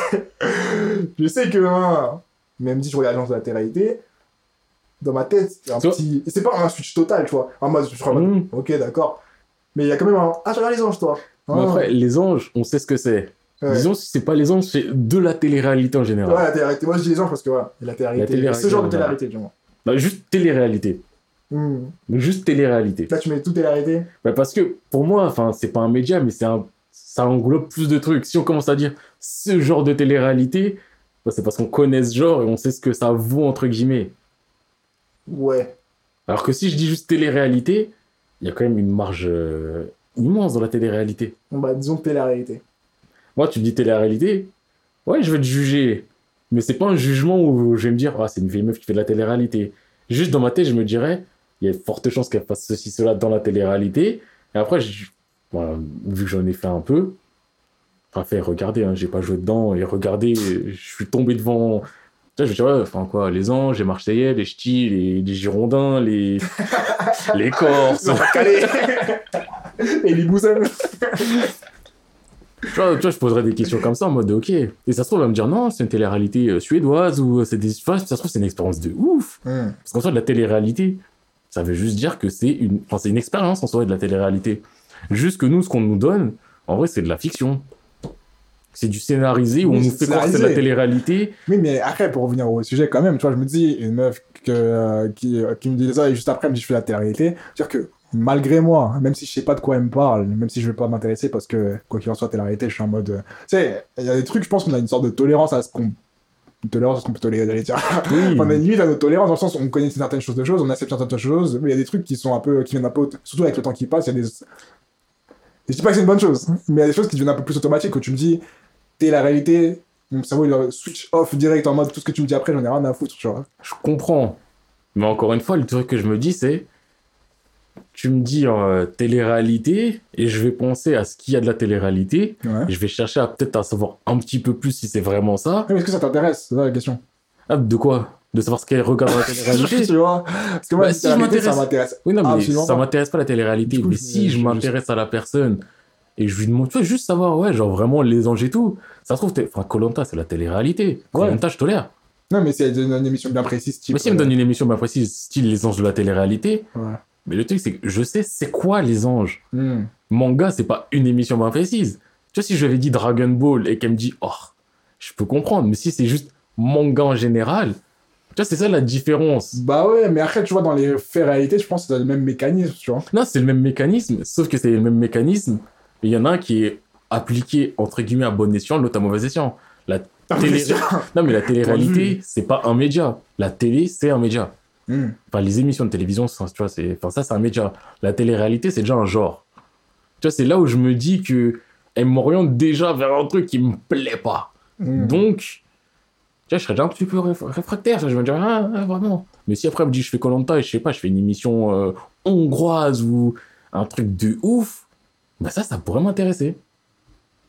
je sais que. hein, même si je regarde les anges de la télé-réalité, dans ma tête, a un petit. C'est pas un switch total, tu vois. En mode, je mode, Mhm. Ok, d'accord. Mais il y a quand même un. Ah, je regarde les anges, toi. Mais Ah. après, les anges, on sait ce que c'est. Ouais. Disons, si c'est pas les anges, c'est de la télé-réalité en général. Ouais, la télé-réalité. Moi, je dis les anges parce que voilà, la télé-réalité. Ce genre de télé-réalité, du moins. Bah, juste télé-réalité. Hmm. Juste télé-réalité. Là, tu mets tout télé-réalité? Bah, parce que pour moi, enfin, c'est pas un média, mais c'est un, ça englobe plus de trucs. Si on commence à dire ce genre de télé-réalité, bah, c'est parce qu'on connaît ce genre et on sait ce que ça vaut entre guillemets. Ouais. Alors que si je dis juste télé-réalité, il y a quand même une marge euh, immense dans la télé-réalité. Bah, disons télé-réalité. Moi, tu me dis télé-réalité, ouais, je vais te juger. Mais c'est pas un jugement où je vais me dire, ah, c'est une vieille meuf qui fait de la télé-réalité. Juste dans ma tête, je me dirais, il y a de fortes chances qu'elle fasse ceci, cela dans la télé-réalité. Et après, voilà, vu que j'en ai fait un peu, enfin, fait regarder, hein, j'ai pas joué dedans, et regardez, je suis tombé devant. Tu vois, je me dis, ouais, enfin quoi, les Anges, les Marseillais, les Ch'tis, les, les Girondins, les, les Corses. Et les. Tu vois, tu vois, je poserais des questions comme ça en mode ok. Et ça se trouve, elle va me dire non, c'est une télé-réalité euh, suédoise ou euh, c'est des. Enfin, ça se trouve, c'est une expérience de ouf. Hmm. Parce qu'en soi, de la télé-réalité, ça veut juste dire que c'est une. Enfin, c'est une expérience en soi de la télé-réalité. Juste que nous, ce qu'on nous donne, en vrai, c'est de la fiction. C'est du scénarisé où on nous fait croire que c'est de la télé-réalité. Oui, mais après, pour revenir au sujet, quand même, tu vois, je me dis, une meuf que, euh, qui, euh, qui me dit ça et juste après, elle me dit, je fais la télé-réalité. C'est-à-dire que, malgré moi, même si je sais pas de quoi elle me parle, même si je vais pas m'intéresser parce que, quoi qu'il en soit, télé-réalité, je suis en mode. euh, Tu sais, il y a des trucs, je pense qu'on a une sorte de tolérance à ce qu'on. Une tolérance à ce qu'on peut tolérer, j'allais dire. Oui. on a une limite à notre tolérance dans le sens où on connaît certaines choses de choses, on accepte certaines choses, mais il y a des trucs qui sont un peu, qui viennent un peu, surtout avec le temps qui passe, il y a des. Et je dis pas que c'est une bonne chose, mais il y a des choses qui deviennent un peu plus automatiques où tu me dis, t'es la réalité, mon cerveau il switch off direct en mode tout ce que tu me dis après, j'en ai rien à foutre, tu vois. Je comprends. Mais encore une fois, le truc que je me dis, c'est. Tu me dis euh, télé-réalité, et je vais penser à ce qu'il y a de la télé-réalité, Ouais. je vais chercher à peut-être à savoir un petit peu plus si c'est vraiment ça. Est-ce que ça t'intéresse C'est ça la question. Ah, de quoi? De savoir ce qu'elle regarde dans la télé-réalité? Tu vois? Parce que moi, Bah, si je ça m'intéresse- m'intéresse. Oui, non, mais Absolument ça m'intéresse pas la télé-réalité. Coup, mais si je je- m'intéresse à la personne et je lui demande, tu vois, juste savoir, ouais, genre vraiment les anges et tout, ça se trouve, t'es- enfin, Colanta, c'est la télé-réalité. Ouais. Colanta, je tolère. Non, mais c'est une, une émission bien précise, type. Mais si elle me donne une émission bien précise, style les anges de la télé-réalité, euh, Ouais. Mais le truc, c'est que je sais c'est quoi les anges. Hmm. Manga, c'est pas une émission bien précise. Tu vois, si je lui avais dit Dragon Ball et qu'elle me dit, oh, je peux comprendre, mais si c'est juste manga en général, tu vois, c'est ça la différence. Bah ouais, mais après, tu vois, dans les faits réalité, je pense que c'est le même mécanisme, tu vois. Non, c'est le même mécanisme, sauf que c'est le même mécanisme. Il y en a un qui est appliqué, entre guillemets, à bon escient, l'autre à mauvais escient. La télé... non, mais la télé-réalité, c'est pas un média. La télé, c'est un média. Hmm. Enfin, les émissions de télévision, tu vois, c'est... Enfin, ça, c'est un média. La télé-réalité, c'est déjà un genre. Tu vois, c'est là où je me dis que elle m'oriente déjà vers un truc qui me plaît pas. Hmm. Donc, tu vois, je serais déjà un petit peu réf- réfractaire. ça, Je me dirais, ah, ah, vraiment. Mais si après, elle me dit, je fais Colanta et je sais pas, je fais une émission euh, hongroise ou un truc de ouf, bah ça, ça pourrait m'intéresser.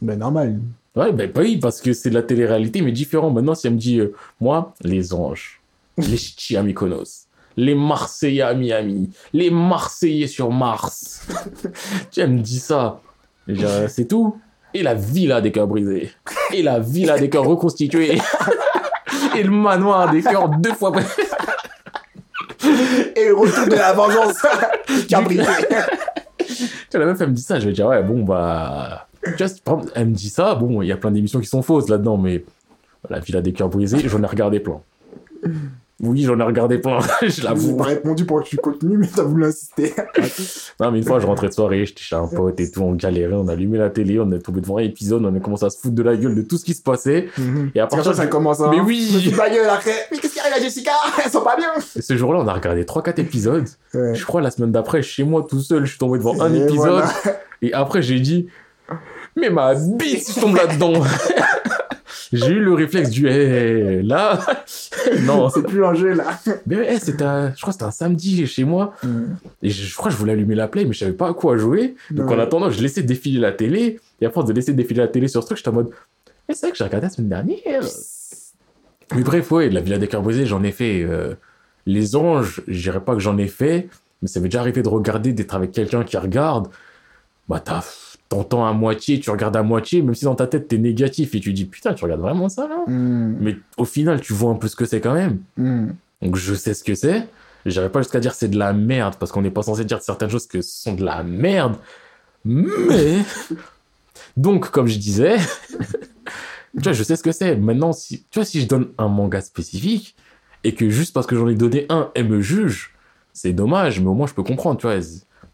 Ben normal. Ouais, ben bah oui, parce que c'est de la télé-réalité, mais différent. Maintenant, si elle me dit, euh, moi, les anges, les Mykonos, les Marseillais à Miami, les Marseillais sur Mars. tu me dit ça. C'est tout. Et la villa des cœurs brisés. Et la villa des cœurs reconstitués. Et le manoir des cœurs deux fois. Et le retour de la vengeance Cabrité. vois, la meuf, elle me dit ça, je vais dire, ouais, bon, bah. Tu exemple, elle me dit ça, bon, il y a plein d'émissions qui sont fausses là-dedans, mais la Villa des cœurs brisés, j'en ai regardé plein. Oui, j'en ai regardé plein, je l'avoue. pas répondu pour que tu continues, mais t'as voulu insister. Non, mais une fois, je rentrais de soirée, j'étais chez un pote et tout, on galérait, on allumait la télé, on est tombé devant un épisode, on a commencé à se foutre de la gueule de tout ce qui se passait. Et à partir ça de... commence à. Mais oui. Me fous la gueule après. Mais qu'est-ce qui arrive à Jessica? Elles sont pas bien Et ce jour-là, on a regardé 3-4 épisodes. Ouais. Je crois la semaine d'après, chez moi tout seul, je suis tombé devant un épisode. voilà. Et après, j'ai dit, mais ma bite, je tombe là-dedans. j'ai eu le réflexe du, hé, là, non. C'est plus un jeu là. Mais ouais, c'était, un- je crois que c'était un samedi chez moi. Et je, je crois que je voulais allumer la play, mais je savais pas à quoi jouer. Donc en attendant, je laissais défiler la télé. Et à force de laisser défiler la télé sur ce truc, j'étais en mode, mais c'est vrai que j'ai regardé la semaine dernière. Mais bref, ouais, la Villa des Cœurs Brisés, j'en ai fait. euh, les anges, je dirais pas que j'en ai fait, mais ça m'est déjà arrivé de regarder, d'être avec quelqu'un qui regarde. Bah, t'as- t'entends à moitié, tu regardes à moitié, même si dans ta tête t'es négatif et tu dis putain, tu regardes vraiment ça là Hmm. Mais au final, tu vois un peu ce que c'est quand même. Hmm. Donc je sais ce que c'est. J'irai pas jusqu'à dire c'est de la merde, parce qu'on n'est pas censé dire certaines choses que ce sont de la merde. Mais. Donc, comme je disais, tu vois, je sais ce que c'est. Maintenant, si, tu vois, si je donne un manga spécifique, et que juste parce que j'en ai donné un, elle me juge, c'est dommage, mais au moins je peux comprendre, tu vois.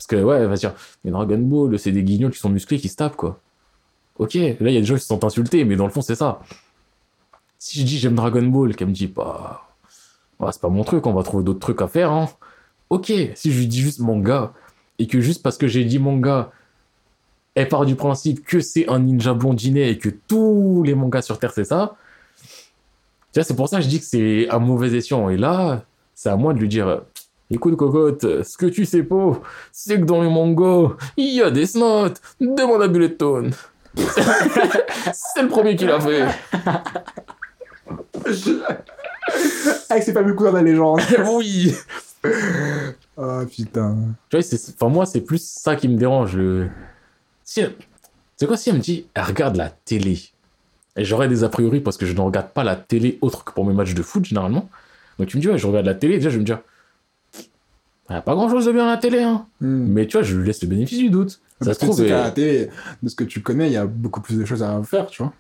Parce que, ouais, va dire, mais Dragon Ball, c'est des guignols qui sont musclés qui se tapent, quoi. Ok, là, il y a des gens qui se sont insultés, mais dans le fond, c'est ça. Si je dis j'aime Dragon Ball, qu'elle me dit, bah, ouais, c'est pas mon truc, on va trouver d'autres trucs à faire, hein. Ok, si je lui dis juste manga, et que juste parce que j'ai dit manga, elle part du principe que c'est un ninja blondinet et que tous les mangas sur Terre c'est ça, tu vois, c'est pour ça que je dis que c'est un mauvais escient. Et là, c'est à moi de lui dire, écoute cocotte, ce que tu sais pas, c'est que dans les mangas, il y a des notes, demande à Bulletone. c'est le premier qui l'a fait. Avec ses fameux couleurs de la légende. oui. Ah putain. Tu vois, c'est, enfin, moi, c'est plus ça qui me dérange. Le... Si elle- C'est quoi si elle me dit, elle regarde la télé Et j'aurais des a priori parce que je ne regarde pas la télé autre que pour mes matchs de foot, généralement. Donc tu me dis, ouais, je regarde la télé, déjà, je vais me dire, il n'y a pas grand chose de bien à la télé, hein. Hmm. Mais tu vois, je lui laisse le bénéfice du doute. Ça se trouve, la télé, de ce que tu connais, il y a beaucoup plus de choses à faire, tu vois.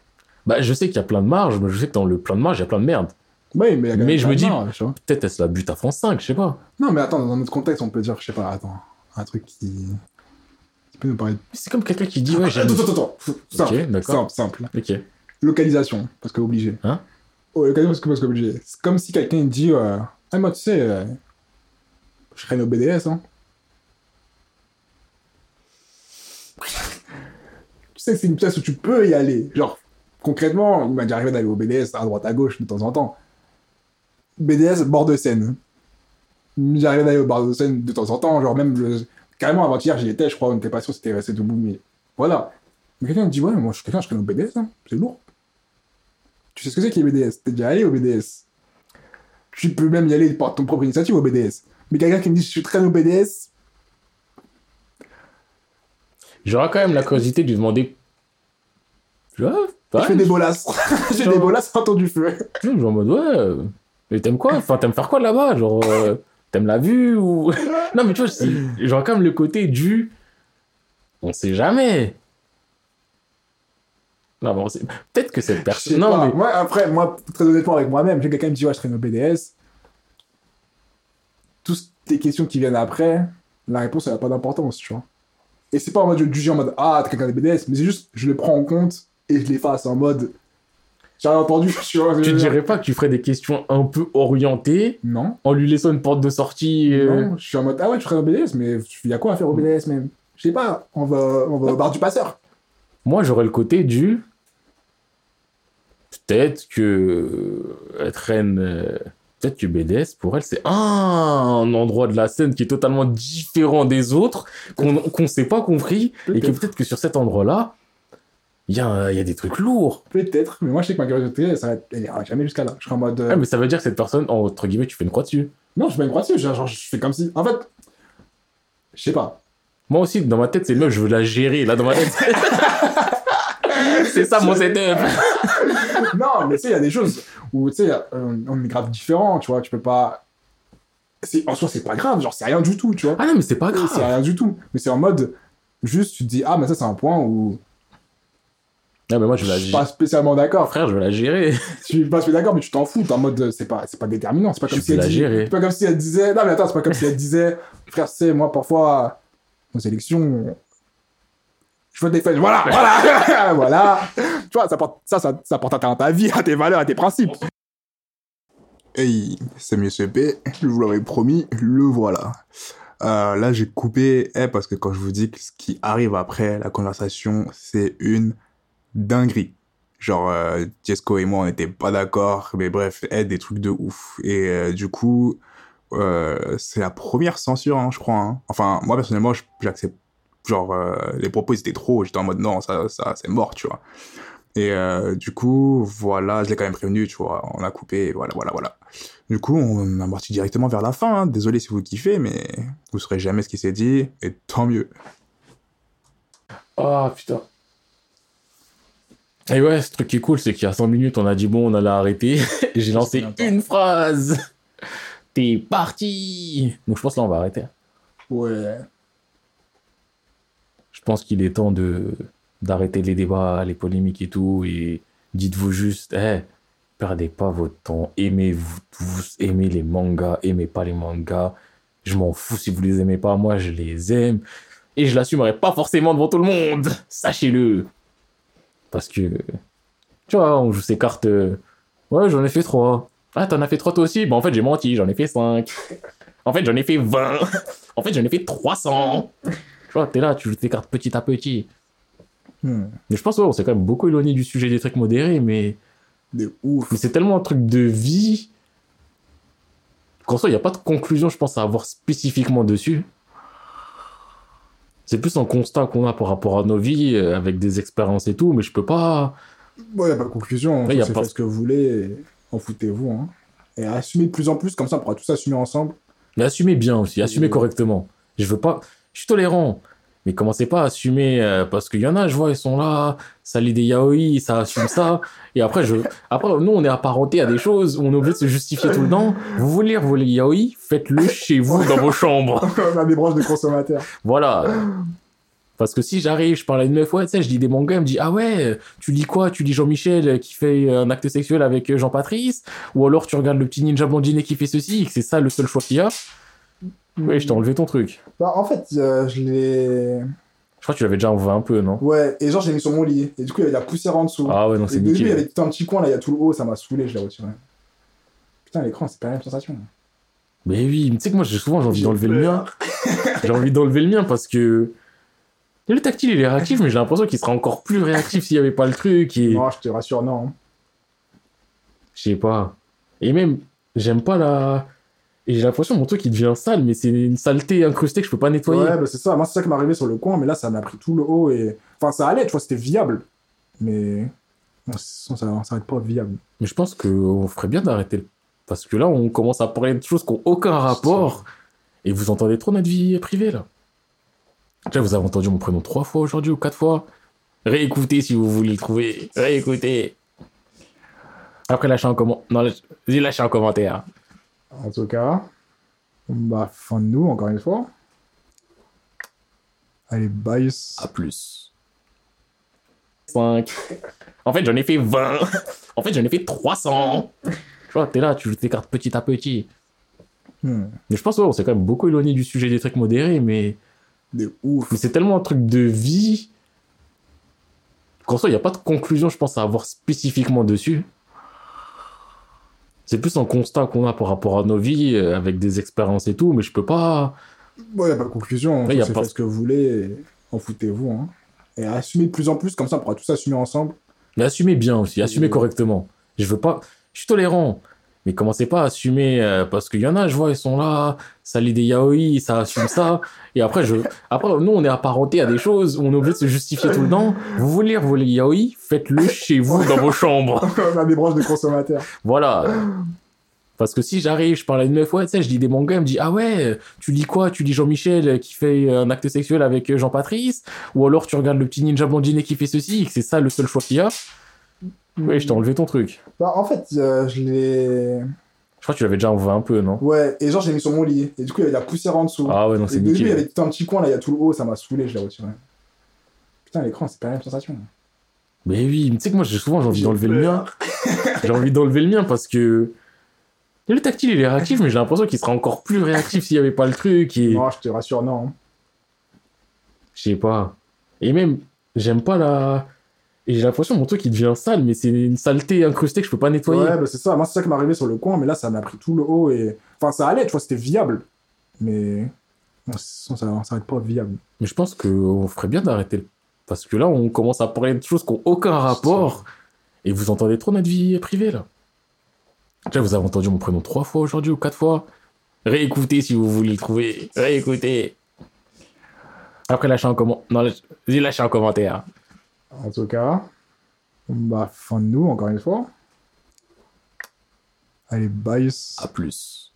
bah, je sais qu'il y a plein de marges, mais je sais que dans le plein de marge, il y a plein de merde. Oui, mais il y a quand Mais je me dis-. Peut-être est-ce la but à France 5, je sais pas. Non, mais attends, dans notre contexte, on peut dire, je sais pas, attends, un truc qui. qui peut nous paraître. C'est comme quelqu'un qui dit, ouais, j'aime. Attends, attends, attends. Simple, simple, simple. Ok. Localisation, parce que obligé. Hein? Oh, localisation, parce que, parce que obligé. C'est comme si quelqu'un dit, euh, ah, moi, tu sais, euh, je traîne au BDS, hein. tu sais que c'est une pièce où tu peux y aller. Genre, concrètement, il m'a déjà arrivé d'aller au BDS à droite à gauche de temps en temps. BDS, bord de Seine. Arrivé d'aller au bord de Seine de temps en temps. Genre, même carrément avant-hier, j'y étais, je crois, on n'était pas sûr c'était resté debout, mais voilà. Mais quelqu'un me dit, ouais, moi, je suis quelqu'un, je traîne au BDS, hein. c'est lourd. Tu sais ce que c'est qu'il y a BDS T'es déjà allé au BDS. Tu peux même y aller par ton propre initiative au BDS. Mais quelqu'un qui me dit, je traîne au BDS, J'aurais quand même la curiosité de lui demander. Ouais, je ouais, fais des bolasses. J'ai des bolasses autour du feu. Je suis en mode, ouais. Mais t'aimes quoi? Enfin, t'aimes faire quoi là-bas? Genre, euh, t'aimes la vue ou. non, mais tu vois, genre, quand même le côté du. On sait jamais. Non, bon, peut-être que cette personne. Non, pas. mais. Moi, après, moi, très honnêtement, avec moi-même, j'ai quelqu'un qui me dit, ouais, je traîne au BDS. Tes questions qui viennent après, la réponse, elle n'a pas d'importance, tu vois. Et c'est pas en mode, je juge en mode, ah, t'es quelqu'un de BDS, mais c'est juste, je le prends en compte et je l'efface en mode, j'ai rien entendu, tu vois. Tu dirais pas que tu ferais des questions un peu orientées Non, en lui laissant une porte de sortie euh, non, je suis en mode, ah ouais, tu traînes au BDS, mais il y a quoi à faire au BDS même? Je sais pas, on va, on va au bar du passeur. Moi, j'aurais le côté du. Peut-être que. Elle traîne. Peut-être que BDS, pour elle, c'est un endroit de la scène qui est totalement différent des autres, qu'on qu'on s'est pas compris, et que Peut-être. que sur cet endroit-là, il y y a des trucs lourds. Peut-être, mais moi, je sais que ma curiosité, ça va être- elle ira jamais jusqu'à là. Je serai en mode, euh, Ah, mais ça veut dire que cette personne, entre guillemets, tu fais une croix dessus. non, je fais une croix dessus, genre, genre, je fais comme si, en fait, je sais pas. Moi aussi, dans ma tête, c'est meuf, je veux la gérer. Là, dans ma tête, c'est ça mon setup. non, mais tu sais, il y a des choses où, tu sais, euh, on est grave différents, tu vois, tu peux pas... c'est- En soi, c'est pas grave, genre, c'est rien du tout, tu vois. Ah non, mais c'est pas C'est grave. rien du tout. Mais c'est en mode, Juste, tu te dis, ah, mais ça, c'est un point où Ah, mais moi, je je suis pas spécialement d'accord. Frère, je vais la gérer. Je suis pas spécialement d'accord, mais tu t'en fous. T'es en mode, c'est pas, c'est pas déterminant. C'est pas comme si elle gérer. C'est pas comme si elle disait, non, mais attends, c'est pas comme si elle disait, frère, c'est moi, parfois, aux élections, je vote des fesses. Voilà, voilà, voilà. Tu vois, ça porte, ça, ça, ça porte atteinte à ta vie, à tes valeurs, à tes principes. Hey, c'est mieux CP, je vous l'avais promis, le voilà. Euh, là, j'ai coupé, eh, parce que quand je vous dis que ce qui arrive après la conversation, c'est une dinguerie. Genre, euh, Tiesco et moi, on n'était pas d'accord, mais bref, eh, des trucs de ouf. Et euh, du coup, euh, c'est la première censure, hein, je crois. hein. Enfin, moi, personnellement, j'accepte. Genre, euh, les propos, ils étaient trop. J'étais en mode, non, ça, ça c'est mort, tu vois. Et euh, du coup, voilà, je l'ai quand même prévenu, tu vois, on a coupé, voilà, voilà, voilà. Du coup, on a parti directement vers la fin. hein. Désolé si vous kiffez, mais vous saurez jamais ce qui s'est dit, et tant mieux. Ah, putain. Et ouais, ce truc qui est cool, c'est qu'il y a 5 minutes, on a dit bon, on allait arrêter. J'ai lancé une phrase. T'es parti. Donc je pense là, on va arrêter. Ouais. Je pense qu'il est temps de d'arrêter les débats, les polémiques et tout. Et dites-vous juste, eh, perdez pas votre temps. Aimez-vous tous, aimez les mangas, aimez pas les mangas. Je m'en fous si vous les aimez pas, moi je les aime. Et je l'assumerai pas forcément devant tout le monde. Sachez-le. Parce que, tu vois, on joue ces cartes. euh, Ouais, j'en ai fait trois. Ah, t'en as fait trois toi aussi? Bah, en fait, j'ai menti, j'en ai fait cinq. En fait, j'en ai fait 20. En fait, j'en ai fait 300. Tu vois, t'es là, tu joues tes cartes petit à petit. Hmm. Mais je pense, ouais, on s'est quand même beaucoup éloigné du sujet des trucs modérés, mais, De ouf. mais c'est tellement un truc de vie qu'en soi, il n'y a pas de conclusion, je pense, à avoir spécifiquement dessus. C'est plus un constat qu'on a par rapport à nos vies, euh, avec des expériences et tout, mais je peux pas. Bon, y a pas de conclusion. Ouais, y a pas- fait ce que vous voulez, en foutez-vous, hein. Et assumez de plus en plus, comme ça, on pourra tous assumer ensemble. Mais assumez bien aussi, assumez correctement. Je veux pas. Je suis tolérant. Mais commencez pas à assumer euh, parce qu'il y en a, je vois, ils sont là, ça lit des yaoi, ça assume ça. Et après, je, après, nous, on est apparenté à des choses on est obligé de se justifier tout le temps. Vous voulez lire vos yaoi, faites-le chez vous, dans vos chambres. on a des branches de consommateurs. Voilà. Parce que si j'arrive, je parle à une meuf, ouais, tu sais, je lis des mangas, elle me dit, ah ouais, tu lis quoi? Tu lis Jean-Michel euh, qui fait un acte sexuel avec euh, Jean-Patrice? Ou alors tu regardes le petit ninja blondinet qui fait ceci, et que c'est ça le seul choix qu'il y a Ouais, je t'ai enlevé ton truc. Bah, en fait, euh, je l'ai. Je crois que tu l'avais déjà enlevé un peu, non? Ouais, et genre, j'ai mis sur mon lit. Et du coup, il y avait de la poussière en dessous. Ah ouais, non, et c'est début, il y nickel. avait tout un petit coin, là, il y a tout le haut, ça m'a saoulé, je l'ai retiré. Putain, l'écran, c'est pas la même sensation. Mais oui, mais tu sais que moi, j'ai souvent j'ai envie d'enlever le mien. J'ai envie d'enlever le mien parce que. Le tactile, il est réactif, mais j'ai l'impression qu'il serait encore plus réactif s'il n'y avait pas le truc. Et... Non, je te rassure, non. Je sais pas. Et même, j'aime pas la. Et j'ai l'impression que mon truc il devient sale, mais c'est une saleté incrustée que je peux pas nettoyer. Ouais, bah c'est ça. Moi, c'est ça qui m'est arrivé sur le coin, mais là, ça m'a pris tout le haut et. Enfin, ça allait, tu vois, c'était viable. Mais. Ça, va être pas viable. Mais je pense qu'on ferait bien d'arrêter. le- Parce que là, on commence à parler de choses qui n'ont aucun rapport. Et vous entendez trop notre vie privée, là. Déjà, vous avez entendu mon prénom trois fois aujourd'hui ou quatre fois. Réécoutez si vous voulez le trouver. Réécoutez. Après, lâchez un comment. Non, lâchez un commentaire. En tout cas, bah, fin de nous, encore une fois. Allez, bye. À plus. 5. En fait, j'en ai fait 20. En fait, j'en ai fait 300. Tu vois, t'es là, tu joues tes cartes petit à petit. Hmm. Mais je pense, ouais, on s'est quand même beaucoup éloigné du sujet des trucs modérés, mais, De ouf. mais c'est tellement un truc de vie qu'en soi, il n'y a pas de conclusion, je pense, à avoir spécifiquement dessus. C'est plus un constat qu'on a par rapport à nos vies, euh, avec des expériences et tout, mais je peux pas. Bon, y a pas de conclusion. Ouais, y a pas- ce que vous voulez, en foutez-vous, hein. Et assumez de plus en plus, comme ça, on pourra tous assumer ensemble. Mais assumez bien aussi, assumez correctement. Je veux pas. Je suis tolérant. Mais commencez pas à assumer euh, parce qu'il y en a, je vois, ils sont là, ça lit des yaoi, ça assume ça. Et après, je, après, nous, on est apparenté à des choses on est obligé de se justifier tout le temps. Vous voulez lire vos yaoi, faites-le chez vous, dans vos chambres. on a des branches de consommateurs. Voilà. Parce que si j'arrive, je parle à une meuf, ouais, tu sais, je lis des mangas, elle me dit, ah ouais, tu lis quoi? Tu lis Jean-Michel qui fait un acte sexuel avec Jean-Patrice? Ou alors tu regardes le petit ninja blondinet qui fait ceci, et que c'est ça le seul choix qu'il y a Ouais, je t'ai enlevé ton truc. Bah, en fait, euh, je l'ai. Je crois que tu l'avais déjà enlevé un peu, non? Ouais, et genre, j'ai mis sur mon lit. Et du coup, il y avait de la poussière en dessous. Ah ouais, non, et c'est début, il y nickel. avait tout un petit coin, là, il y a tout le haut, ça m'a saoulé, je l'ai retiré. Putain, l'écran, c'est pas la même sensation. Mais oui, mais tu sais que moi, j'ai souvent j'ai envie d'enlever le mien. J'ai envie d'enlever le mien parce que. Le tactile, il est réactif, mais j'ai l'impression qu'il serait encore plus réactif s'il n'y avait pas le truc. Et... Non, je te rassure, non. Je sais pas. Et même, j'aime pas la. Et j'ai l'impression que mon truc il devient sale, mais c'est une saleté incrustée que je peux pas nettoyer. Ouais, bah c'est ça. Moi, c'est ça qui m'est arrivé sur le coin, mais là, ça m'a pris tout le haut et. Enfin, ça allait, tu vois, c'était viable. Mais. Sinon, ça, ça va être pas viable. Mais je pense qu'on ferait bien d'arrêter. le- Parce que là, on commence à parler de choses qui n'ont aucun rapport. Et vous entendez trop notre vie privée, là. Déjà, vous avez entendu mon prénom trois fois aujourd'hui ou quatre fois. Réécoutez si vous voulez le trouver. Réécoutez. Après, lâchez un comment. Non, lâchez un commentaire. En tout cas, bah, fin de nous, encore une fois. Allez, bye. À plus.